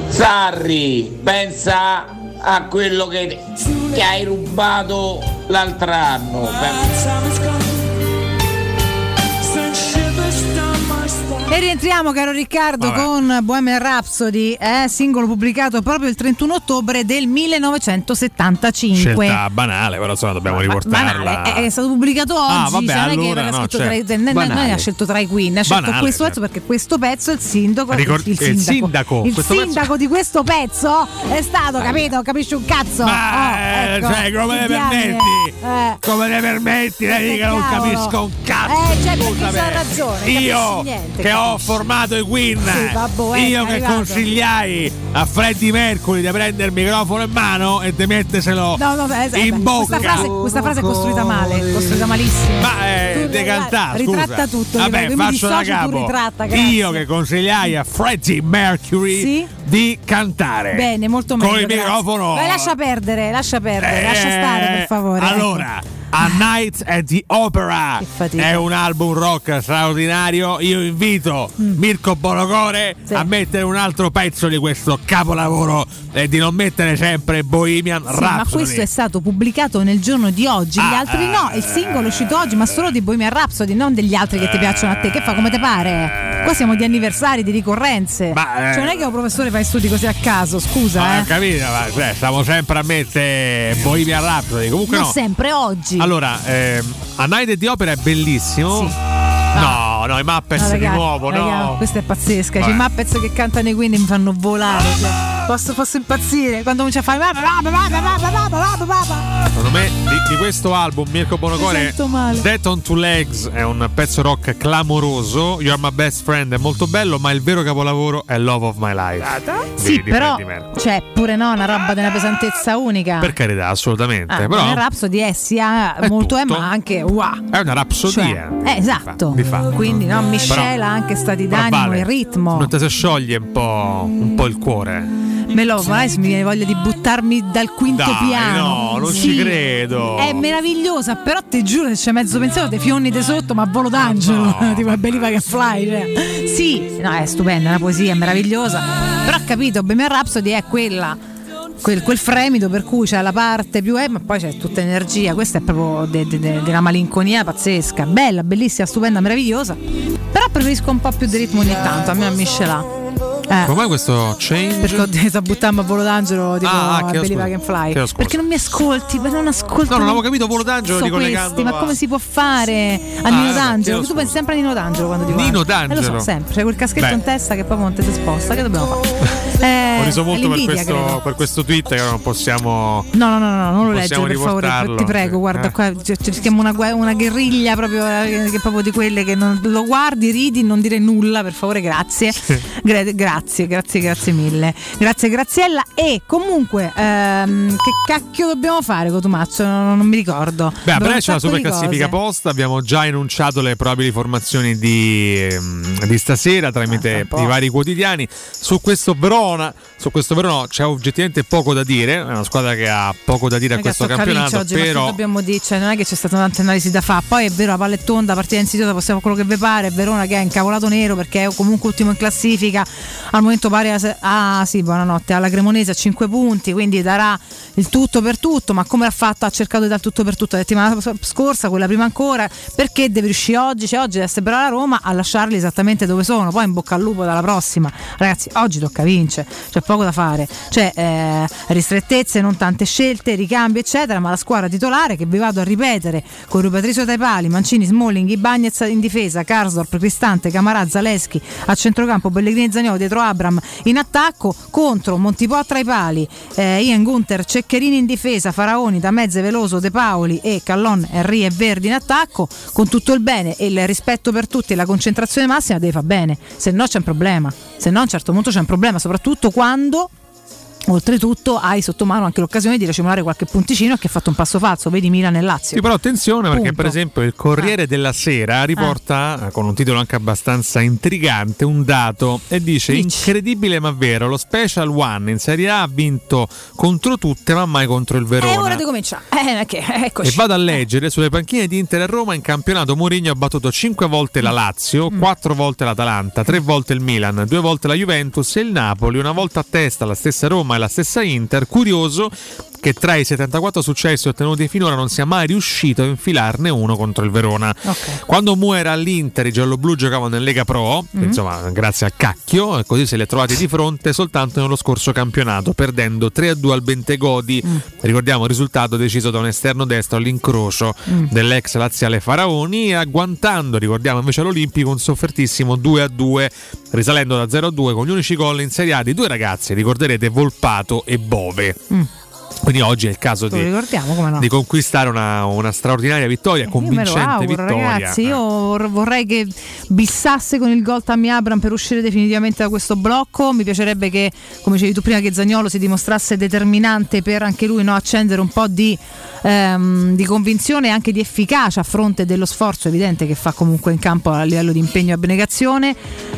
Sarri, pensa a quello che, che hai rubato l'altro anno. E rientriamo, caro Riccardo, Vabbè. con Bohemian Rhapsody, eh, singolo pubblicato proprio il 31 ottobre del 1975. Scelta banale, però insomma dobbiamo riportarla. È, è stato pubblicato oggi, Ah, vabbè, cioè non è che allora no, certo. tra i, Banale. ha scelto tra i Queen, ha scelto Banale, questo certo. pezzo perché questo pezzo il sindaco, Ricor- il, il sindaco, il questo pezzo- sindaco di questo pezzo è stato, capito? Capisci un cazzo? Ma, Oh, eh, ecco, cioè, come che te permetti? Eh. Come te permetti? Lei dica non capisco un cazzo. Eh, cioè, perché c'ha ragione, Io che ho formato i Queen, Sì, eh, io è che consigliai a Freddie Mercury di prendere il microfono in mano e di metterselo No, no, eh, in beh, bocca. Questa frase, questa frase è costruita male, costruita malissimo. Ma eh, decantà, guarda, scusa. ritratta tutto, Vabbè, mi faccio da capo. ritratta. Io che consigliai a Freddie Mercury Sì? di cantare. Bene, molto meglio. Con il grazie. microfono. Vai, lascia perdere, lascia perdere, Eh, lascia stare per favore. ecco. Allora, A Night at the Opera è un album rock straordinario. Io invito Mm. Mirko Bonocore a mettere un altro pezzo di questo capolavoro e di non mettere sempre Bohemian Sì, ma Rhapsody. questo è stato pubblicato nel giorno di oggi, gli Ah, altri no, il singolo è uscito oggi, ma solo di Bohemian Rhapsody, non degli altri che ti piacciono a te. Che fa come te pare? Qua siamo di anniversari, di ricorrenze. Ma, eh, cioè, non è che un professore fa i studi così a caso, scusa, Ah, eh. capito, ma cioè, stiamo sempre a mettere Bohemian Rhapsody. Comunque non no. sempre oggi. Allora, ehm, A Night the Opera è bellissimo. No, no, i Muppets No, di nuovo, raga, no. Questa è pazzesca. Vabbè. I Muppets che cantano i quindi mi fanno volare. cioè, posso, posso impazzire quando comincia a fare. Secondo me di, di questo album Mirko Mi Bonocore sento male. Death on Two Legs è un pezzo rock clamoroso You're My Best Friend è molto bello ma il vero capolavoro è Love of My Life Sì, di- di però, cioè, pure no, una roba di una pesantezza unica. per carità assolutamente Ah, però nel Rhapsody è sia molto è, ma anche wow. è una rapsodia Cioè, eh, esatto. di fatto. Quindi no, miscela anche stati d'animo e ritmo. non ti si scioglie un po', un po' il cuore Me lo adesso mi viene voglia di buttarmi dal quinto Dai, piano. no, non Sì. ci credo. È meravigliosa, però ti giuro che c'è mezzo pensiero, te fionni di sotto, ma volo d'angelo, (laughs) tipo è Belliva che fly. Cioè. Sì, no, è stupenda, è una poesia, è meravigliosa. Però ho capito, Bohemian Rhapsody è quella. Quel, quel fremito per cui c'è la parte più eh, ma poi c'è tutta energia, questa è proprio de- de- de- della malinconia pazzesca, bella, bellissima, stupenda, meravigliosa. Però preferisco un po' più di ritmo ogni tanto, a me ammiscela. Eh. Come questo change? Perché ho detto a volo d'angelo tipo Ah, a che ho Belliva scusa. Can Fly. Che. Perché non mi ascolti, ma non ascolti. No, non avevo capito volo d'angelo So questi, ma come si può fare a Ah, Nino vabbè, D'Angelo? Tu pensi sempre a Nino D'Angelo quando dico Nino Eh, lo D'Angelo? so, sempre. C'è quel caschetto Beh. in testa che proprio non ti si sposta. Che dobbiamo fare? Eh, Ho riso molto per questo, per questo tweet che non possiamo. No, no, no, no, non lo leggere per favore, ti prego, guarda Eh. qua, cerchiamo una, una guerriglia proprio, eh, che proprio di quelle che non, lo guardi, ridi, non dire nulla, per favore, grazie. Gra- grazie, grazie, grazie mille. Grazie Graziella e comunque ehm, che cacchio dobbiamo fare Cotumaccio? Non, non mi ricordo. Beh, a Abbiamo un Brescia la sacco super classifica posta, abbiamo già enunciato le probabili formazioni di, ehm, di stasera tramite Ah, i vari quotidiani. Su questo Verona, su questo Verona c'è oggettivamente poco da dire, è una squadra che ha poco da dire a Ragazzi, questo tocca campionato, oggi, però dobbiamo dire, cioè, non è che c'è stata tante analisi da fare. Poi è vero, la palla è tonda, partita insidiosa, possiamo quello che vi pare. Verona che è incavolato nero perché è comunque ultimo in classifica. Al momento pare a ah sì, buonanotte, alla Cremonese a 5 punti, quindi darà il tutto per tutto. Ma come ha fatto? Ha cercato di dare tutto per tutto la settimana scorsa, quella prima ancora. Perché deve riuscire oggi? Cioè, oggi deve essere brava la Roma a lasciarli esattamente dove sono. Poi in bocca al lupo dalla prossima. Ragazzi, oggi tocca vincere, c'è poco da fare. C'è eh, ristrettezze, non tante scelte, ricambi, eccetera. Ma la squadra titolare che vi vado a ripetere con Rui Patricio dai pali, Mancini, Smalling, Ibagnez in difesa, Karsdorp, Cristante, Camarà, Zaleschi a centrocampo, Pellegrini Zagnolo dietro Abram. In attacco contro Montipò tra i pali, eh, Ian Gunther, Ceccherini in difesa, Faraoni, da Mezze, Veloso, De Paoli e Callon, Henry e Verdi in attacco. Con tutto il bene e il rispetto per tutti e la concentrazione massima deve fa bene, se no c'è un problema, se no a un certo punto c'è un problema, soprattutto quando Oltretutto hai sotto mano anche l'occasione di racimolare qualche punticino che ha fatto un passo falso, vedi Milan e Lazio. Sì, però attenzione perché Punto. per esempio il Corriere della Sera riporta eh, con un titolo anche abbastanza intrigante un dato e dice incredibile ma vero, lo Special One in Serie A ha vinto contro tutte ma mai contro il È ora Verona. di cominciare. Eh, che, eccoci. E vado a leggere sulle panchine di Inter e Roma in campionato Mourinho ha battuto 5 volte la Lazio, Mm. 4 volte l'Atalanta, 3 volte il Milan, 2 volte la Juventus e il Napoli, una volta a testa la stessa Roma e la stessa Inter. Curioso che tra i 74 successi ottenuti finora non sia mai riuscito a infilarne uno contro il Verona. Quando Mu era all'Inter i gialloblu giocavano in Lega Pro, Mm. insomma grazie a cacchio, e così se li è trovati di fronte soltanto nello scorso campionato, perdendo 3-2 al Bentegodi. Mm. Ricordiamo il risultato deciso da un esterno destro all'incrocio Mm. dell'ex laziale Faraoni e agguantando, ricordiamo invece all'Olimpico, un soffertissimo 2-2, risalendo da 0-2 con gli unici gol in Serie A di due ragazzi, ricorderete Volpato e Bove. Mm. Quindi oggi è il caso di, no. di conquistare una, una straordinaria vittoria, lo convincente auguro, vittoria. ragazzi. Io vor- vorrei che bissasse con il gol Tammy Abram per uscire definitivamente da questo blocco. Mi piacerebbe che, come dicevi tu prima, che Zagnolo si dimostrasse determinante per anche lui no, accendere un po' di, ehm, di convinzione e anche di efficacia a fronte dello sforzo evidente che fa comunque in campo a livello di impegno e abnegazione.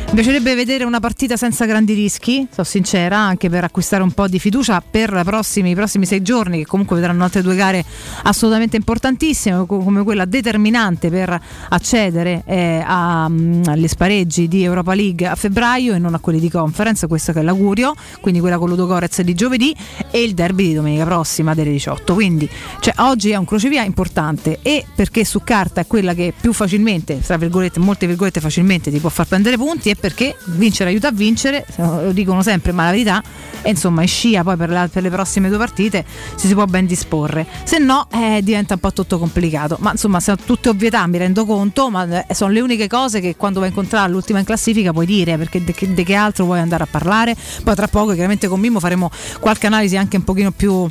Mi piacerebbe vedere una partita senza grandi rischi, sono sincera, anche per acquistare un po' di fiducia per i prossimi, i prossimi sei giorni, che comunque vedranno altre due gare assolutamente importantissime, co- come quella determinante per accedere eh, a, mm, agli spareggi di Europa League a febbraio e non a quelli di conference, questo che è l'augurio, quindi quella con Ludogorez di giovedì e il derby di domenica prossima delle 18. Quindi cioè, oggi è un crocevia importante e perché su carta è quella che più facilmente, tra virgolette, molte virgolette facilmente ti può far prendere punti e perché vincere aiuta a vincere, lo dicono sempre, ma la verità è insomma in scia poi per, la- per le prossime due partite ci si può ben disporre, se no eh, diventa un po' tutto complicato, ma insomma sono tutte ovvietà, mi rendo conto, ma eh, sono le uniche cose che quando vai a incontrare l'ultima in classifica puoi dire, perché di che, che altro vuoi andare a parlare, poi tra poco chiaramente con Mimmo faremo qualche analisi anche un pochino più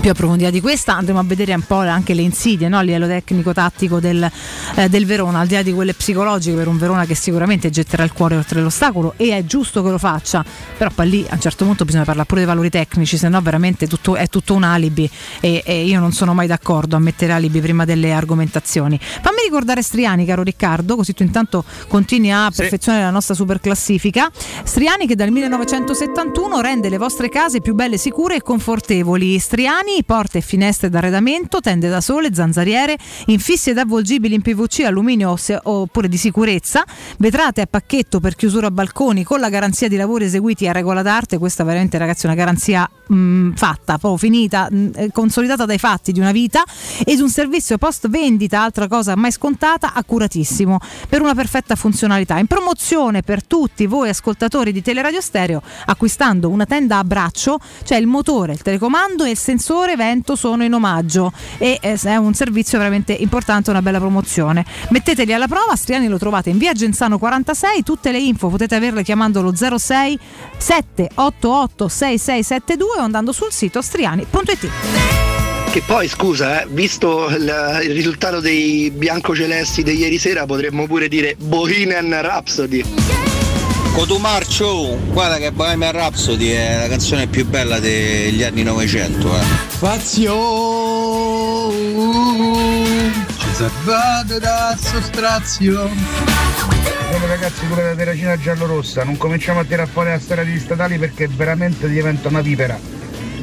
più approfondita di questa andremo a vedere un po' anche le insidie no? a livello tecnico-tattico del, eh, del Verona, al di là di quelle psicologiche per un Verona che sicuramente getterà il cuore oltre l'ostacolo e è giusto che lo faccia, però poi lì a un certo punto bisogna parlare pure dei valori tecnici, se no veramente tutto, è tutto un alibi e, e io non sono mai d'accordo a mettere alibi prima delle argomentazioni. Fammi Fammi ricordare Striani, caro Riccardo, così tu intanto continui a perfezionare la nostra super classifica. Striani che dal 1971 rende le vostre case più belle, sicure e confortevoli. Striani, porte e finestre d'arredamento, tende da sole, zanzariere, infissi ed avvolgibili in PVC, alluminio oppure di sicurezza, vetrate a pacchetto per chiusura a balconi con la garanzia di lavori eseguiti a regola d'arte. Questa veramente ragazzi è una garanzia mh, fatta, proprio finita, mh, eh, consolidata dai fatti di una vita ed un servizio post vendita, altra cosa mai scontata, accuratissimo per una perfetta funzionalità. In promozione per tutti voi ascoltatori di Teleradio Stereo, acquistando una tenda a braccio, c'è il motore, il telecomando e il sensore vento sono in omaggio e eh, è un servizio veramente importante, una bella promozione. Metteteli alla prova, Striani lo trovate in via Genzano 46, tutte le info potete averle chiamando lo 06 788 6672 o andando sul sito striani.it. Che poi, scusa, eh, visto il, il risultato dei biancocelesti di ieri sera, potremmo pure dire Bohemian Rhapsody. Cotumarcio, guarda che Bohemian Rhapsody è la canzone più bella degli anni 900. Eh. Fazio ci salvate da sostrazio Come ragazzi pure la terracina giallorossa, non cominciamo a tirare fuori la storia degli statali perché veramente diventa una vipera.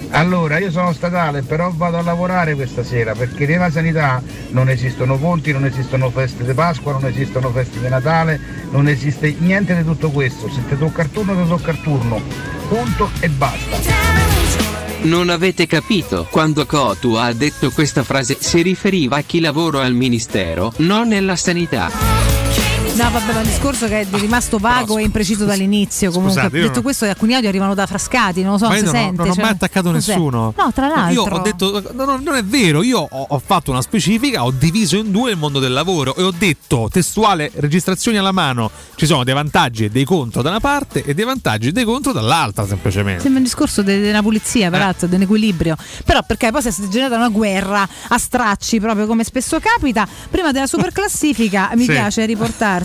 Allora, io sono statale, però vado a lavorare questa sera perché nella sanità non esistono ponti, non esistono feste di Pasqua, non esistono feste di Natale, non esiste niente di tutto questo. Se ti tocca il turno, ti tocca il turno. Punto e basta. Non avete capito, quando Cotu ha detto questa frase si riferiva a chi lavora al ministero, non nella sanità. No, vabbè, ma il discorso che è rimasto vago e impreciso dall'inizio. Comunque, Scusate, detto non- questo, alcuni audio arrivano da Frascati, non lo so, Ma non, ho- sente. non ho cioè, mai attaccato nessuno. No, tra l'altro. Io ho detto, no, no, non è vero, io ho, ho fatto una specifica, ho diviso in due il mondo del lavoro e ho detto, testuale, registrazioni alla mano, ci sono dei vantaggi e dei contro da una parte e dei vantaggi e dei contro dall'altra semplicemente. Sembra un discorso de- della Eh. pulizia, peraltro, dell'equilibrio. Però perché poi si è generata una guerra a stracci, proprio come spesso capita. Prima della super classifica mi Sì. piace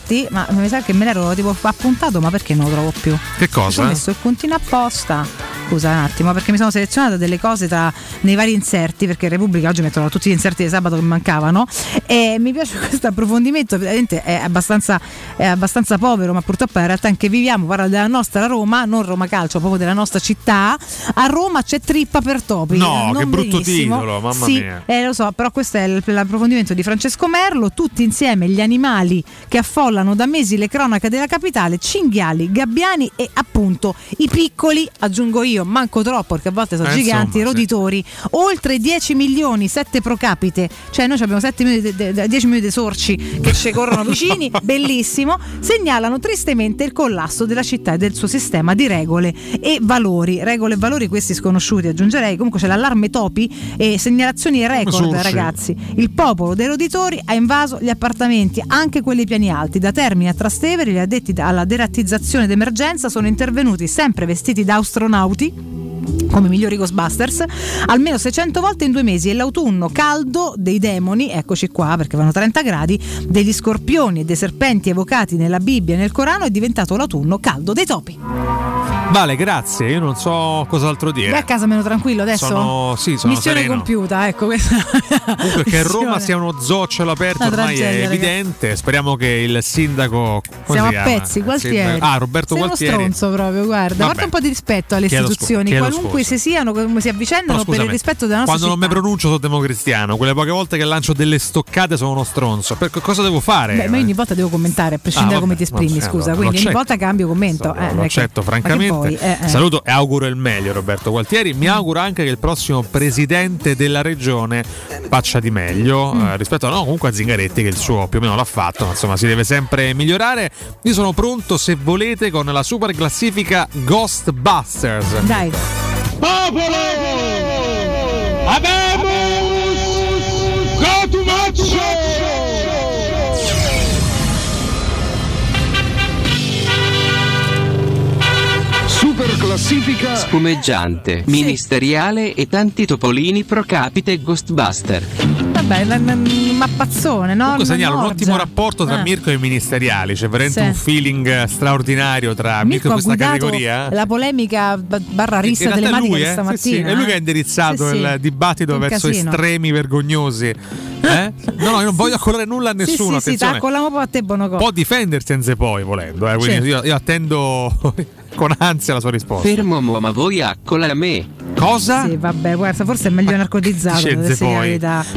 riportarti, ma mi sa che me l'ero tipo appuntato, ma perché non lo trovo più? Che Ci ho cosa? messo il puntino apposta. Scusa un attimo, perché mi sono selezionata delle cose tra, nei vari inserti, perché Repubblica oggi mettono tutti gli inserti di sabato che mancavano. E mi piace (laughs) questo approfondimento, veramente è abbastanza, è abbastanza povero, ma purtroppo in realtà anche viviamo. Parla della nostra Roma, non Roma Calcio, proprio della nostra città. A Roma c'è trippa per topi. No, Non che brutto benissimo. titolo, mamma Sì, mia. eh, lo so, però questo è l- l'approfondimento di Francesco Merlo. Tutti insieme gli animali che affollano da mesi le cronache della capitale: cinghiali, gabbiani e appunto i piccoli, aggiungo io, manco troppo perché a volte sono Eh, giganti, insomma, sì. roditori. Oltre 10 milioni, 7 pro capite, cioè noi abbiamo 7 milioni de- de- de- 10 milioni di sorci che ci corrono vicini, (laughs) bellissimo. Segnalano tristemente il collasso della città e del suo sistema di regole e valori. Regole e valori questi sconosciuti, aggiungerei. Comunque c'è l'allarme topi e segnalazioni record, Sorci. ragazzi. Il popolo dei roditori ha invaso gli appartamenti, anche quelli piani alti. Da Termini a Trastevere, gli addetti alla derattizzazione d'emergenza sono intervenuti sempre vestiti da astronauti come i migliori Ghostbusters, almeno 600 volte in due mesi e l'autunno caldo dei demoni, eccoci qua perché vanno 30 gradi, degli scorpioni e dei serpenti evocati nella Bibbia e nel Corano è diventato l'autunno caldo dei topi. Vale, grazie, io non so cos'altro dire. Vai a casa meno tranquillo adesso? Sono- sì, sono Missione sereno. compiuta, ecco questa. Comunque che Roma sia uno zoccolo aperto Una ormai è evidente. Speriamo che il sindaco. come Siamo si a pezzi, Gualtieri. sindaco- Ah, Roberto Sei Gualtieri. uno stronzo proprio, guarda. Vabbè. Guarda un po' di rispetto alle Chiedo scu- istituzioni, qualunque scusa. si siano, come si avvicendano per il rispetto della nostra Quando non mi città. pronuncio sono democristiano, quelle poche volte che lancio delle stoccate sono uno stronzo. Per co- cosa devo fare? Beh, ma io ogni volta devo commentare, a prescindere Ah, come vabbè, ti esprimi, scusa. allora, quindi ogni volta cambio commento. Eh, Lo che- accetto francamente. eh, eh. Saluto e auguro il meglio Roberto Gualtieri. Mi auguro anche che il prossimo presidente della regione faccia di meglio Mm. eh, rispetto a no, comunque a Zingaretti che il suo più o meno l'ha fatto. ma Insomma, si deve sempre migliorare. Io sono pronto se volete con la super classifica Ghostbusters. Dai. Popolo! Classifica spumeggiante, ministeriale e tanti topolini pro capite Ghostbuster. Vabbè, un mappazzone, no? Comunque segnalo un ottimo rapporto tra Ah. Mirko e i ministeriali, c'è veramente Sì. un feeling eh, straordinario tra Mirko, Mirko e questa categoria. la polemica barra rissa telematica lui, di eh? stamattina. Sì, sì, È lui che ha eh. indirizzato Sì, sì. il dibattito Un verso casino. estremi vergognosi. Eh? (laughs) No, no, io non voglio accolare nulla a Sì, nessuno. sì, sì, attenzione. taccolamo un po' a te, Bonoco. Può difendersi senza poi volendo, eh, quindi Certo. io, io attendo con ansia la sua risposta. Fermo, mo, ma voi accola a me. Cosa? Sì, vabbè, guarda, forse è meglio narcotizzato.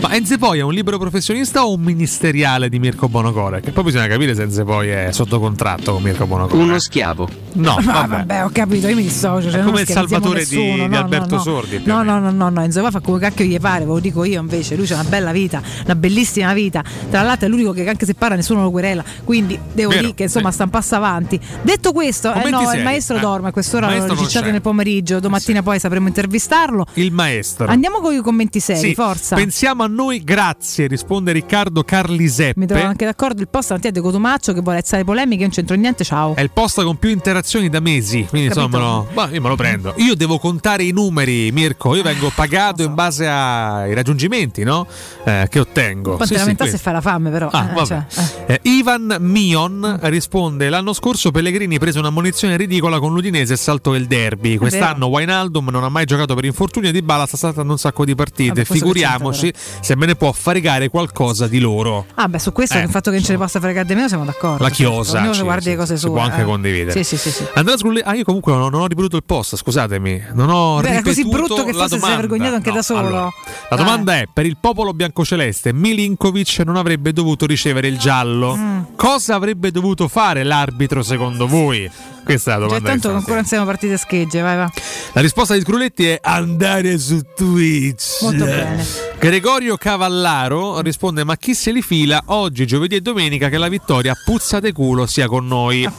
Ma Enzepoi è un libero professionista o un ministeriale di Mirko Bonocore? Che poi bisogna capire se Enzepoi è sotto contratto con Mirko Bonocore. Uno schiavo. No, (laughs) Ma vabbè. vabbè, ho capito, io mi dissocio. Cioè È come il Salvatore di- nessuno, di no, Alberto no, no. Sordi, No, no, no, no, no, Enzo fa come cacchio gli pare, ve lo dico io invece. Lui c'ha una bella vita, una bellissima vita. Tra l'altro è l'unico che anche se parla nessuno lo querela. Quindi devo Vero, dire che insomma sta un passo avanti. Detto questo, eh, no, il seri, maestro eh. dorme, a quest'ora Maestro c'è. nel pomeriggio, domattina poi sapremo intervistarlo. Il maestro. Andiamo con i commenti seri, Sì, forza. Pensiamo a noi, grazie, risponde Riccardo Carliseppe. Mi trovo anche d'accordo il post anti di Cotumaccio che vuole alzare polemiche, non c'entro niente, ciao. È il post con più interazioni da mesi, quindi Capito. insomma, lo- ma io me lo prendo. Io devo contare i numeri, Mirko. Io vengo pagato in base ai raggiungimenti no? Eh, che ottengo. Poi Sì, sì, lamentassi questo. e fai la fame, però. Ah, eh, cioè, eh. Eh, Ivan Mion risponde: L'anno scorso Pellegrini prese una munizione ridicola con l'Udinese e saltò il derby. Quest'anno Wijnaldum non ha mai giocato per infortunio Di Bala sta saltando un sacco di partite. Vabbè, Figuriamoci se me ne può fregare qualcosa di loro. Ah, beh, su questo Eh, il fatto che non ce ne possa fregare di meno siamo d'accordo. La certo. chiosa, Ognuno sì, guarda le cose si sue. può anche eh. condividere. Sì, sì, sì. Andrea Sgrulli- ah, io comunque non, non ho ripetuto il post, scusatemi. Non ho Beh, era così ripetuto brutto che forse si è vergognato anche No, da solo. allora, la domanda è: per il popolo biancoceleste, Milinkovic non avrebbe dovuto ricevere il giallo. Mm. Cosa avrebbe dovuto fare l'arbitro secondo voi? Questa è la Cioè, domanda. tanto che ancora non siamo partite a schegge, vai, va. la risposta di Scruletti è andare su Twitch. Molto bene. Gregorio Cavallaro risponde: Ma chi se li fila oggi, giovedì e domenica che la vittoria puzza de culo sia con noi.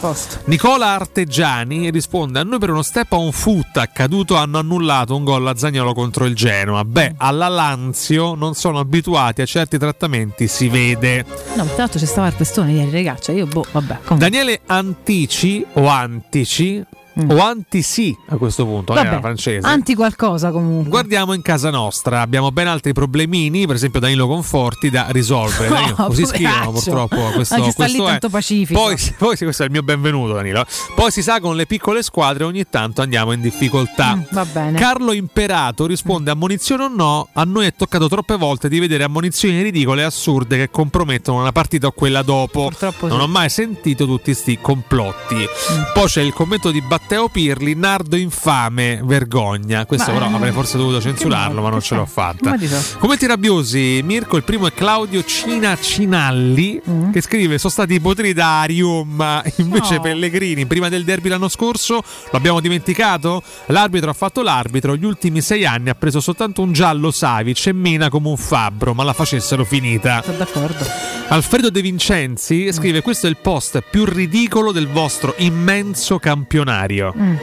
Nicola Arteggiani risponde: A noi per uno step a un foot accaduto hanno annullato un gol a Zagnolo contro il Genoa. Beh, alla Lazio non sono abituati a certi trattamenti, si vede. No, tra l'altro c'è stava il pestone ieri, ragazzi. Io, boh, vabbè. comunque. Daniele Antici o Antici romantici o Antisi a questo punto, Mm. Vabbè, era francese. Anti qualcosa comunque. Guardiamo in casa nostra, abbiamo ben altri problemini, per esempio Danilo Conforti da risolvere. No, (laughs) Danilo, così scrivono purtroppo questo, sta lì questo è. tanto pacifico. Poi, poi sì, questo è il mio benvenuto Danilo. Poi si sa con le piccole squadre ogni tanto andiamo in difficoltà. Mm, va bene. Carlo Imperato risponde ammonizione o no, a noi è toccato troppe volte di vedere ammonizioni ridicole e assurde che compromettono una partita o quella dopo. Purtroppo non sì. ho mai sentito tutti sti complotti. Poi c'è il commento di Matteo Pirli, Nardo infame, vergogna. Questo Ma- però avrei forse dovuto censurarlo, ma non ce l'ho fatta. Di so. Commenti rabbiosi, Mirko, il primo è Claudio Cina Cinalli Mm. che scrive sono stati i poteri da Arium, (laughs) invece No. Pellegrini prima del derby l'anno scorso lo abbiamo dimenticato? L'arbitro ha fatto l'arbitro, gli ultimi sei anni ha preso soltanto un giallo Savic e mena come un fabbro, ma la facessero finita. Sono d'accordo. Alfredo De Vincenzi scrive questo è il post più ridicolo del vostro immenso campionario. Mm.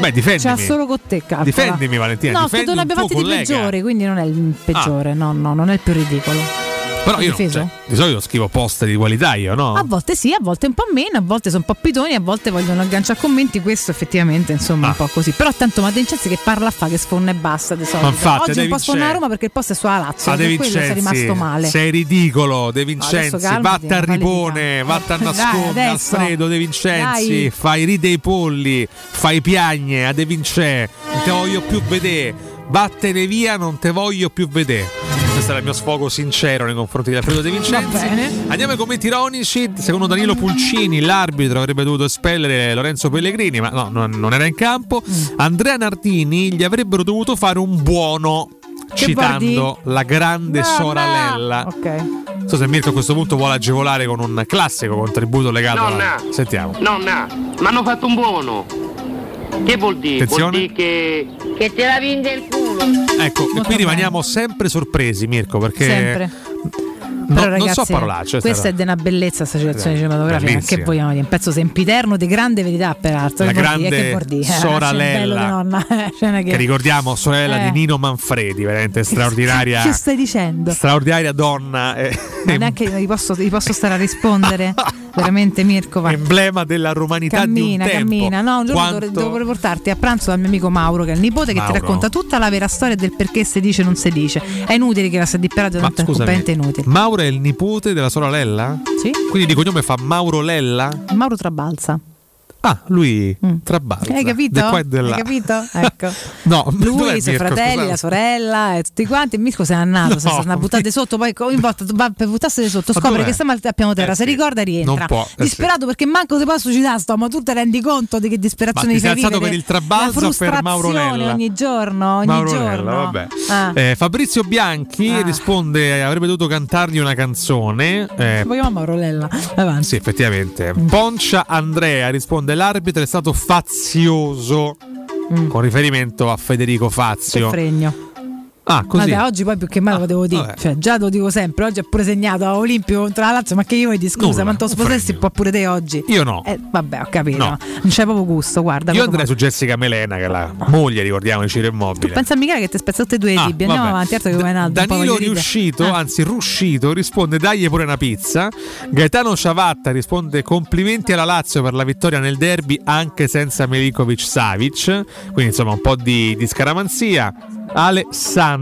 Beh, difendimi. C'ha solo con te, calcola. Difendimi Valentina, No, difendi credo ne abbia fatti di collega. peggiori, quindi non è il peggiore. No, no, non è il più ridicolo. Però io non- cioè, di solito scrivo post di qualità io, no? A volte sì, a volte un po' meno, a volte sono un po' pitoni, a volte vogliono agganciare commenti. Questo effettivamente, insomma, Ah. un po' così. Però tanto ma De Vincenzi che parla fa, che sfonda e basta di solito. Ma infatti, Oggi De un po' sfonda a Vincenzi- Roma perché il post è sulla Lazio. Ah, De per quello sei Vincenzi, rimasto male. sei ridicolo, De Vincenzi, calmati, vatta a non ripone, vatta a nascondere. Alfredo De Vincenzi, Dai. fai ride i polli, fai piagne a De Vincenzi, non te voglio più vedere, vattene via, non te voglio più vedere. Questo era il mio sfogo sincero nei confronti di Alfredo De Vincenzi. Andiamo ai commenti ironici. Secondo Danilo Pulcini, l'arbitro avrebbe dovuto espellere Lorenzo Pellegrini, ma no, non, era in campo. Mm. Andrea Nardini gli avrebbero dovuto fare un buono. Che citando la grande No, sorella. Ok. Non so se Mirko a questo punto vuole agevolare con un classico contributo legato Nonna. a... Sentiamo. Nonna, mi hanno fatto un buono. Che vuol dire? Vuol Attenzione. dire che. Che te la vinde il culo. Ecco, e qui rimaniamo sempre sorpresi, Mirko, perché Sempre. No- Però, non so ragazzi, parolacce. Questa è di una bellezza questa situazione cinematografica. bellissima. Che vogliamo dire? Un pezzo sempiterno di grande verità, peraltro. La Che grande Che dire? Eh, sorella. (laughs) eh, cioè, è che ricordiamo, sorella Eh. di Nino Manfredi, veramente straordinaria. (laughs) Che stai dicendo? straordinaria donna. eh. Ma neanche gli posso, gli posso stare a rispondere. (laughs) veramente Mirko va. Emblema della romanità Cammina, di un tempo. cammina. No, un giorno Quanto- dovrei, portarti a pranzo dal mio amico Mauro, che è il nipote, che Mauro. ti racconta tutta la vera storia del perché si dice o non si dice. È inutile che la sia disperato, Ma tanto è inutile. Mauro è il nipote della sorella Lella? Sì. Quindi di cognome fa Mauro Lella? Mauro Trabalza. Ah, lui trabalza. Hai capito? Hai capito? Ecco. (laughs) No, Lui, i suoi fratelli, la sorella e tutti quanti. Mirko se n'è andato, No, sono buttate sotto. Poi ogni volta va per buttarsi sotto, Ma scopre che stamattina a piano terra. Eh si sì. ricorda rientra. Non può, eh Disperato perché manco si può suicidare, sto, ma tu ti rendi conto di che Ma disperazione ti mi sei alzato per il trabalzo per Mauro Lella? ogni giorno, ogni Mauro giorno. Vabbè. Ah. Eh, Fabrizio Bianchi Ah. risponde: avrebbe dovuto cantargli una canzone. Eh, chiama Mauro Lella. Avanti. sì, effettivamente. Mm. Poncia Andrea risponde: L'arbitro è stato fazioso. Con riferimento a Federico Che Fazio. fregno. Ah, così. Vabbè, oggi poi più che mai lo devo dire. Cioè, già lo dico sempre. Oggi ha pure segnato a Olimpio contro la Lazio. Ma che io mi scusa, Nulla, ma te lo un sposessi può pure te oggi. Io no. Eh, vabbè, ho capito. No. Non c'è proprio gusto, guarda. Io andrei su Jessica Melena, che è la moglie, ricordiamo, di Ciro Immobile. Pensa a Michele che ti spezza tutte e due i Ah, libri. Andiamo vabbè. avanti, altro che come un po' Danilo riuscito, Ah. anzi ruscito, risponde dagli pure una pizza. Gaetano Ciavatta risponde complimenti alla Lazio per la vittoria nel derby anche senza Milikovic Savic. Quindi insomma un po' di, di scaramanzia.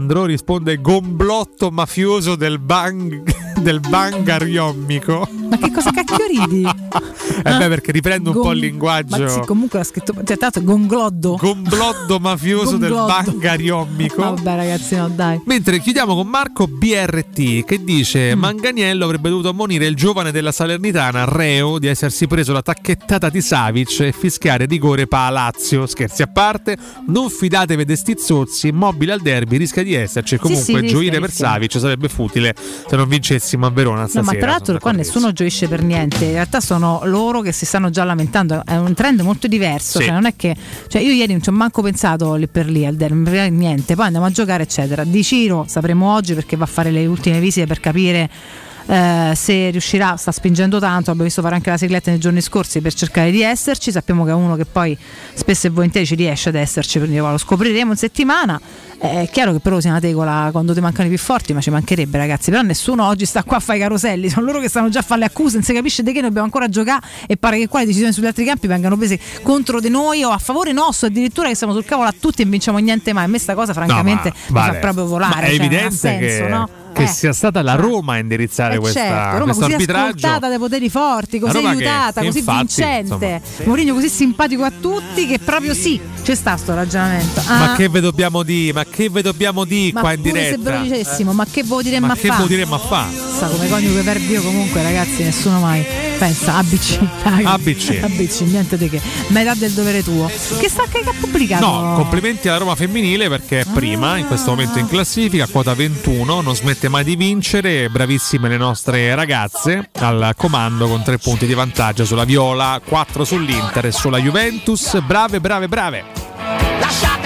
Alessandro risponde gomblotto mafioso del bang del bangariomico. Ma che cosa cacchio ridi? Eh beh, perché riprende un po' Gon- il linguaggio. Ma sì, comunque l'ha scritto. Cioè, tra l'altro, gongloddo. Gomblotto mafioso del Gonglotto. bangariomico. Ma vabbè, ragazzi, no, dai. Mentre chiudiamo con Marco BRT che Mm. dice Manganiello avrebbe dovuto ammonire il giovane della Salernitana reo di essersi preso la tacchettata di Savic e fischiare rigore pa Lazio. Scherzi a parte, non fidatevi dei stizzozzi, immobile al derby rischia di esserci. Comunque sì, rischia, gioire per rischia. Savic sarebbe futile se non vincessimo a Verona No, stasera. ma tra l'altro qua nessuno gioisce per niente, in realtà sono loro che si stanno già lamentando, è un trend molto diverso, Sì. cioè non è che cioè io ieri non ci ho manco pensato lì per lì al derby, niente, poi andiamo a giocare eccetera. Di Ciro sapremo oggi perché va a fare le ultime visite per capire eh, se riuscirà, sta spingendo tanto, abbiamo visto fare anche la sigletta nei giorni scorsi per cercare di esserci, sappiamo che è uno che poi spesso e volentieri ci riesce ad esserci, quindi lo scopriremo in settimana. È chiaro che però sia una tegola quando ti mancano i più forti, ma ci mancherebbe ragazzi, però nessuno oggi sta qua a fare i caroselli, sono loro che stanno già a fare le accuse, non si capisce di che noi dobbiamo ancora giocare e pare che qua le decisioni sugli altri campi vengano prese contro di noi o a favore nostro, addirittura che siamo sul cavolo a tutti e vinciamo niente mai. A me sta cosa francamente No, mi ma- fa vale. proprio volare. Ma è cioè, evidente senso, che, no? Che Eh. sia stata la Roma a indirizzare Eh questa, certo, Roma questo così arbitraggio. ascoltata dai poteri forti, così Roma che- aiutata, che così infatti, vincente. Mourinho così simpatico a tutti che proprio sì, c'è sta sto ragionamento. Ma Ah, che ve dobbiamo dire? Ma che ve dobbiamo dire ma qua in diretta? se ve lo dicessimo, ma che vuol dire Ma ma che fa? vuol dire ma fa? Sa come coniugo i verbi io comunque ragazzi nessuno mai pensa ABC. ABC. ABC niente di che metà del dovere tuo che sta che ha pubblicato No, complimenti alla Roma femminile perché è prima in questo momento in classifica, quota 21, non smette mai di vincere, bravissime le nostre ragazze al comando con tre punti di vantaggio sulla Viola, 4 sull'Inter e sulla Juventus, brave, brave, brave. Lasciate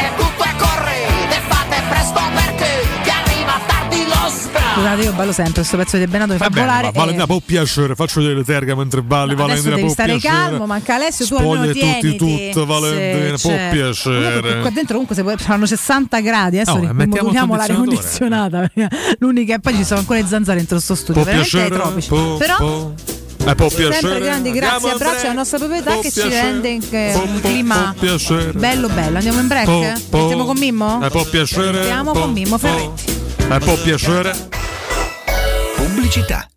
scusate io ballo sempre questo pezzo di Benato mi fa bene, volare ma Valentina e- può piacere, faccio vedere terga mentre balli, Adesso Valentina devi può stare piacere. calmo, manca Alessio, tu almeno Spoglie tutti tieniti. tutto, Valentina, Sì, può certo. piacere. Qua dentro comunque se saranno 60 gradi, adesso Oh, ri- e mettiamo il moduliamo l'aria condizionata. L'unica e poi ci sono ancora le zanzare dentro sto studio, Può veramente ai piacere, tropici. può- Però può- eh, può piacere. sempre grandi grazie abbraccio alla nostra proprietà Può che ci rende in Può- un clima bello bello. Andiamo in break? Può- può- Mettiamo con Mimmo? Eh, può piacere. Andiamo con Mimmo Ferretti. Eh, può piacere. Pubblicità.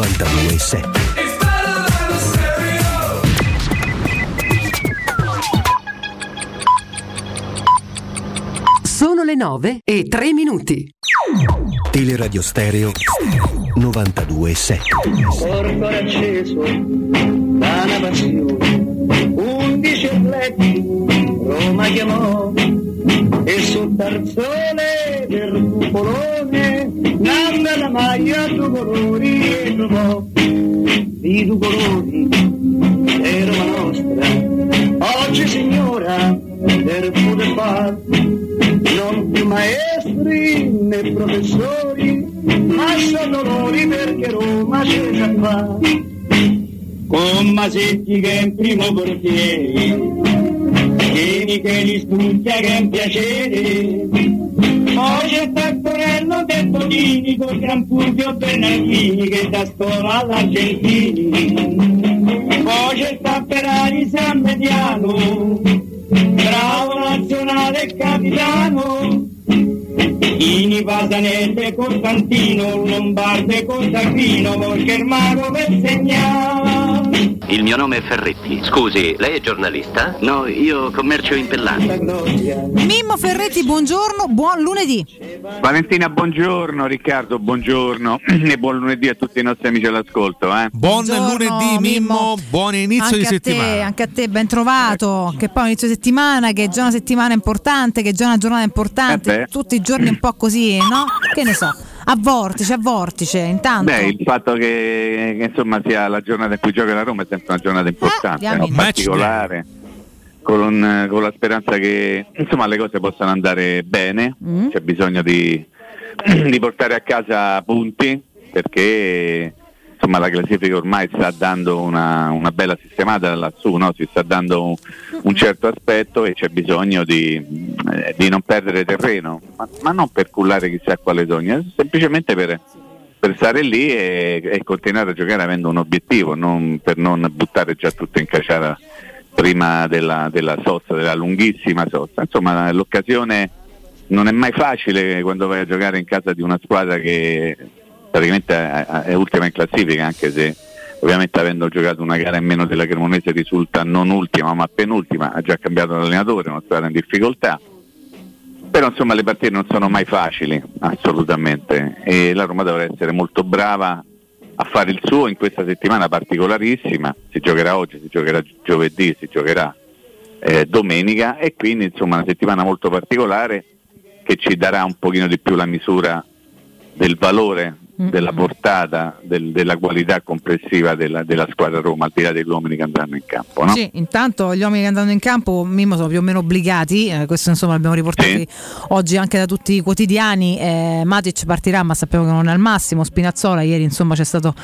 92.7 Sono le 9 e 3 minuti. Teleradio Stereo 92.7 Corpo acceso da una passione, undici atleti Roma chiamò e sul tarzone del cupolone nanda la maglia due colori e trovò. Di due colori Roma nostra. Oggi signora per poter far non più maestri né professori ma sono loro perché Roma c'è già qua. Con Masetti che è in primo portiere Vieni che li studia che è un piacere. Poi c'è Taccorello De Tonini con Gran Fulvio Bernardini che da scuola all'Argentini. Poi c'è Operari San Mediano, bravo nazionale capitano, Ini Pasanese e Costantino, Lombardo e Costantino, per segnare. Il mio nome è Ferretti. Scusi, lei è giornalista? No, io commercio in pellani. Mimmo Ferretti, buongiorno, buon lunedì. Valentina, buongiorno, Riccardo, buongiorno (clears throat) e buon lunedì a tutti i nostri amici all'ascolto. Eh. Buon lunedì Mimmo, buon inizio anche di a settimana. Te, anche a te, ben trovato. Che poi inizio settimana, che è già una settimana importante, che è già una giornata importante. Eh tutti i giorni un po' così, no? Che ne so, a vortice, a vortice. Intanto. Beh, il fatto che, che, insomma sia la giornata in cui gioca la Roma è sempre una giornata importante, diamine. no? particolare, con, con la speranza che insomma, le cose possano andare bene, Mm. c'è bisogno di, (clears throat) di portare a casa punti perché insomma, la classifica ormai sta dando una, una bella sistemata lassù, no? si sta dando un, un certo aspetto e c'è bisogno di, eh, di non perdere terreno, ma, ma non per cullare chissà quale sogno, semplicemente per, per stare lì e, e continuare a giocare avendo un obiettivo, non, per non buttare già tutto in caciara prima della, della sosta, della lunghissima sosta. Insomma, l'occasione non è mai facile quando vai a giocare in casa di una squadra che praticamente è, ultima in classifica, anche se ovviamente avendo giocato una gara in meno della Cremonese risulta non ultima ma penultima, ha già cambiato l'allenatore, una squadra in difficoltà. Però insomma le partite non sono mai facili, assolutamente, e la Roma dovrà essere molto brava a fare il suo in questa settimana particolarissima, si giocherà oggi, si giocherà giovedì, si giocherà eh, domenica. E quindi insomma una settimana molto particolare che ci darà un pochino di più la misura del valore, della portata, del- della qualità complessiva della, della squadra Roma, al di là degli uomini che andranno in campo. No? Sì, intanto gli uomini che andranno in campo, Mimmo, sono più o meno obbligati, eh, questo insomma l'abbiamo riportati oggi anche da tutti i quotidiani, eh, Matic partirà ma sappiamo che non è al massimo, Spinazzola ieri insomma c'è stato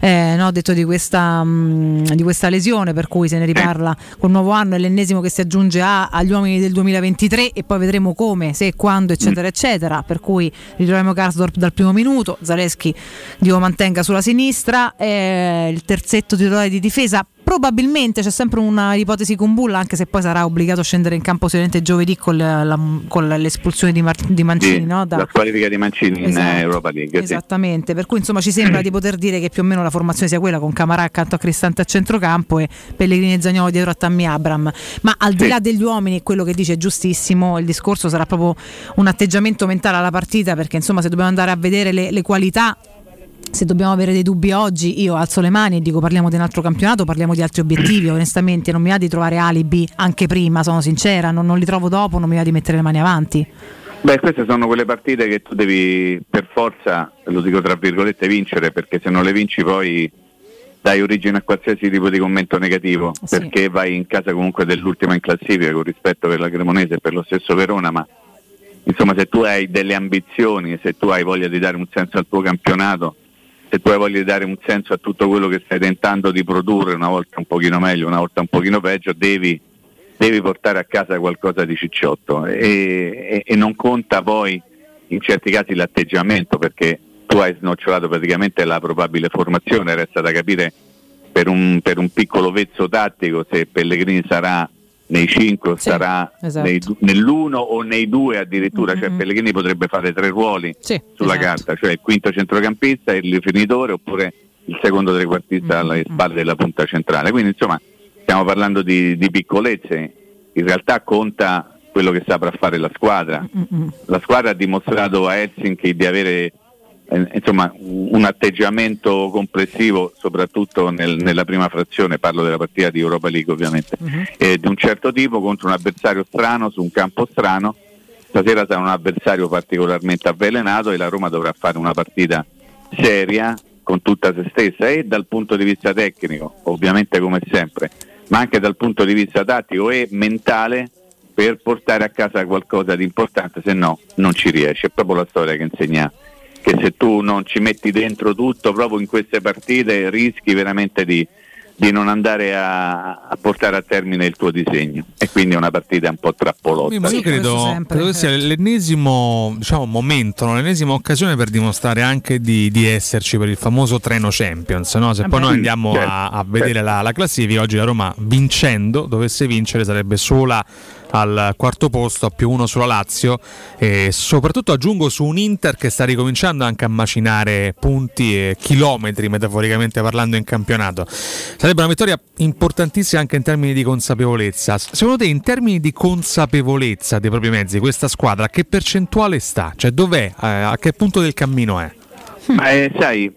eh, no, detto di questa, mh, di questa lesione per cui se ne riparla col nuovo anno, è l'ennesimo che si aggiunge a- agli uomini del 2023 e poi vedremo come, se quando eccetera eccetera, per cui ritroviamo Karsdorp dal primo minuto, Zaleschi Dio lo mantenga sulla sinistra, eh, il terzetto titolare di difesa probabilmente c'è sempre una ipotesi con Bulla anche se poi sarà obbligato a scendere in campo sicuramente giovedì con, la- la- con l'espulsione di, Mar- di Mancini Sì, no? Da- La squalifica di Mancini in Esatto. eh, Europa League. sì. Esattamente, per cui insomma ci sembra (clears throat) di poter dire che più o meno la formazione sia quella con Camarà accanto a Cristante a centrocampo e Pellegrini e Zagnolo dietro a Tammy Abram. Ma al di Sì. là degli uomini, quello che dice è giustissimo, il discorso sarà proprio un atteggiamento mentale alla partita perché insomma se dobbiamo andare a vedere le, le qualità se dobbiamo avere dei dubbi oggi, io alzo le mani e dico parliamo di un altro campionato, parliamo di altri obiettivi. (clears throat) Onestamente, non mi va di trovare alibi anche prima, sono sincera, non, non li trovo dopo, non mi va di mettere le mani avanti. Beh, queste sono quelle partite che tu devi per forza, lo dico tra virgolette, vincere, perché se non le vinci poi dai origine a qualsiasi tipo di commento negativo, perché vai in casa comunque dell'ultima in classifica con rispetto per la Cremonese e per lo stesso Verona, ma insomma se tu hai delle ambizioni, se tu hai voglia di dare un senso al tuo campionato, se voglia di dare un senso a tutto quello che stai tentando di produrre, una volta un pochino meglio, una volta un pochino peggio, devi, devi portare a casa qualcosa di cicciotto. E, e- e non conta poi in certi casi l'atteggiamento perché tu hai snocciolato praticamente la probabile formazione, resta da capire per un, per un piccolo vezzo tattico se Pellegrini sarà nei 5 o sarà esatto. nei du- nell'uno o nei due addirittura, cioè Pellegrini potrebbe fare tre ruoli sulla esatto. carta, cioè il quinto centrocampista, il rifinitore oppure il secondo trequartista alle spalle della punta centrale. Quindi insomma stiamo parlando di, di piccolezze, in realtà conta quello che saprà fare la squadra. La squadra ha dimostrato a Helsinki di avere insomma, un atteggiamento complessivo, soprattutto nel- nella prima frazione, parlo della partita di Europa League ovviamente, eh, di un certo tipo contro un avversario strano su un campo strano. Stasera sarà un avversario particolarmente avvelenato e la Roma dovrà fare una partita seria con tutta se stessa e dal punto di vista tecnico, ovviamente come sempre, ma anche dal punto di vista tattico e mentale per portare a casa qualcosa di importante, se no non ci riesce. È proprio la storia che insegna che se tu non ci metti dentro tutto proprio in queste partite rischi veramente di, di non andare a, a portare a termine il tuo disegno e quindi è una partita un po' trappolotta. Ma io credo, credo che sia l'ennesimo diciamo, momento, no? l'ennesima occasione per dimostrare anche di, di esserci per il famoso treno Champions. No? Se Eh poi beh. noi andiamo Certo, a, a vedere la, la classifica, oggi la Roma vincendo, dovesse vincere, sarebbe sola al quarto posto, a più uno sulla Lazio e soprattutto aggiungo su un Inter che sta ricominciando anche a macinare punti e chilometri metaforicamente parlando in campionato. Sarebbe una vittoria importantissima anche in termini di consapevolezza. Secondo te in termini di consapevolezza dei propri mezzi questa squadra a che percentuale sta? Cioè dov'è? Eh, a che punto del cammino è? Ma eh, sai,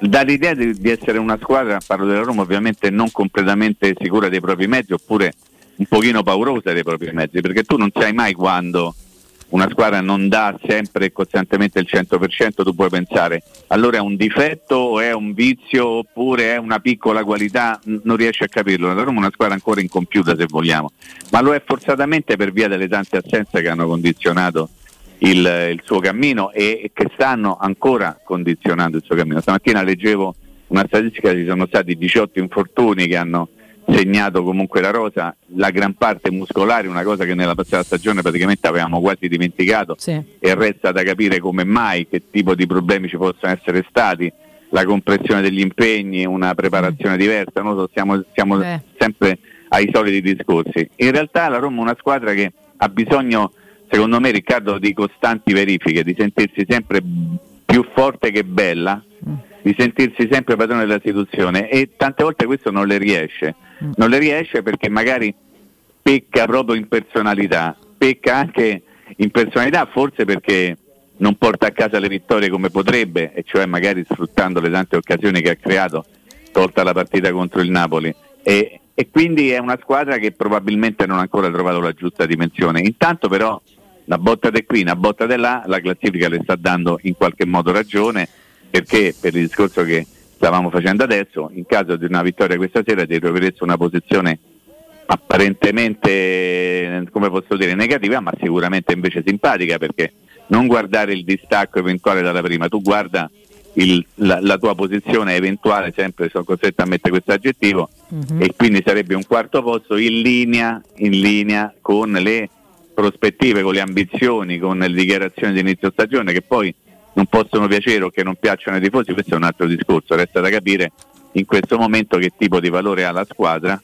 dall'idea di, di essere una squadra, parlo della Roma ovviamente non completamente sicura dei propri mezzi oppure un pochino paurosa dei propri mezzi, perché tu non sai mai quando una squadra non dà sempre e costantemente il 100%, tu puoi pensare allora è un difetto o è un vizio oppure è una piccola qualità, non riesci a capirlo. La Roma è una squadra ancora incompiuta se vogliamo, ma lo è forzatamente per via delle tante assenze che hanno condizionato il, il suo cammino e, e che stanno ancora condizionando il suo cammino. Stamattina leggevo una statistica, ci sono stati 18 infortuni che hanno segnato comunque la rosa, la gran parte muscolare, una cosa che nella passata stagione praticamente avevamo quasi dimenticato e resta da capire come mai, che tipo di problemi ci possono essere stati, la compressione degli impegni, una preparazione diversa, noi so, siamo, siamo sempre ai soliti discorsi. In realtà la Roma è una squadra che ha bisogno, secondo me Riccardo, di costanti verifiche, di sentirsi sempre più forte che bella, di sentirsi sempre padrone della situazione e tante volte questo non le riesce. Non le riesce perché magari pecca proprio in personalità, pecca anche in personalità forse perché non porta a casa le vittorie come potrebbe, e cioè magari sfruttando le tante occasioni che ha creato, tolta la partita contro il Napoli. E, e quindi è una squadra che probabilmente non ha ancora trovato la giusta dimensione. Intanto però una botta di qui, una botta di là, la classifica le sta dando in qualche modo ragione, perché? Per il discorso che stavamo facendo adesso, in caso di una vittoria questa sera ti troveresti una posizione apparentemente, come posso dire, negativa, ma sicuramente invece simpatica, perché non guardare il distacco eventuale dalla prima, tu guarda il- la, la tua posizione eventuale, sempre sono costretto a mettere questo aggettivo, e quindi sarebbe un quarto posto in linea, in linea con le prospettive, con le ambizioni, con le dichiarazioni di inizio stagione che poi non possono piacere o che non piacciono ai tifosi, questo è un altro discorso, resta da capire in questo momento che tipo di valore ha la squadra,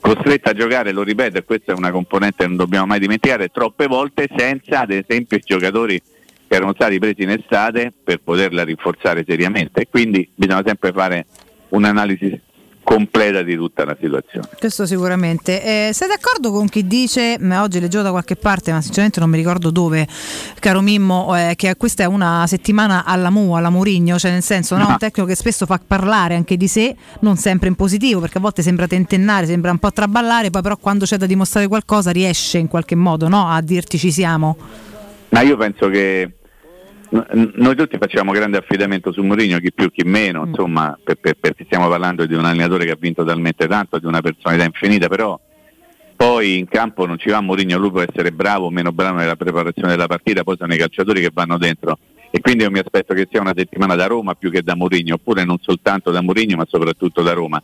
costretta a giocare, lo ripeto, e questa è una componente che non dobbiamo mai dimenticare, troppe volte senza ad esempio i giocatori che erano stati presi in estate per poterla rinforzare seriamente. Quindi bisogna sempre fare un'analisi completa di tutta la situazione. Questo sicuramente. Eh, sei d'accordo con chi dice, ma oggi leggevo da qualche parte, ma sinceramente non mi ricordo dove, caro Mimmo, eh, che questa è una settimana alla Mu, alla Murigno, cioè nel senso no? un tecnico che spesso fa parlare anche di sé, non sempre in positivo, perché a volte sembra tentennare, sembra un po' traballare, poi però quando c'è da dimostrare qualcosa riesce in qualche modo no? a dirti ci siamo. Ma io penso che noi tutti facciamo grande affidamento su Mourinho, chi più chi meno, insomma, per- per- perché stiamo parlando di un allenatore che ha vinto talmente tanto, di una personalità infinita, però poi in campo non ci va Mourinho, lui può essere bravo o meno bravo nella preparazione della partita, poi sono i calciatori che vanno dentro. E quindi io mi aspetto che sia una settimana da Roma più che da Mourinho, oppure non soltanto da Mourinho, ma soprattutto da Roma.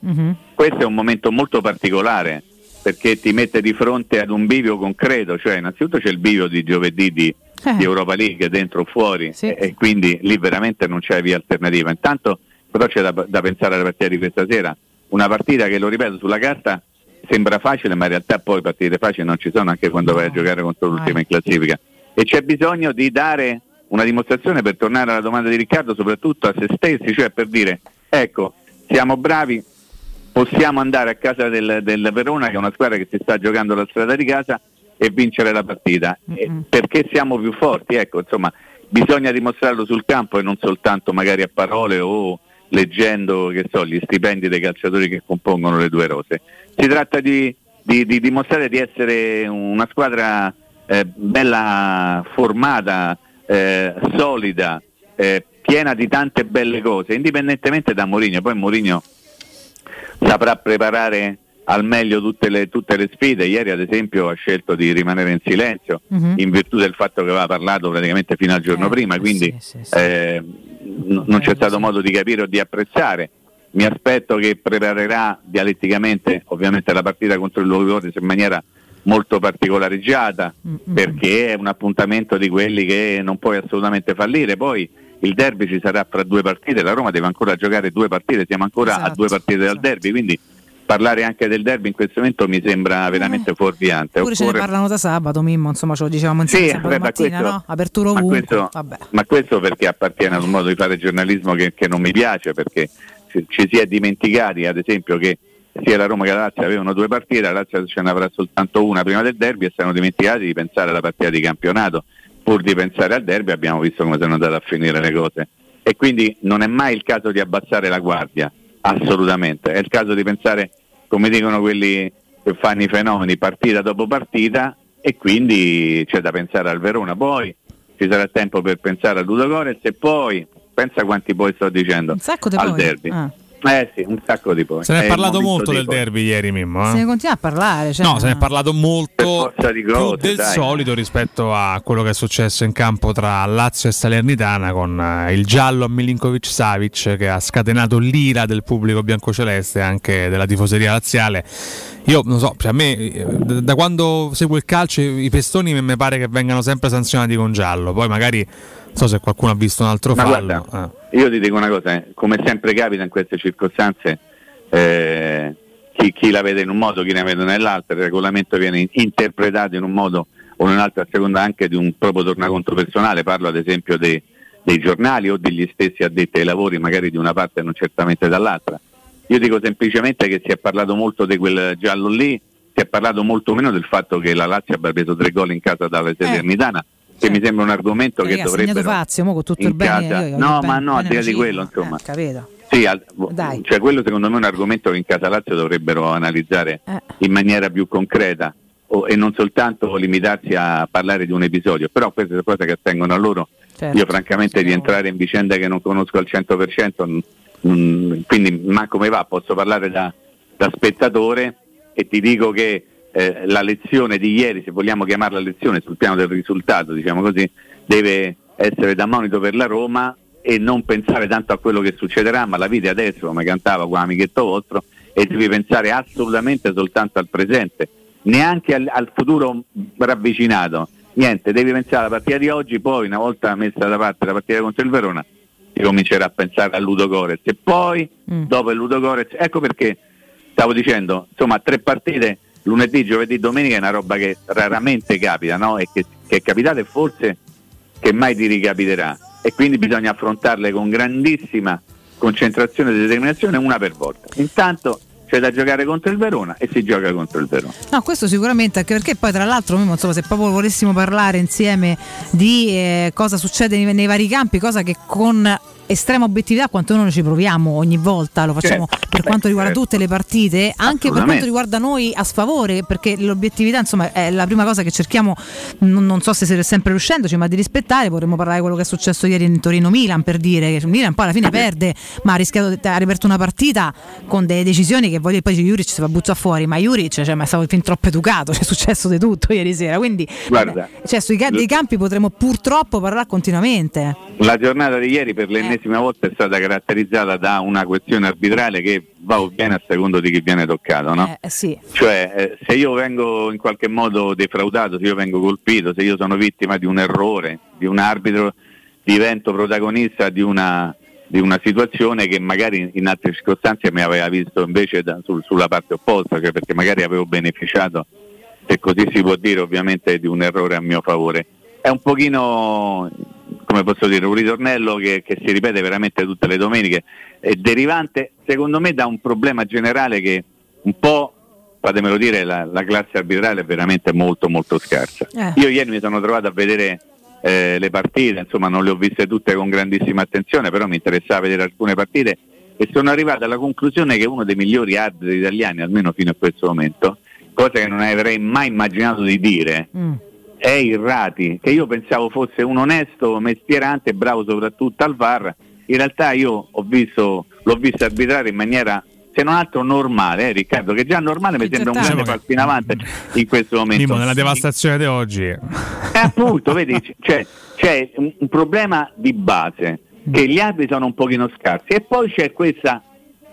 Questo è un momento molto particolare perché ti mette di fronte ad un bivio concreto, cioè innanzitutto c'è il bivio di giovedì di, di Europa League dentro o fuori e, e quindi lì veramente non c'è via alternativa. Intanto però c'è da, da pensare alla partita di questa sera, una partita che lo ripeto sulla carta sembra facile ma in realtà poi partite facili non ci sono anche quando vai a giocare contro l'ultima in classifica. E c'è bisogno di dare una dimostrazione per tornare alla domanda di Riccardo soprattutto a se stessi, cioè per dire ecco siamo bravi, possiamo andare a casa del, del Verona che è una squadra che si sta giocando la strada di casa e vincere la partita. E perché siamo più forti? Ecco insomma bisogna dimostrarlo sul campo e non soltanto magari a parole o leggendo che so, gli stipendi dei calciatori che compongono le due rose. Si tratta di, di- di dimostrare di essere una squadra eh, bella formata eh, solida eh, piena di tante belle cose indipendentemente da Mourinho. Poi Mourinho saprà preparare al meglio tutte le, tutte le sfide. Ieri, ad esempio, ha scelto di rimanere in silenzio Mhm. in virtù del fatto che aveva parlato praticamente fino al giorno prima, quindi eh, n- non c'è stato modo di capire o di apprezzare. mi aspetto che preparerà dialetticamente ovviamente la partita contro il Ludogorets in maniera molto particolareggiata perché è un appuntamento di quelli che non puoi assolutamente fallire. Poi il derby ci sarà fra due partite, la Roma deve ancora giocare due partite, siamo ancora a Esatto, due partite dal derby, quindi parlare anche del derby in questo momento mi sembra veramente fuorviante. Pure ce ne parlano da sabato, Mimmo, insomma ce lo dicevamo insieme Sì, sabato vabbè, ma mattina, questo- no? Apertura ma ovunque. questo, Vabbè. ma questo perché appartiene ad un modo di fare giornalismo che, che non mi piace, perché ci, ci si è dimenticati, ad esempio, che sia la Roma che la Lazio avevano due partite, la Lazio ce ne avrà soltanto una prima del derby e si erano dimenticati di pensare alla partita di campionato. Pur di pensare al derby abbiamo visto come sono andate a finire le cose. E quindi non è mai il caso di abbassare la guardia, assolutamente. È il caso di pensare, come dicono quelli che fanno i fenomeni, partita dopo partita e quindi c'è da pensare al Verona. Poi ci sarà tempo per pensare al Ludogorets e poi, pensa quanti poi sto dicendo, al poi. derby. Ah. Eh sì, un sacco di poi. Se ne è il parlato molto del poi. derby ieri, Mimmo. eh? Se ne continua a parlare. Cioè, No, se ne è parlato molto di più cose, del dai. solito rispetto a quello che è successo in campo tra Lazio e Salernitana con eh, il giallo a Milinkovic Savic che ha scatenato l'ira del pubblico biancoceleste e anche della tifoseria laziale. Io non so, cioè a me eh, da quando seguo il calcio i pestoni mi pare che vengano sempre sanzionati con giallo, poi magari so se qualcuno ha visto un altro Ma fallo. guarda, eh. io ti dico una cosa, eh, come sempre capita in queste circostanze, eh, chi, chi la vede in un modo, chi la vede nell'altro, il regolamento viene in- interpretato in un modo o in un altro a seconda anche di un proprio tornaconto personale, parlo ad esempio dei, dei giornali o degli stessi addetti ai lavori, magari di una parte e non certamente dall'altra. Io dico semplicemente che si è parlato molto di quel giallo lì, si è parlato molto meno del fatto che la Lazio abbia preso tre gol in casa dalla Salernitana, che mi sembra un argomento che Raga, ha segnato dovrebbe Fazio, con tutto il bene. casa- io- no, il ma bene- no, al di là di quello, insomma. Eh, capito. Sì, al- Dai. cioè quello secondo me è un argomento che in casa Lazio dovrebbero analizzare Eh. in maniera più concreta o- e non soltanto limitarsi a parlare di un episodio, però queste sono cose che attengono a loro. Certo. Io francamente di entrare in vicende che non conosco al 100%, n- n- quindi ma come va, posso parlare da, da spettatore e ti dico che eh, la lezione di ieri, se vogliamo chiamarla lezione sul piano del risultato, diciamo così, deve essere da monito per la Roma e non pensare tanto a quello che succederà, ma la vita adesso, come cantava qua amichetto vostro, e devi pensare assolutamente soltanto al presente, neanche al, al futuro ravvicinato. Niente, devi pensare alla partita di oggi, poi una volta messa da parte la partita contro il Verona, si comincerà a pensare al Ludogorets e poi dopo il Ludogorets, ecco perché stavo dicendo, insomma, tre partite lunedì, giovedì, domenica è una roba che raramente capita, no? E che, che è capitata e forse che mai ti ricapiterà. E quindi bisogna affrontarle con grandissima concentrazione e determinazione una per volta. Intanto c'è da giocare contro il Verona e si gioca contro il Verona. No, questo sicuramente, anche perché poi tra l'altro, Mimmo, insomma, se proprio volessimo parlare insieme di eh, cosa succede nei, nei vari campi, cosa che con estrema obiettività quanto noi ci proviamo ogni volta, lo facciamo Certo. per quanto riguarda certo. tutte le partite, anche per quanto riguarda noi a sfavore, perché l'obiettività insomma è la prima cosa che cerchiamo, non, non so se siete sempre riuscendoci, ma di rispettare, potremmo parlare di quello che è successo ieri in Torino-Milan per dire che il Milan poi alla fine perde, ma ha rischiato, ha riaperto una partita con delle decisioni che voglio poi Juric si fa buttare fuori, ma Juric cioè, ma è stato fin troppo educato, (laughs) c'è successo di tutto ieri sera, quindi Guarda, cioè, sui dei campi potremo purtroppo parlare continuamente. la giornata di ieri per l'ennesima volta è stata caratterizzata da una questione arbitrale che va o viene a secondo di chi viene toccato, no? Eh, sì. Cioè, eh, se io vengo in qualche modo defraudato, se io vengo colpito, se io sono vittima di un errore, di un arbitro, divento protagonista di una, di una situazione che magari in altre circostanze mi aveva visto invece da- sul- sulla parte opposta, cioè perché magari avevo beneficiato, se così si può dire, ovviamente di un errore a mio favore. È un pochino, come posso dire, un ritornello che, che si ripete veramente tutte le domeniche, è derivante secondo me da un problema generale che un po' fatemelo dire, la, la classe arbitrale è veramente molto molto scarsa. Eh. Io ieri mi sono trovato a vedere eh, le partite, insomma non le ho viste tutte con grandissima attenzione, però mi interessava vedere alcune partite e sono arrivato alla conclusione che uno dei migliori arbitri italiani, almeno fino a questo momento, cosa che non avrei mai immaginato di dire, è Irrati, che io pensavo fosse un onesto, mestierante, bravo soprattutto al VAR. In realtà io ho visto, l'ho visto arbitrare in maniera, se non altro, normale, eh, Riccardo, che già normale mi sembra un grande passo in avanti in questo momento. Mimmo, nella devastazione di oggi. E appunto, vedi, c- c'è, c'è un, un problema di base, che gli arbitri sono un pochino scarsi e poi c'è questa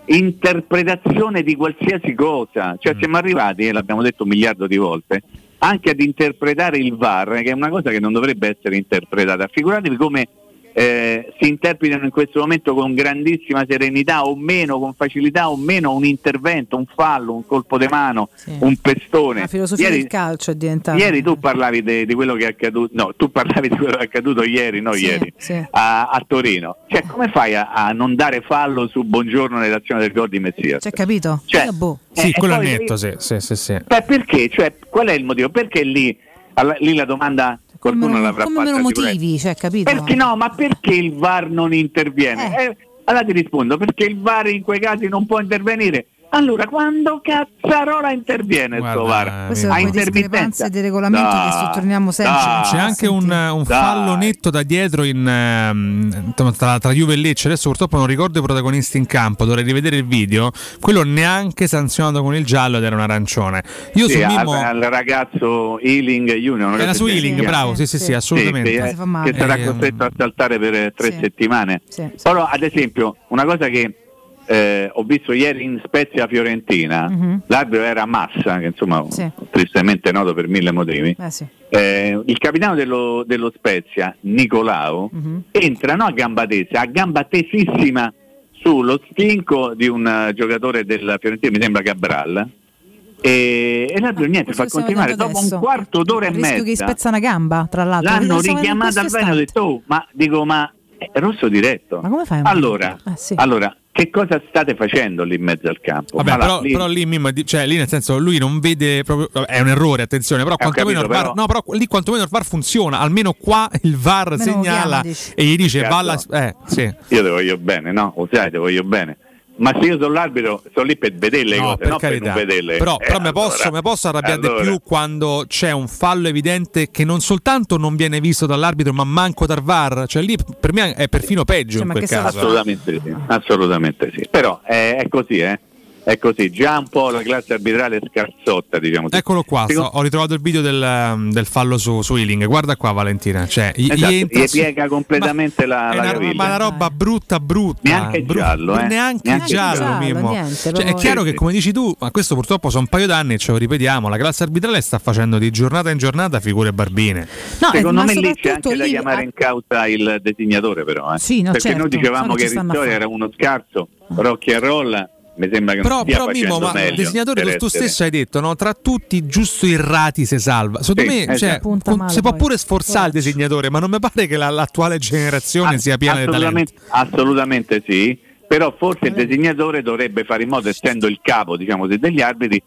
interpretazione di qualsiasi cosa. Cioè siamo arrivati, e l'abbiamo detto un miliardo di volte, anche ad interpretare il VAR, che è una cosa che non dovrebbe essere interpretata. Figuratevi come eh, si interpretano in questo momento con grandissima serenità o meno, con facilità o meno un intervento, un fallo, un colpo di mano, un pestone. La filosofia Ieri- del calcio è diventata. Ieri tu parlavi de- di quello che è accaduto, no, tu parlavi di quello che è accaduto ieri, no Sì, ieri, sì. a, a Torino. Cioè, come fai a, a non dare fallo su Buongiorno nell'azione del gol di Messias? C'è capito? Cioè, Io, boh. eh, Sì, e quello è netto, sì, sì, sì, sì. Beh, perché? Cioè, qual è il motivo? Perché lì, alla- lì la domanda qualcuno l'avrà Come fatta sicuramente. motivi, cioè, capito? Perché no? Ma perché il VAR non interviene? Eh, allora ti rispondo, perché il VAR in quei casi non può intervenire. Allora, quando cazzarola interviene il suo VAR? Queste sono quelle discrepanze di regolamento che sottolineiamo sempre. dai. C'è anche un, un fallo netto da dietro in, ehm, tra, tra Juve e Lecce. Adesso purtroppo non ricordo i protagonisti in campo. Dovrei rivedere il video. Quello neanche sanzionato con il giallo ed era un arancione. Io Sì, su al, Mimmo. al ragazzo Ealing Junior Era su del Ealing, genere. bravo, sì, sì, sì, assolutamente. Sì, che, Si fa male. che sarà Eh, costretto a saltare per eh, tre settimane. Però, ad esempio, una cosa che eh, ho visto ieri in Spezia Fiorentina, Mhm. l'arbitro era Massa, che insomma Sì. tristemente noto per mille motivi. Eh sì. Eh, il capitano dello, dello Spezia, Nicolao, Mhm. entra no a gamba tesa, a gamba tesissima sullo stinco di un eh, giocatore della Fiorentina, mi sembra Cabral. E, e l'arbitro niente, fa continuare. Dopo adesso. un quarto d'ora e rischio che mezza spezza una gamba, tra l'altro. l'hanno richiamato al questo bene, ho detto, oh, ma dico, ma è rosso diretto. Ma come fai? a- Allora, Eh, sì. allora, che cosa state facendo lì in mezzo al campo? Vabbè, però, lì- però lì, Mimmo, cioè, lì nel senso lui non vede proprio. È un errore, attenzione, però Eh, quantomeno, capito, il VAR, però- no, però lì quantomeno il VAR funziona. Almeno qua il VAR Almeno lo segnala chiama, e gli dice Certo. valla. Eh, sì. Io ti voglio bene, no? Lo sai, ti voglio bene. Ma se io sono l'arbitro, sono lì per vedere le No, cose, per non carità. per non vederle. Però, Eh, però mi, allora, posso, mi posso arrabbiare di allora. più quando c'è un fallo evidente che non soltanto non viene visto dall'arbitro, ma manco dal VAR. Cioè lì per me è perfino peggio Cioè, in quel caso. Assolutamente sì, assolutamente sì. Però è, è così, eh. È così, già un po' la classe arbitrale scarsotta, diciamo. così. Eccolo qua, Secondo- ho ritrovato il video del, del fallo su, su Ealing. Guarda qua, Valentina. Cioè, gli- Esatto, gli gli su- piega completamente la, È la una, ma una roba brutta, brutta. Neanche Bru- giallo, eh. Neanche, Neanche giallo, giallo, Mimmo. niente, Cioè, è chiaro Sì, che, sì. come dici tu, ma questo purtroppo sono un paio d'anni e ce lo ripetiamo. La classe arbitrale sta facendo di giornata in giornata figure barbine. Secondo ma me lì c'è soprattutto anche da lì- chiamare in causa il designatore però. eh. Sì, no, Perché certo, noi dicevamo che che stanno a Ristori fare. era uno scarso, Rocky e Rolla mi sembra che Però, non stia però Mimmo, ma meglio. disegnatore, tu, tu essere- stesso hai detto, no? tra tutti giusto Irrati si salva. Secondo Sì, me esatto. cioè, con- male si può pure sforzare il disegnatore, ma non mi pare che la- l'attuale generazione sia piena di talenti. assolutamente, sì, però forse il designatore dovrebbe fare in modo, essendo il capo diciamo, degli arbitri,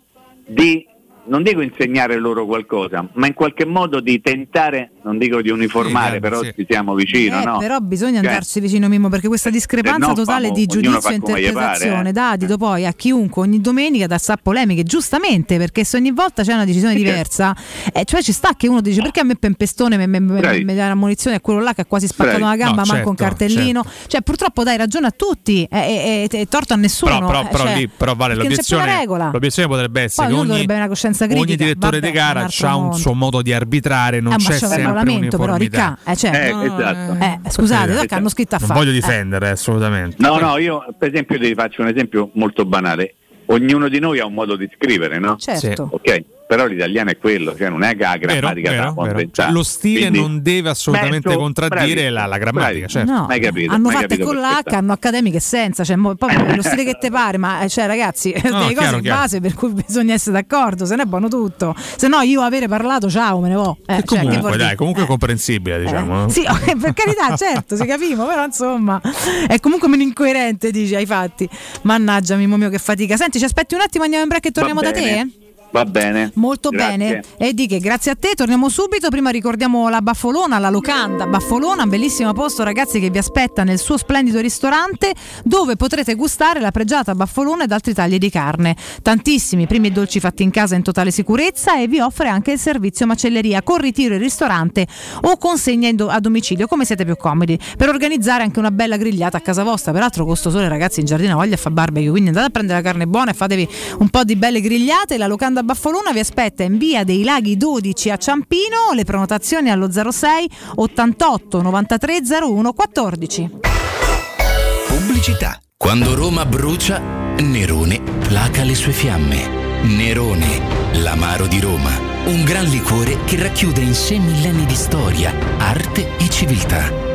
di non dico insegnare loro qualcosa, ma in qualche modo di tentare, non dico di uniformare, Sì, però sì. ci siamo vicino, Eh, no? Però bisogna Cioè, andarci vicino Mimmo perché questa discrepanza no, totale famo- di giudizio e interpretazione pare, eh. dà adito poi a chiunque ogni domenica da sa polemiche, giustamente perché se ogni volta c'è una decisione certo. diversa, eh, cioè ci sta che uno dice perché a me Pempestone mi, mi, mi, Bravi. mi dà la munizione a quello là che ha quasi spaccato Bravi. una gamba, No, manca un certo, cartellino, cioè purtroppo dai ragione a tutti e, e torto a nessuno. Però, però, eh, però cioè, lì però vale l'obiezione. L'obiezione potrebbe essere Poi che ogni, dovrebbe avere una coscienza critica. ogni direttore di gara ha un suo modo di arbitrare, non Ah, ma c'è c'è un sempre regolamento però. Eh, cioè, Eh, no, esatto. eh, scusate, Eh, dai, che hanno scritto a Non fare. voglio Eh. difendere assolutamente. No, no, io per esempio ti faccio un esempio molto banale. Ognuno di noi ha un modo di scrivere, no? Certo. Ok, però l'italiano è quello, cioè non è che la Vero, grammatica vero, vero. Cioè, lo stile Quindi- non deve assolutamente so- contraddire bravi, la, la grammatica, bravi. certo. No, Mai capito, hanno mai fatte con l'H, hanno accademiche senza, cioè, mo- poi lo stile che te pare, ma eh, cioè, ragazzi, (laughs) delle cose chiaro, in chiaro. base per cui bisogna essere d'accordo, se no è buono tutto. Se no io avere parlato, ciao, me ne vo. Eh, cioè, comunque, dai, comunque è comprensibile, diciamo. no? Sì, ok, per carità, certo, si capimo, però insomma è comunque meno incoerente, dici, ai fatti. Mannaggia, Mimmo mio, che fatica. Senti, ci aspetti un attimo, andiamo in break e torniamo da te? Va bene. Molto Grazie. bene. E di che grazie a te, torniamo subito. Prima ricordiamo la Baffolona, la locanda Baffolona, un bellissimo posto, ragazzi, che vi aspetta nel suo splendido ristorante dove potrete gustare la pregiata baffolona ed altri tagli di carne. Tantissimi primi e dolci fatti in casa in totale sicurezza e vi offre anche il servizio macelleria con ritiro in ristorante o consegna do- a domicilio, come siete più comodi, per organizzare anche una bella grigliata a casa vostra. Peraltro costo sole, ragazzi, in giardino voglia fa barbecue, quindi andate a prendere la carne buona e fatevi un po' di belle grigliate. La locanda Baffolona vi aspetta in via dei Laghi 12 a Ciampino. Le prenotazioni allo 06 88 93 01 14. Pubblicità. Quando Roma brucia, Nerone placa le sue fiamme. Nerone, l'amaro di Roma. Un gran liquore che racchiude in sé millenni di storia, arte e civiltà.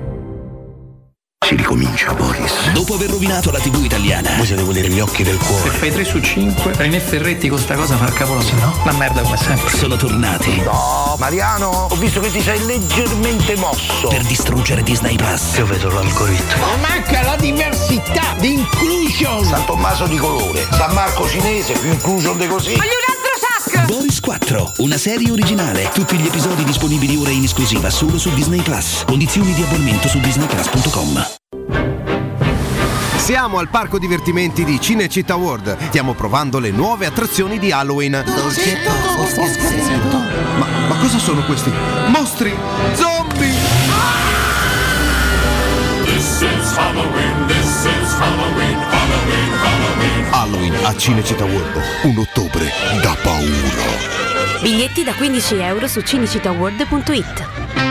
Si ricomincia, Boris. Dopo aver rovinato la TV italiana, voi siete quelli degli occhi del cuore. Se fai 3 su 5, René Ferretti con sta cosa fa il cavolo, se no? La merda come sempre. Sono tornati No, Mariano, ho visto che ti sei leggermente mosso. per distruggere Disney Plus. Io vedo l'algoritmo. Ma manca la diversità, di inclusion. San Tommaso di colore, San Marco cinese, più inclusion di così. Boris 4, una serie originale. Tutti gli episodi disponibili ora in esclusiva solo su Disney Plus. Condizioni di abbonamento su disneyplus.com. Siamo al parco divertimenti di Cinecittà World. Stiamo provando le nuove attrazioni di Halloween. Ma, ma cosa sono questi? Mostri! Zombie! Halloween a Cinecittà World. Un ottobre da paura. Biglietti da 15 euro su cinicitaworld.it.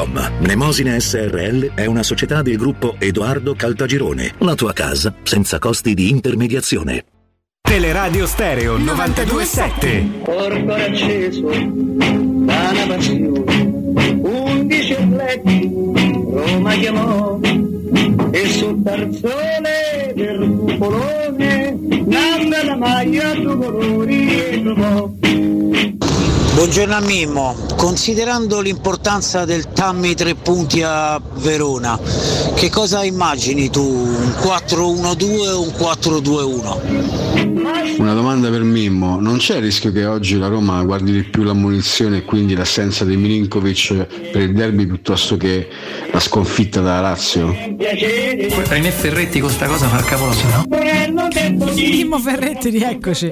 www.kcalt.com. Mnemosine SRL è una società del gruppo Edoardo Caltagirone. La tua casa senza costi di intermediazione. Teleradio Stereo 927. Corpo acceso da una passione, undici atleti Roma chiamò e sul tarzone del cupolone nanda la maglia due colori e trovò Buongiorno a Mimmo, considerando l'importanza del Tammi tre punti a Verona, che cosa immagini tu? Un 4-1-2 o un 4-2-1? Una domanda per Mimmo, non c'è il rischio che oggi la Roma guardi di più l'ammonizione e quindi l'assenza di Milinkovic per il derby piuttosto che la sconfitta della Lazio? René Ferretti con sta cosa fa il capoloso, no? Mimmo Ferretti, rieccoci.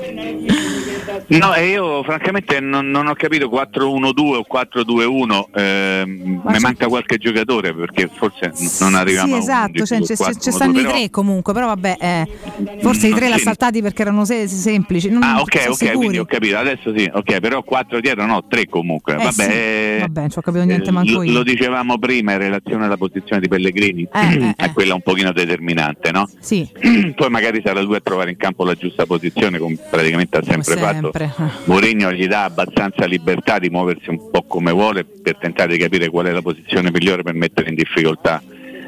No, e io francamente non, non ho capito 4-1-2 o 4-2-1, ehm, mi manca qualche giocatore perché forse non arriviamo Sì, esatto, a cioè, 4-1-2, ci stanno i tre comunque, però vabbè, eh, forse i tre Mm, l'ha sì. saltati perché erano se- semplici. Non, Ah, ok, ok, sicuri. quindi ho capito, adesso sì, ok, però 4 dietro no, 3 comunque. Eh, Vabbè, sì. eh, Vabbè, non ho capito niente eh, manco lo, io. lo dicevamo prima in relazione alla posizione di Pellegrini, eh, (clears throat) è quella un pochino determinante, no? Sì, (clears throat) Poi magari sarà lui a trovare in campo la giusta posizione, come praticamente ha sempre, sempre. fatto. Mourinho gli dà abbastanza libertà di muoversi un po' come vuole per tentare di capire qual è la posizione migliore per mettere in difficoltà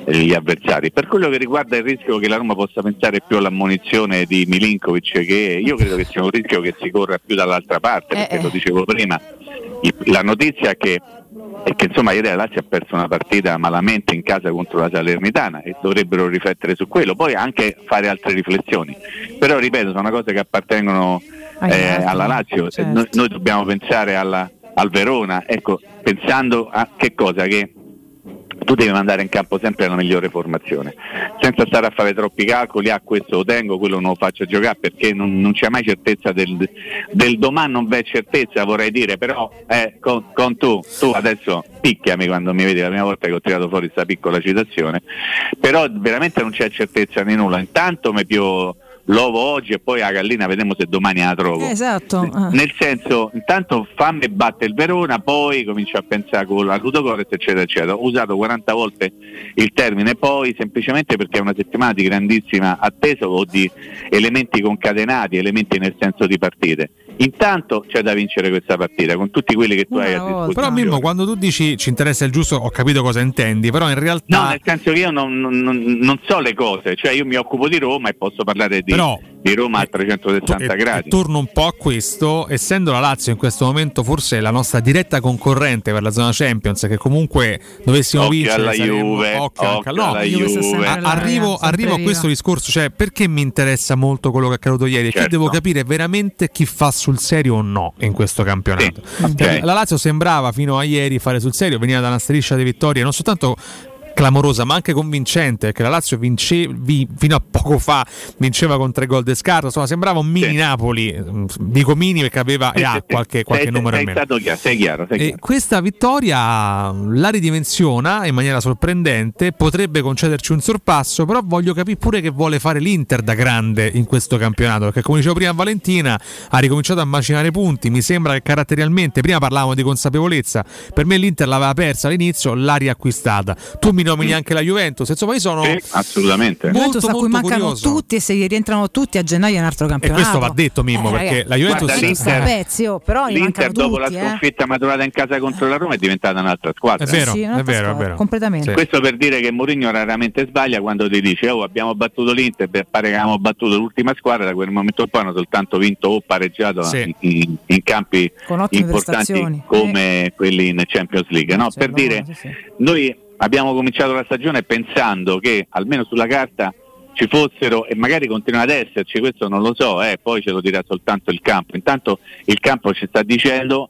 eh, gli avversari. Per quello che riguarda il rischio che la Roma possa pensare più all'ammonizione di Milinkovic, che io credo che sia un rischio che si corra più dall'altra parte, perché eh. lo dicevo prima, la notizia è che, è che insomma ieri la Lazio ha perso una partita malamente in casa contro la Salernitana e dovrebbero riflettere su quello, poi anche fare altre riflessioni. Però ripeto, sono cose che appartengono eh, alla Lazio, certo. noi, noi dobbiamo pensare alla- al Verona, ecco, pensando a che cosa? Che tu devi mandare in campo sempre la migliore formazione, senza stare a fare troppi calcoli, ah questo lo tengo, quello non lo faccio giocare perché non, non c'è mai certezza del, del domani, non v'è certezza vorrei dire, però eh, con, con tu, tu adesso picchiami quando mi vedi la prima volta che ho tirato fuori questa piccola citazione, però veramente non c'è certezza di nulla, intanto mi pio l'uovo oggi e poi la gallina vedremo se domani la trovo. esatto. eh. Nel senso, intanto fammi batte il Verona, poi comincio a pensare con la Ludogorets, eccetera, eccetera. Ho usato 40 volte il termine poi semplicemente perché è una settimana di grandissima attesa o di elementi concatenati, elementi nel senso di partite. Intanto c'è da vincere questa partita con tutti quelli che tu hai a disposizione. Però Mimmo, quando tu dici ci interessa il giusto, ho capito cosa intendi, però in realtà... No, nel senso che io non, non- non- non so le cose, cioè io mi occupo di Roma e posso parlare di, Però- di Roma a 360 E- gradi. e torno un po' a questo, essendo la Lazio in questo momento forse la nostra diretta concorrente per la zona Champions, che comunque dovessimo Occhio vincere alla saremmo- Juve, occhio occhio alla io Juve. a- arrivo, arrivo a questo discorso, cioè perché mi interessa molto quello che è accaduto ieri? Perché Certo. devo capire veramente chi fa sul serio o no in questo campionato. ok. Cioè, La Lazio sembrava fino a ieri fare sul serio, veniva da una striscia di vittorie, non soltanto clamorosa ma anche convincente perché la Lazio vince, vi- fino a poco fa vinceva con tre gol di scarto insomma sembrava un mini Napoli. Mm, dico mini perché aveva e ha qualche, qualche sei, numero sei in meno. chiaro, sei chiaro, sei e chiaro. questa vittoria la ridimensiona in maniera sorprendente, potrebbe concederci un sorpasso, però voglio capire pure che vuole fare l'Inter da grande in questo campionato, perché come dicevo prima Valentina ha ricominciato a macinare punti, mi sembra che caratterialmente, prima parlavamo di consapevolezza, per me l'Inter l'aveva persa all'inizio, l'ha riacquistata. Tu mi nomini anche la Juventus, insomma io sono... Sì, assolutamente. Juventus a cui molto mancano curioso. tutti e se gli rientrano tutti a gennaio è un altro E campionato. questo va detto Mimmo, Eh, perché ragazzi, la Juventus... Guarda, a pezzi, oh, però L'Inter dopo tutti, la eh. sconfitta maturata in casa contro la Roma è diventata un'altra squadra. È vero, Sì, è vero, è squadra, vero. completamente. Questo per dire che Mourinho raramente sbaglia quando ti dice oh abbiamo battuto l'Inter, beh, pare che abbiamo battuto l'ultima squadra, da quel momento in poi hanno soltanto vinto o pareggiato Sì. in, in campi importanti prestazioni. Eh. come quelli in Champions League. No? Per dire, noi abbiamo cominciato la stagione pensando che almeno sulla carta ci fossero e magari continuano ad esserci, questo non lo so, eh, poi ce lo dirà soltanto il campo. Intanto il campo ci sta dicendo,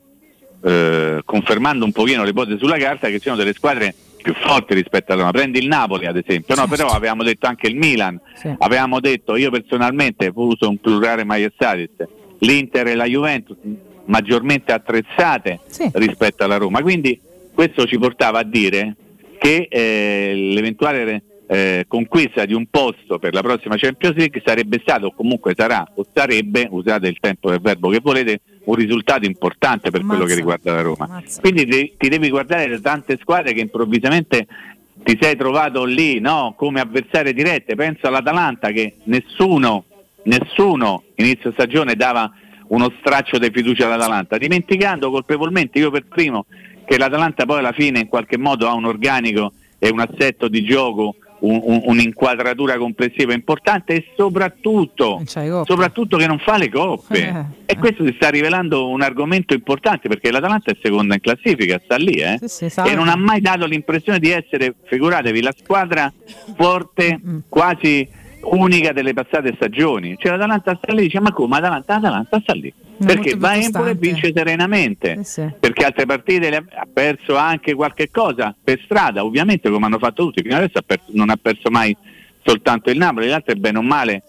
eh, confermando un pochino le ipotesi sulla carta, che ci sono delle squadre più forti rispetto a Roma. Prendi il Napoli ad esempio, no? però avevamo detto anche il Milan, avevamo detto io personalmente uso un plurale maiestatis, l'Inter e la Juventus maggiormente attrezzate rispetto alla Roma. Quindi questo ci portava a dire che eh, l'eventuale eh, conquista di un posto per la prossima Champions League sarebbe stato o comunque sarà o sarebbe, usate il tempo del verbo che volete, un risultato importante per quello che riguarda la Roma. Quindi te- ti devi guardare le tante squadre che improvvisamente ti sei trovato lì no? come avversarie dirette. Penso all'Atalanta che nessuno, nessuno inizio stagione dava uno straccio di fiducia all'Atalanta, dimenticando colpevolmente, io per primo, che l'Atalanta poi alla fine in qualche modo ha un organico e un assetto di gioco un- un- un'inquadratura complessiva importante e soprattutto, soprattutto che non fa le coppe. Eh. E questo si sta rivelando un argomento importante perché l'Atalanta è seconda in classifica, sta lì, eh? Sì, sì, e non ha mai dato l'impressione di essere, figuratevi, la squadra forte, quasi unica delle passate stagioni. Cioè l'Atalanta sta lì, dice ma come? Atalanta, Atalanta sta lì. È Perché va in pure e vince serenamente. Sì, sì. perché altre partite ha perso anche qualche cosa per strada, ovviamente come hanno fatto tutti, fino adesso ha perso- non ha perso mai soltanto il Napoli, le altre bene o male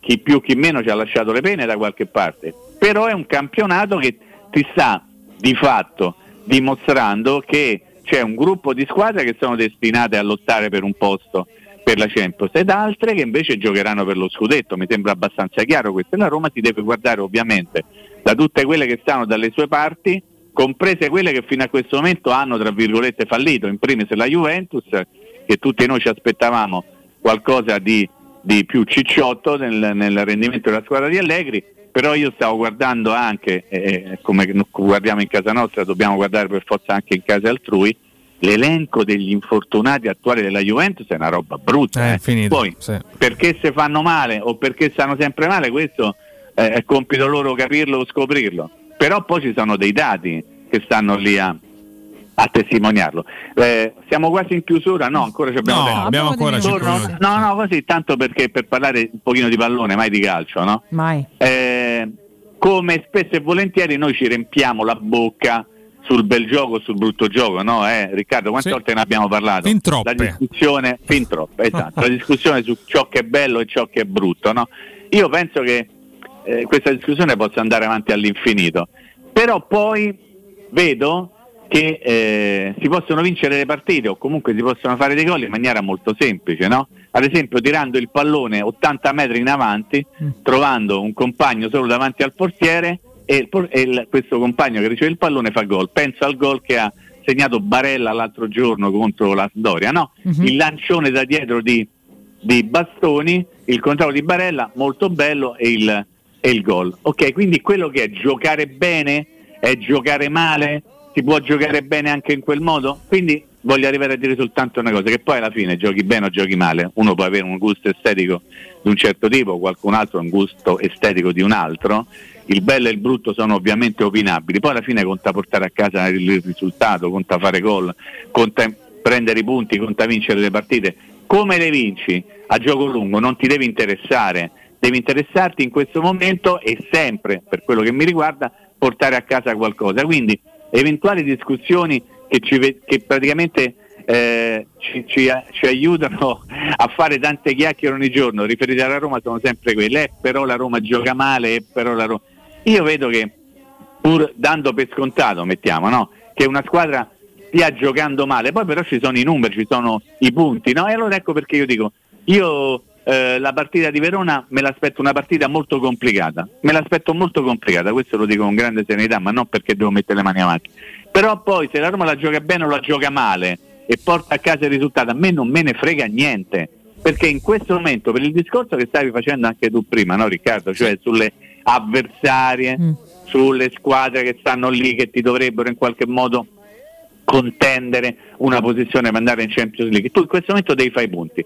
chi più chi meno ci ha lasciato le pene da qualche parte, però è un campionato che ti sta di fatto dimostrando che c'è un gruppo di squadre che sono destinate a lottare per un posto per la Champions ed altre che invece giocheranno per lo scudetto, mi sembra abbastanza chiaro questo. La Roma si deve guardare ovviamente da tutte quelle che stanno dalle sue parti, comprese quelle che fino a questo momento hanno tra virgolette fallito, in primis la Juventus che tutti noi ci aspettavamo qualcosa di, di più cicciotto nel, nel rendimento della squadra di Allegri, però io stavo guardando anche, eh, come guardiamo in casa nostra, dobbiamo guardare per forza anche in casa altrui, l'elenco degli infortunati attuali della Juventus è una roba brutta. Eh, eh. finito, Poi, sì. perché se fanno male o perché stanno sempre male, questo eh, è compito loro capirlo o scoprirlo. Però poi ci sono dei dati che stanno lì a, a testimoniarlo. Eh, siamo quasi in chiusura? No, ancora ci abbiamo No, tempo. abbiamo ancora cinque Torno- minuti. No, no, così tanto perché per parlare un pochino di pallone, mai di calcio, no? Mai. Eh, come spesso e volentieri noi ci riempiamo la bocca sul bel gioco, sul brutto gioco, no? Eh, Riccardo, quante Sì. volte ne abbiamo parlato? Fin troppe. La discussione, fin troppe, esatto, la discussione su ciò che è bello e ciò che è brutto, no? Io penso che eh, questa discussione possa andare avanti all'infinito, però poi vedo che eh, si possono vincere le partite o comunque si possono fare dei gol in maniera molto semplice, no? Ad esempio tirando il pallone 80 metri in avanti, trovando un compagno solo davanti al portiere e, il e il- questo compagno che riceve il pallone fa gol. Penso al gol che ha segnato Barella l'altro giorno contro la Sampdoria, no? Il lancione da dietro di, di Bastoni, il controllo di Barella, molto bello, e il, e il gol. Ok, quindi quello che è giocare bene, è giocare male, si può giocare bene anche in quel modo? Quindi voglio arrivare a dire soltanto una cosa, che poi alla fine giochi bene o giochi male, uno può avere un gusto estetico di un certo tipo, qualcun altro un gusto estetico di un altro, il bello e il brutto sono ovviamente opinabili, poi alla fine conta portare a casa il risultato, conta fare gol, conta prendere i punti, conta vincere le partite. Come le vinci? A gioco lungo non ti devi interessare, devi interessarti in questo momento e sempre, per quello che mi riguarda, portare a casa qualcosa. Quindi eventuali discussioni che, ci che praticamente eh, ci, ci- ci aiutano a fare tante chiacchiere ogni giorno riferite alla Roma sono sempre quelle, eh, però la Roma gioca male, eh, però la Roma... Io vedo che pur dando per scontato, mettiamo, no? che una squadra stia giocando male, poi però ci sono i numeri, ci sono i punti, no? E allora ecco perché io dico, io eh, la partita di Verona me l'aspetto una partita molto complicata, me l'aspetto molto complicata, questo lo dico con grande serenità, ma non perché devo mettere le mani avanti. Però poi se la Roma la gioca bene o la gioca male e porta a casa il risultato, a me non me ne frega niente. Perché in questo momento, per il discorso che stavi facendo anche tu prima, no Riccardo? Cioè sulle avversarie, sulle squadre che stanno lì, che ti dovrebbero in qualche modo contendere una posizione per andare in Champions League. Tu in questo momento devi fare i punti.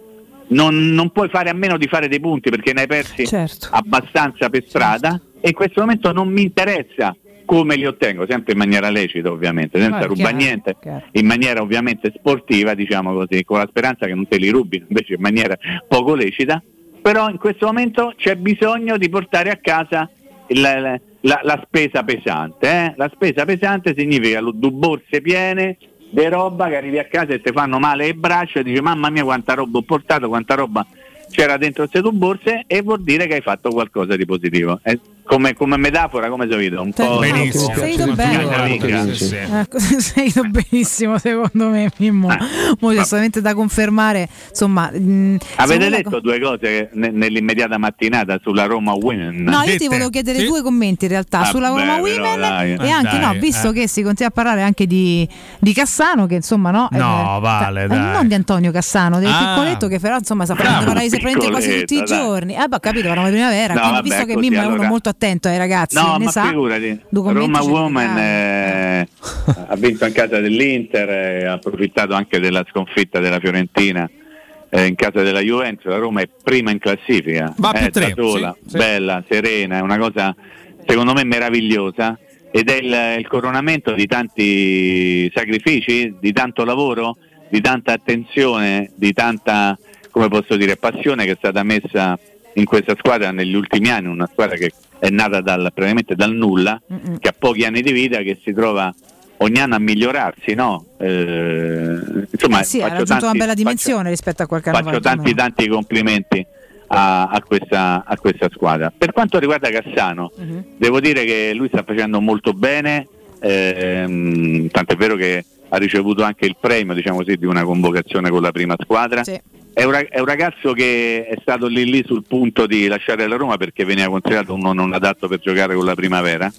Non, non puoi fare a meno di fare dei punti perché ne hai persi abbastanza per strada e in questo momento non mi interessa come li ottengo, sempre in maniera lecita ovviamente, senza rubare niente, chiaro. in maniera ovviamente sportiva, diciamo così, con la speranza che non te li rubino invece in maniera poco lecita, però in questo momento c'è bisogno di portare a casa la, la- la spesa pesante. eh. La spesa pesante significa due borse piene di roba che arrivi a casa e ti fanno male le braccia e dici mamma mia quanta roba ho portato, quanta roba c'era dentro queste due borse e vuol dire che hai fatto qualcosa di positivo. È come, come metafora, come solito, un po' Benissimo. Sei ido bene. Casalinga. Ecco, (laughs) sei ido benissimo secondo me Mimmo Ah, Mo c'è solamente da confermare insomma mh, Avete secondo la- detto due cose ne- nell'immediata mattinata sulla Roma Women? No, io ti volevo chiedere due commenti in realtà Vabbè, sulla Roma però, Women dai. e Eh, anche dai, no, visto eh. che si continua a parlare anche di, di Cassano che insomma no No, vale, eh, dai. non di Antonio Cassano, del Ah. piccoletto che però insomma sta paralisi praticamente quasi tutti i dai. giorni eh beh ho capito eravamo in primavera No, quindi vabbè, visto che Mimmo è uno molto attento ai ragazzi No, ne ma sa. figurati, Roma Woman eh, ha vinto in casa dell'Inter, eh, ha approfittato anche della sconfitta della Fiorentina eh, in casa della Juventus, la Roma è prima in classifica, Va più eh, tre, da sola, sì, sì. bella, serena, è una cosa secondo me meravigliosa. Ed è il, il coronamento di tanti sacrifici, di tanto lavoro, di tanta attenzione, di tanta, come posso dire, passione che è stata messa in questa squadra negli ultimi anni, una squadra che è nata dal, praticamente dal nulla, che ha pochi anni di vita, che si trova ogni anno a migliorarsi, no? Eh, insomma, Eh sì, ha faccio raggiunto una tanti- bella dimensione rispetto a qualche anno faccio fa. tanti tanti complimenti a, a questa, a questa squadra. Per quanto riguarda Cassano, Mhm. devo dire che lui sta facendo molto bene, ehm, tant'è vero che ha ricevuto anche il premio diciamo così, di una convocazione con la prima squadra. È, un, è un ragazzo che è stato lì lì sul punto di lasciare la Roma perché veniva considerato uno non adatto per giocare con la primavera.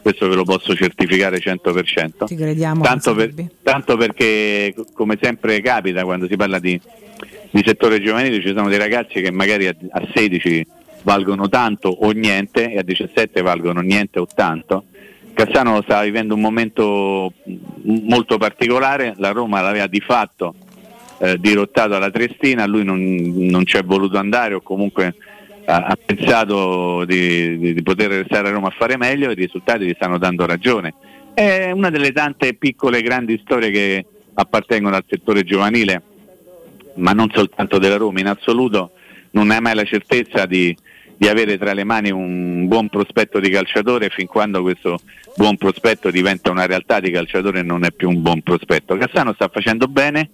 Questo ve lo posso certificare 100%. Ti crediamo. Tanto, per- tanto perché, co- come sempre capita quando si parla di, di settore giovanile, ci sono dei ragazzi che magari a, a 16 valgono tanto o niente e a 17 valgono niente o tanto. Cassano stava vivendo un momento m- molto particolare, la Roma l'aveva di fatto eh, dirottato alla Triestina, lui non, non ci è voluto andare o comunque ha, ha pensato di, di- di poter restare a Roma a fare meglio e i risultati gli stanno dando ragione. È una delle tante piccole e grandi storie che appartengono al settore giovanile, ma non soltanto della Roma, in assoluto non hai mai la certezza di, di avere tra le mani un buon prospetto di calciatore fin quando questo buon prospetto diventa una realtà di calciatore non è più un buon prospetto. Cassano sta facendo bene,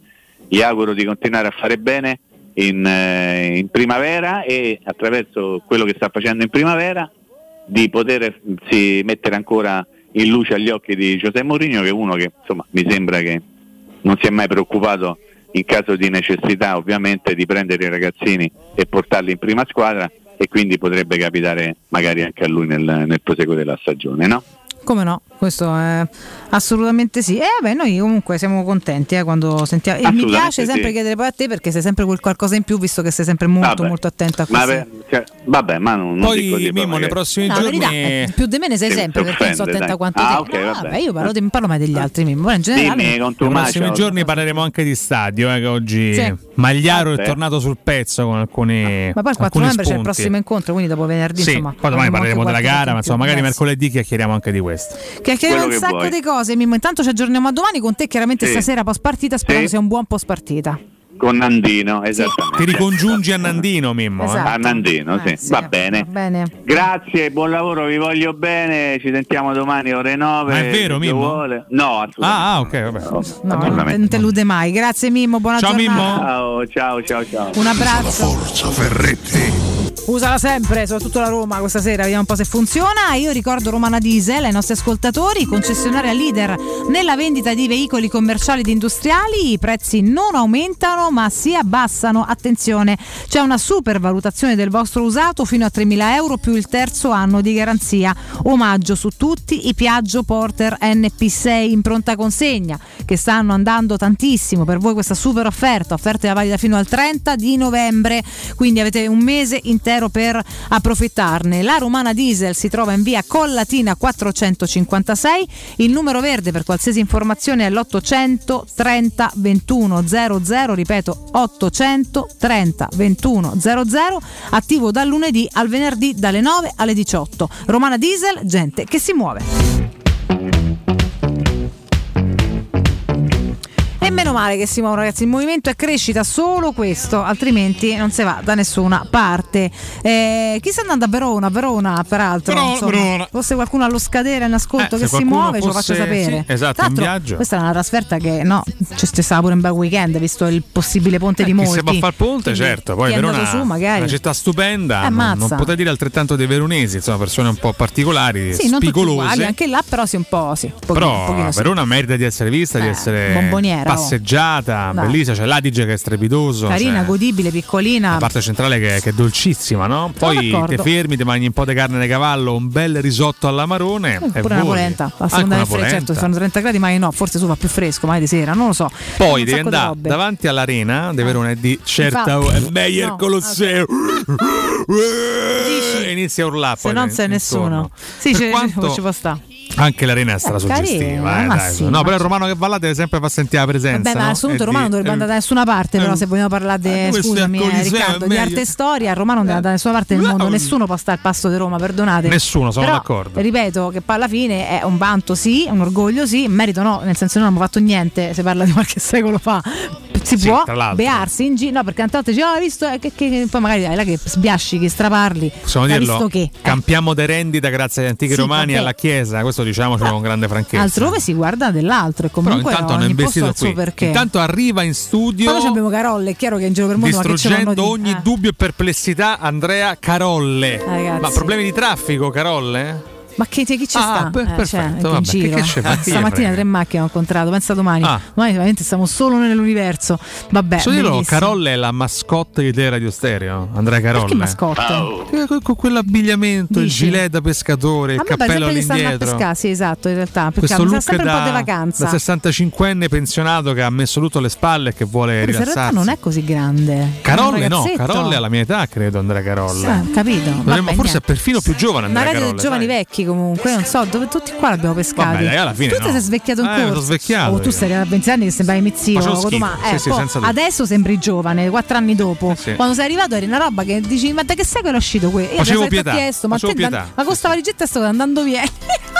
gli auguro di continuare a fare bene in, eh, in primavera e attraverso quello che sta facendo in primavera di potersi mettere ancora in luce agli occhi di Giuseppe Mourinho che è uno che insomma mi sembra che non si è mai preoccupato in caso di necessità ovviamente di prendere i ragazzini e portarli in prima squadra e quindi potrebbe capitare magari anche a lui nel, nel proseguo della stagione no? Come no? Questo è assolutamente sì. E vabbè, noi comunque siamo contenti eh, quando sentiamo. E mi piace sempre sì. chiedere poi a te perché sei sempre quel qualcosa in più, visto che sei sempre molto, Vabbè. molto attento a Ma questo. ve- cioè, vabbè ma non, non Poi, dico di Mimmo, magari- nei prossimi No, la verità, eh, più di me ne sei sempre ti perché non so offende, attenta dai. quanto Ah, te. ok, No, vabbè. vabbè, io parlo, non parlo mai degli altri, Mimmo, però in generale. Dimmi con Nei prossimi giorni parleremo anche di stadio, eh, che oggi Sì. Magliaro Vabbè. è tornato sul pezzo con alcuni Ma poi il 4 alcuni novembre c'è il prossimo incontro, quindi dopo venerdì, Sì, insomma. poi domani parleremo della gara, ma insomma, magari mercoledì chiacchieriamo anche di questo. Chiacchieriamo un sacco di cose, Mimmo. Intanto ci aggiorniamo a domani con te, chiaramente Sì. stasera post partita, sperando Sì. sia un buon post partita. con Nandino esattamente Ti ricongiungi a Nandino, Mimmo. eh? Esatto. a Nandino sì. va bene Bene. Grazie, buon lavoro, vi voglio bene, ci sentiamo domani ore 9. Ma è vero, Mimmo? vuole. No, assolutamente. Ah, ah, ok, vabbè. No, non te- non te illude mai. Grazie Mimmo, buona Ciao, giornata. Mimmo. Ciao, ciao, ciao, ciao. Un abbraccio. Forza Ferretti. Usala sempre, soprattutto la Roma questa sera, vediamo un po' se funziona. Io ricordo Romana Diesel ai nostri ascoltatori, concessionaria leader nella vendita di veicoli commerciali ed industriali, i prezzi non aumentano ma si abbassano. Attenzione, c'è una super valutazione del vostro usato fino a 3.000 euro più il terzo anno di garanzia. Omaggio su tutti i Piaggio Porter NP6 in pronta consegna che stanno andando tantissimo per voi questa super offerta, offerta valida fino al 30 di novembre, quindi avete un mese intero per approfittarne. La Romana Diesel si trova in via Collatina 456, il numero verde per qualsiasi informazione è l'830 21 00, ripeto 830 21 00, attivo dal lunedì al venerdì dalle 9 alle 18. Romana Diesel, gente che si muove. E meno male che si muovono ragazzi, il movimento è crescita solo questo, altrimenti non si va da nessuna parte. Eh, chi sta andando a Verona? Verona peraltro, Verona, insomma, Verona. fosse qualcuno allo scadere in ascolto Eh, che si muove ce lo faccio fosse- sapere. sì, esatto, Tra in viaggio. Questa è una trasferta che no, c'è stata pure un bel weekend, visto il possibile ponte di Eh, Chi molti. se va a far ponte, Quindi certo. Poi Verona su magari. è una città stupenda. Eh, non, non potrei dire altrettanto dei veronesi, insomma, persone un po' particolari, Sì, non spigolose. uguali, anche là però sì un po' sì. Un pochino, un Però pochino sì. Verona merita di essere vista, di Eh, essere bomboniera. Passeggiata, Dai. bellissima. C'è l'Adige che è strepidoso. Carina, c'è godibile, piccolina. la parte centrale che, che è dolcissima, no? Poi ti fermi, ti mangi un po' di carne di cavallo, un bel risotto all'amarone. Eh, Pure una voli. polenta, a seconda del freddo, certo, fanno 30 gradi, ma no, forse su fa più fresco, mai di sera, non lo so. Poi devi andare davanti all'arena di Verona e di certa Infatti. meglio No, Colosseo. E inizia a urlare Se poi non c'è nessuno. Sì, Per ci, quanto- (laughs) ci può sta. Anche l'arena è strasuggestiva. carina, eh, ma dai. sì, no, ma però il romano che va là deve sempre far sentire la presenza. Vabbè, ma no? assoluto E Romano non dovrebbe andare da nessuna parte, però se vogliamo parlare di eh, questo scusami, eh, Riccardo, di arte e storia, il Romano non deve andare da nessuna parte del mondo, nessuno può stare al passo di Roma, perdonate. Nessuno, sono Però, d'accordo. Ripeto che poi alla fine è un vanto sì, un orgoglio sì, merito no, nel senso non abbiamo fatto niente, si parla di qualche (laughs) secolo fa. Si Sì, può bearsi in giro, no, perché tante volte dici, oh, hai visto, eh, che, che- poi magari là che sbiasci, che straparli. Possiamo dirlo, visto che? campiamo de rendita grazie agli antichi Sì, romani vabbè. alla Chiesa, questo diciamocelo con grande franchezza. Altrove si guarda dell'altro e Però comunque intanto hanno investito qui. perché. Intanto arriva in studio Poi abbiamo Carolle, è chiaro che in giro per mondo distruggendo di- ogni eh. dubbio e perplessità Andrea Carolle. Ragazzi. Ma problemi di traffico, Carolle? Ma che, chi ci Ah, sta? per- Eh, perfetto, cioè, vabbè, in che- giro. che c'è? Stamattina tre macchine ho incontrato, pensa domani. Ah. Domani veramente siamo solo nell'universo. Vabbè, Posso dirlo. Carolle è la mascotte di te Radio Stereo, Andrea Carolle. Perché mascotte? Che- Con, con quell'abbigliamento, il Dici? gilet da pescatore, il cappello che all'indietro. pescare, sì, esatto, in realtà. Perché Questo look sempre un po' di da, vacanza. da 65enne pensionato che ha messo tutto alle spalle e che vuole Pure se in realtà rilassarsi. non è così grande. Un no. Carolle è alla mia età credo Andrea Carolle. Ah, capito. Vabbè, forse niente. è perfino più giovane Una Andrea radio Carolle. di giovani vecchi comunque, non so, dove tutti qua l'abbiamo pescati. Vabbè, alla fine tu ti no. sei svecchiato in Eh, corso. svecchiato Oh, tu sei a 20 anni che sembravi schifo, ma sì, sì, dubbio. adesso sembri giovane, quattro anni dopo. sì. Quando sei arrivato eri una roba che dici, ma da che secolo è uscito qui? Io Facevo pietà, chiesto, ma te pietà. ma con sta valigetta sto andando via. (laughs)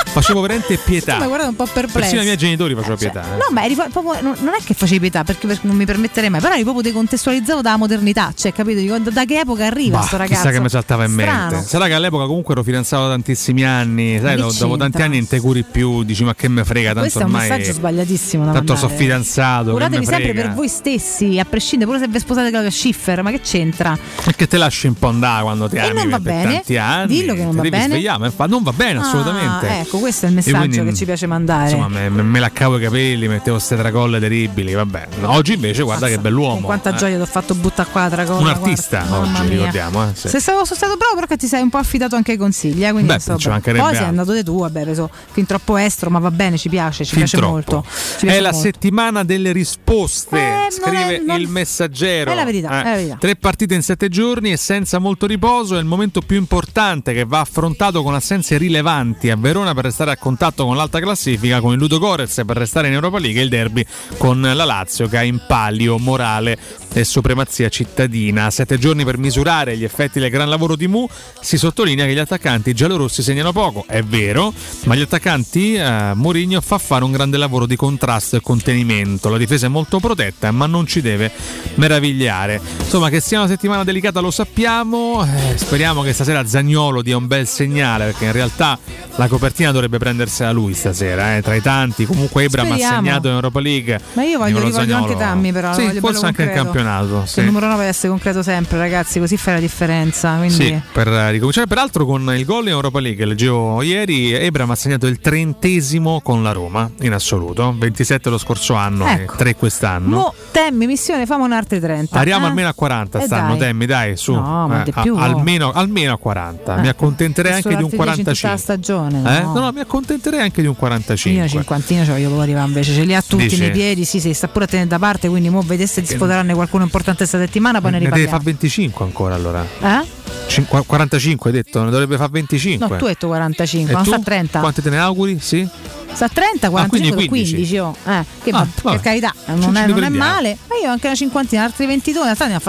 Facevo veramente pietà. mi guardato un po' perplesso. Persino i miei genitori facevo pietà. eh. No, ma eri proprio- non è che facevi pietà, perché, non mi permetterei mai, però eri proprio decontestualizzato dalla modernità, cioè capito? Dico, da, che epoca arriva Bah, sto ragazzo? chissà che mi saltava in Strano. mente. Sarà che all'epoca comunque ero fidanzato da tantissimi anni, sai, che do- dopo tanti anni non te curi più, dici ma che me frega, tanto Questo è un ormai messaggio sbagliatissimo da tanto mandare. sono fidanzato, Curatevi sempre per voi stessi, a prescindere, pure se vi sposate Claudia Schiffer, ma che c'entra? Perché te lasci un po' andare quando ti E ami non va per bene? tanti anni. Dillo che non va bene? infa- non va bene assolutamente. Ah, ecco, questo è il E messaggio quindi, che ci piace mandare. Insomma, me, me, laccavo i capelli, mettevo queste tracolle terribili, vabbè. Oggi invece guarda che bell'uomo. Con quanta eh. gioia ti ho fatto buttare qua la tracolla. Un artista guarda. Oggi, ricordiamo. Eh, sì. Se stavo, sono stato bravo perché ti sei un po' affidato anche ai consigli, eh, quindi Beh, insomma, ci mancherebbe poi sei altro. andato di tu, vabbè, preso fin troppo estro, ma va bene, ci piace, ci Fin piace troppo. molto. Ci È piace la molto. settimana delle risposte, Eh, non scrive è- non- il messaggero. È la verità, è la verità. Tre partite in sette giorni e senza molto riposo è il momento più importante che va affrontato con assenze rilevanti a Verona per restare a contatto con l'alta classifica, con il Ludo Gorez per restare in Europa League e il derby con la Lazio che ha in palio morale e supremazia cittadina. Sette giorni per misurare gli effetti del gran lavoro di Mu. Si sottolinea che gli attaccanti giallorossi segnano poco, è vero, ma gli attaccanti eh, Mourinho fa fare un grande lavoro di contrasto e contenimento. La difesa è molto protetta, ma non ci deve meravigliare. Insomma, che sia una settimana delicata lo sappiamo. eh, speriamo che stasera Zagnolo dia un bel segnale, perché in realtà la copertina dovrebbe prendersela lui stasera. eh, tra i tanti, comunque Ibram ha segnato in Europa League. Ma io voglio, rivoglio anche Tammy, però. Sì, voglio forse anche in concreto. Campionato. Il Sì. numero 9 deve essere concreto sempre, ragazzi, così fai la differenza. Quindi... Sì, per eh, ricominciare. Peraltro con il gol in Europa League, leggevo ieri, Ebram ha segnato il trentesimo con la Roma in assoluto, 27 lo scorso anno Ecco. e 3 quest'anno. Mo, Temmi, missione, famo un'altra 30. Arriviamo eh? almeno a 40 Eh, stanno, dai. Temmi, dai, su. No, di a- almeno, almeno a 40. Eh, Mi accontenterei Questo anche di un l'altri dieci in tutta 45. la stagione. Eh? no. No, no, mi accontenterei anche di un Io 45. una cinquantina ce voglio proprio arrivare invece, ce li ha tutti Dici? nei piedi, sì, sì, sta pure a tenere da parte, quindi mo vedesse se Che- sfoderanne qualcuno importante questa settimana, poi ne ne deve riparliamo. fare 25 ancora allora. Eh? Cin- 45 hai detto, ne dovrebbe fare 25. No, tu hai detto 45, E non tu? sta a 30. Quanti te ne auguri? Sì? Sta a 30, 45, quindi 15. 15. oh. Eh, che Ah, va- per carità, non, è, non è male. Ma io anche una cinquantina, altri 22.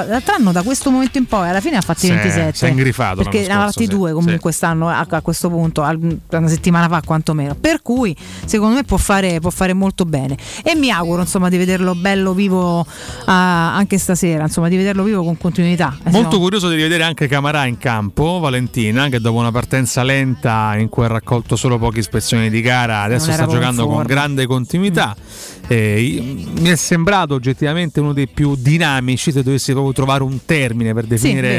L'altro anno, da questo momento in poi, alla fine ha fatti Si è- 27. si è ingrifato Perché ne ha fatti sì, due comunque stanno a, a questo punto, una settimana fa quantomeno. Per cui secondo me può fare, può fare molto bene. E mi auguro insomma di vederlo bello vivo ah, anche stasera, insomma di vederlo vivo con continuità. Eh, Molto no- curioso di rivedere anche Camarà in campo, Valentina, che dopo una partenza lenta in cui ha raccolto solo poche ispezioni di gara, adesso sta giocando con grande continuità. Eh, i- mi è sembrato oggettivamente uno dei più dinamici, se dovessi proprio trovare un termine per definire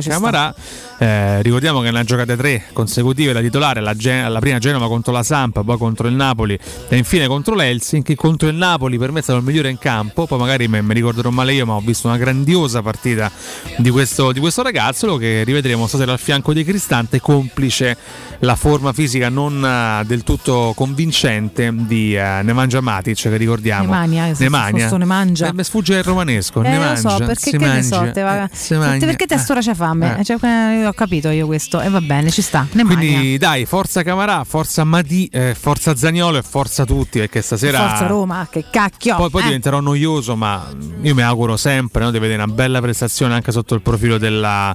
sta. Camarà. Eh, ricordiamo che ne ha giocate tre consecutive da titolare, la, Gen- la prima Genova contro la Samp, poi contro il Napoli e infine contro l'Helsinki. Contro il Napoli per me è stato il migliore in campo, poi magari me- mi ricorderò male io, ma ho visto una grandiosa partita di questo, di questo ragazzo che rivedremo stasera al fianco di Cristante, complice la forma fisica non eh, del tutto vincente di uh, Nemanja Matic, che ricordiamo. Nemanja, Nemanja. fosse ne mangia. Eh, mi sfugge il romanesco. Eh, ne lo so, perché che ne so, te va- eh, mangia. perché te ora c'è fame? Eh. Cioè, eh, ho capito io questo. E va bene, ci sta. Ne mangia. Quindi dai, forza Camarà, forza Madi, eh, forza Zagnolo e forza tutti, perché stasera... Forza Roma, che cacchio. Poi, poi eh. diventerò noioso, ma io mi auguro sempre no, di vedere una bella prestazione anche sotto il profilo della-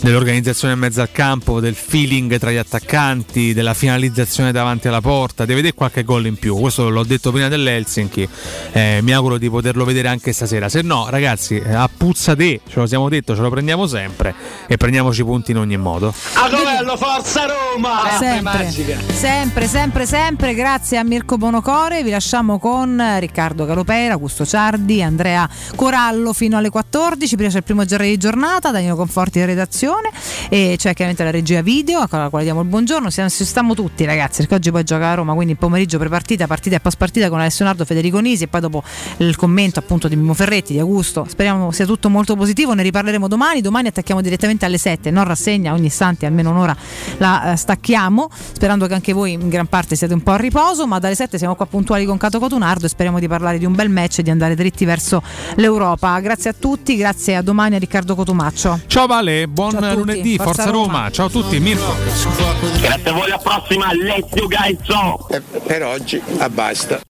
dell'organizzazione in mezzo al campo, del feeling tra gli attaccanti, della finalizzazione davanti alla porta, di vedere qualche gol in più. Questo l'ho detto prima dell'Helsinki, eh, mi auguro di poterlo vedere anche stasera. Se no, ragazzi, eh, a puzza te, ce lo siamo detto, ce lo prendiamo sempre e prendiamoci punti in ogni modo. A Covello, forza Roma! Sempre, sempre, sempre, sempre, grazie a Mirko Bonocore. Vi lasciamo con Riccardo Galopera, Augusto Ciardi, Andrea Corallo fino alle 14. Prima c'è il primo giorno di giornata, Danilo Conforti in redazione e c'è chiaramente la regia video a quale diamo il buongiorno. Siamo, ci stiamo tutti, ragazzi, perché oggi poi gioca a Roma, quindi il pomeriggio pre-partita, partita e post partita con Alessio Nardo, Federico Nisi e poi dopo il commento appunto di Mimo Ferretti, di Augusto. Speriamo sia tutto molto positivo. Ne riparleremo domani. Domani attacchiamo direttamente alle 7, non rassegna ogni istante, almeno un'ora la eh, stacchiamo, sperando che anche voi in gran parte siate un po' a riposo, ma dalle 7 siamo qua puntuali con Cato Cotunardo e speriamo di parlare di un bel match e di andare dritti verso l'Europa. Grazie a tutti, grazie a domani a Riccardo Cotumaccio. Ciao Vale, buon Ciao lunedì, forza Forza, Roma. Roma. Ciao a tutti, Mirko. Grazie a voi, alla prossima, let's you guys go! Per oggi, basta.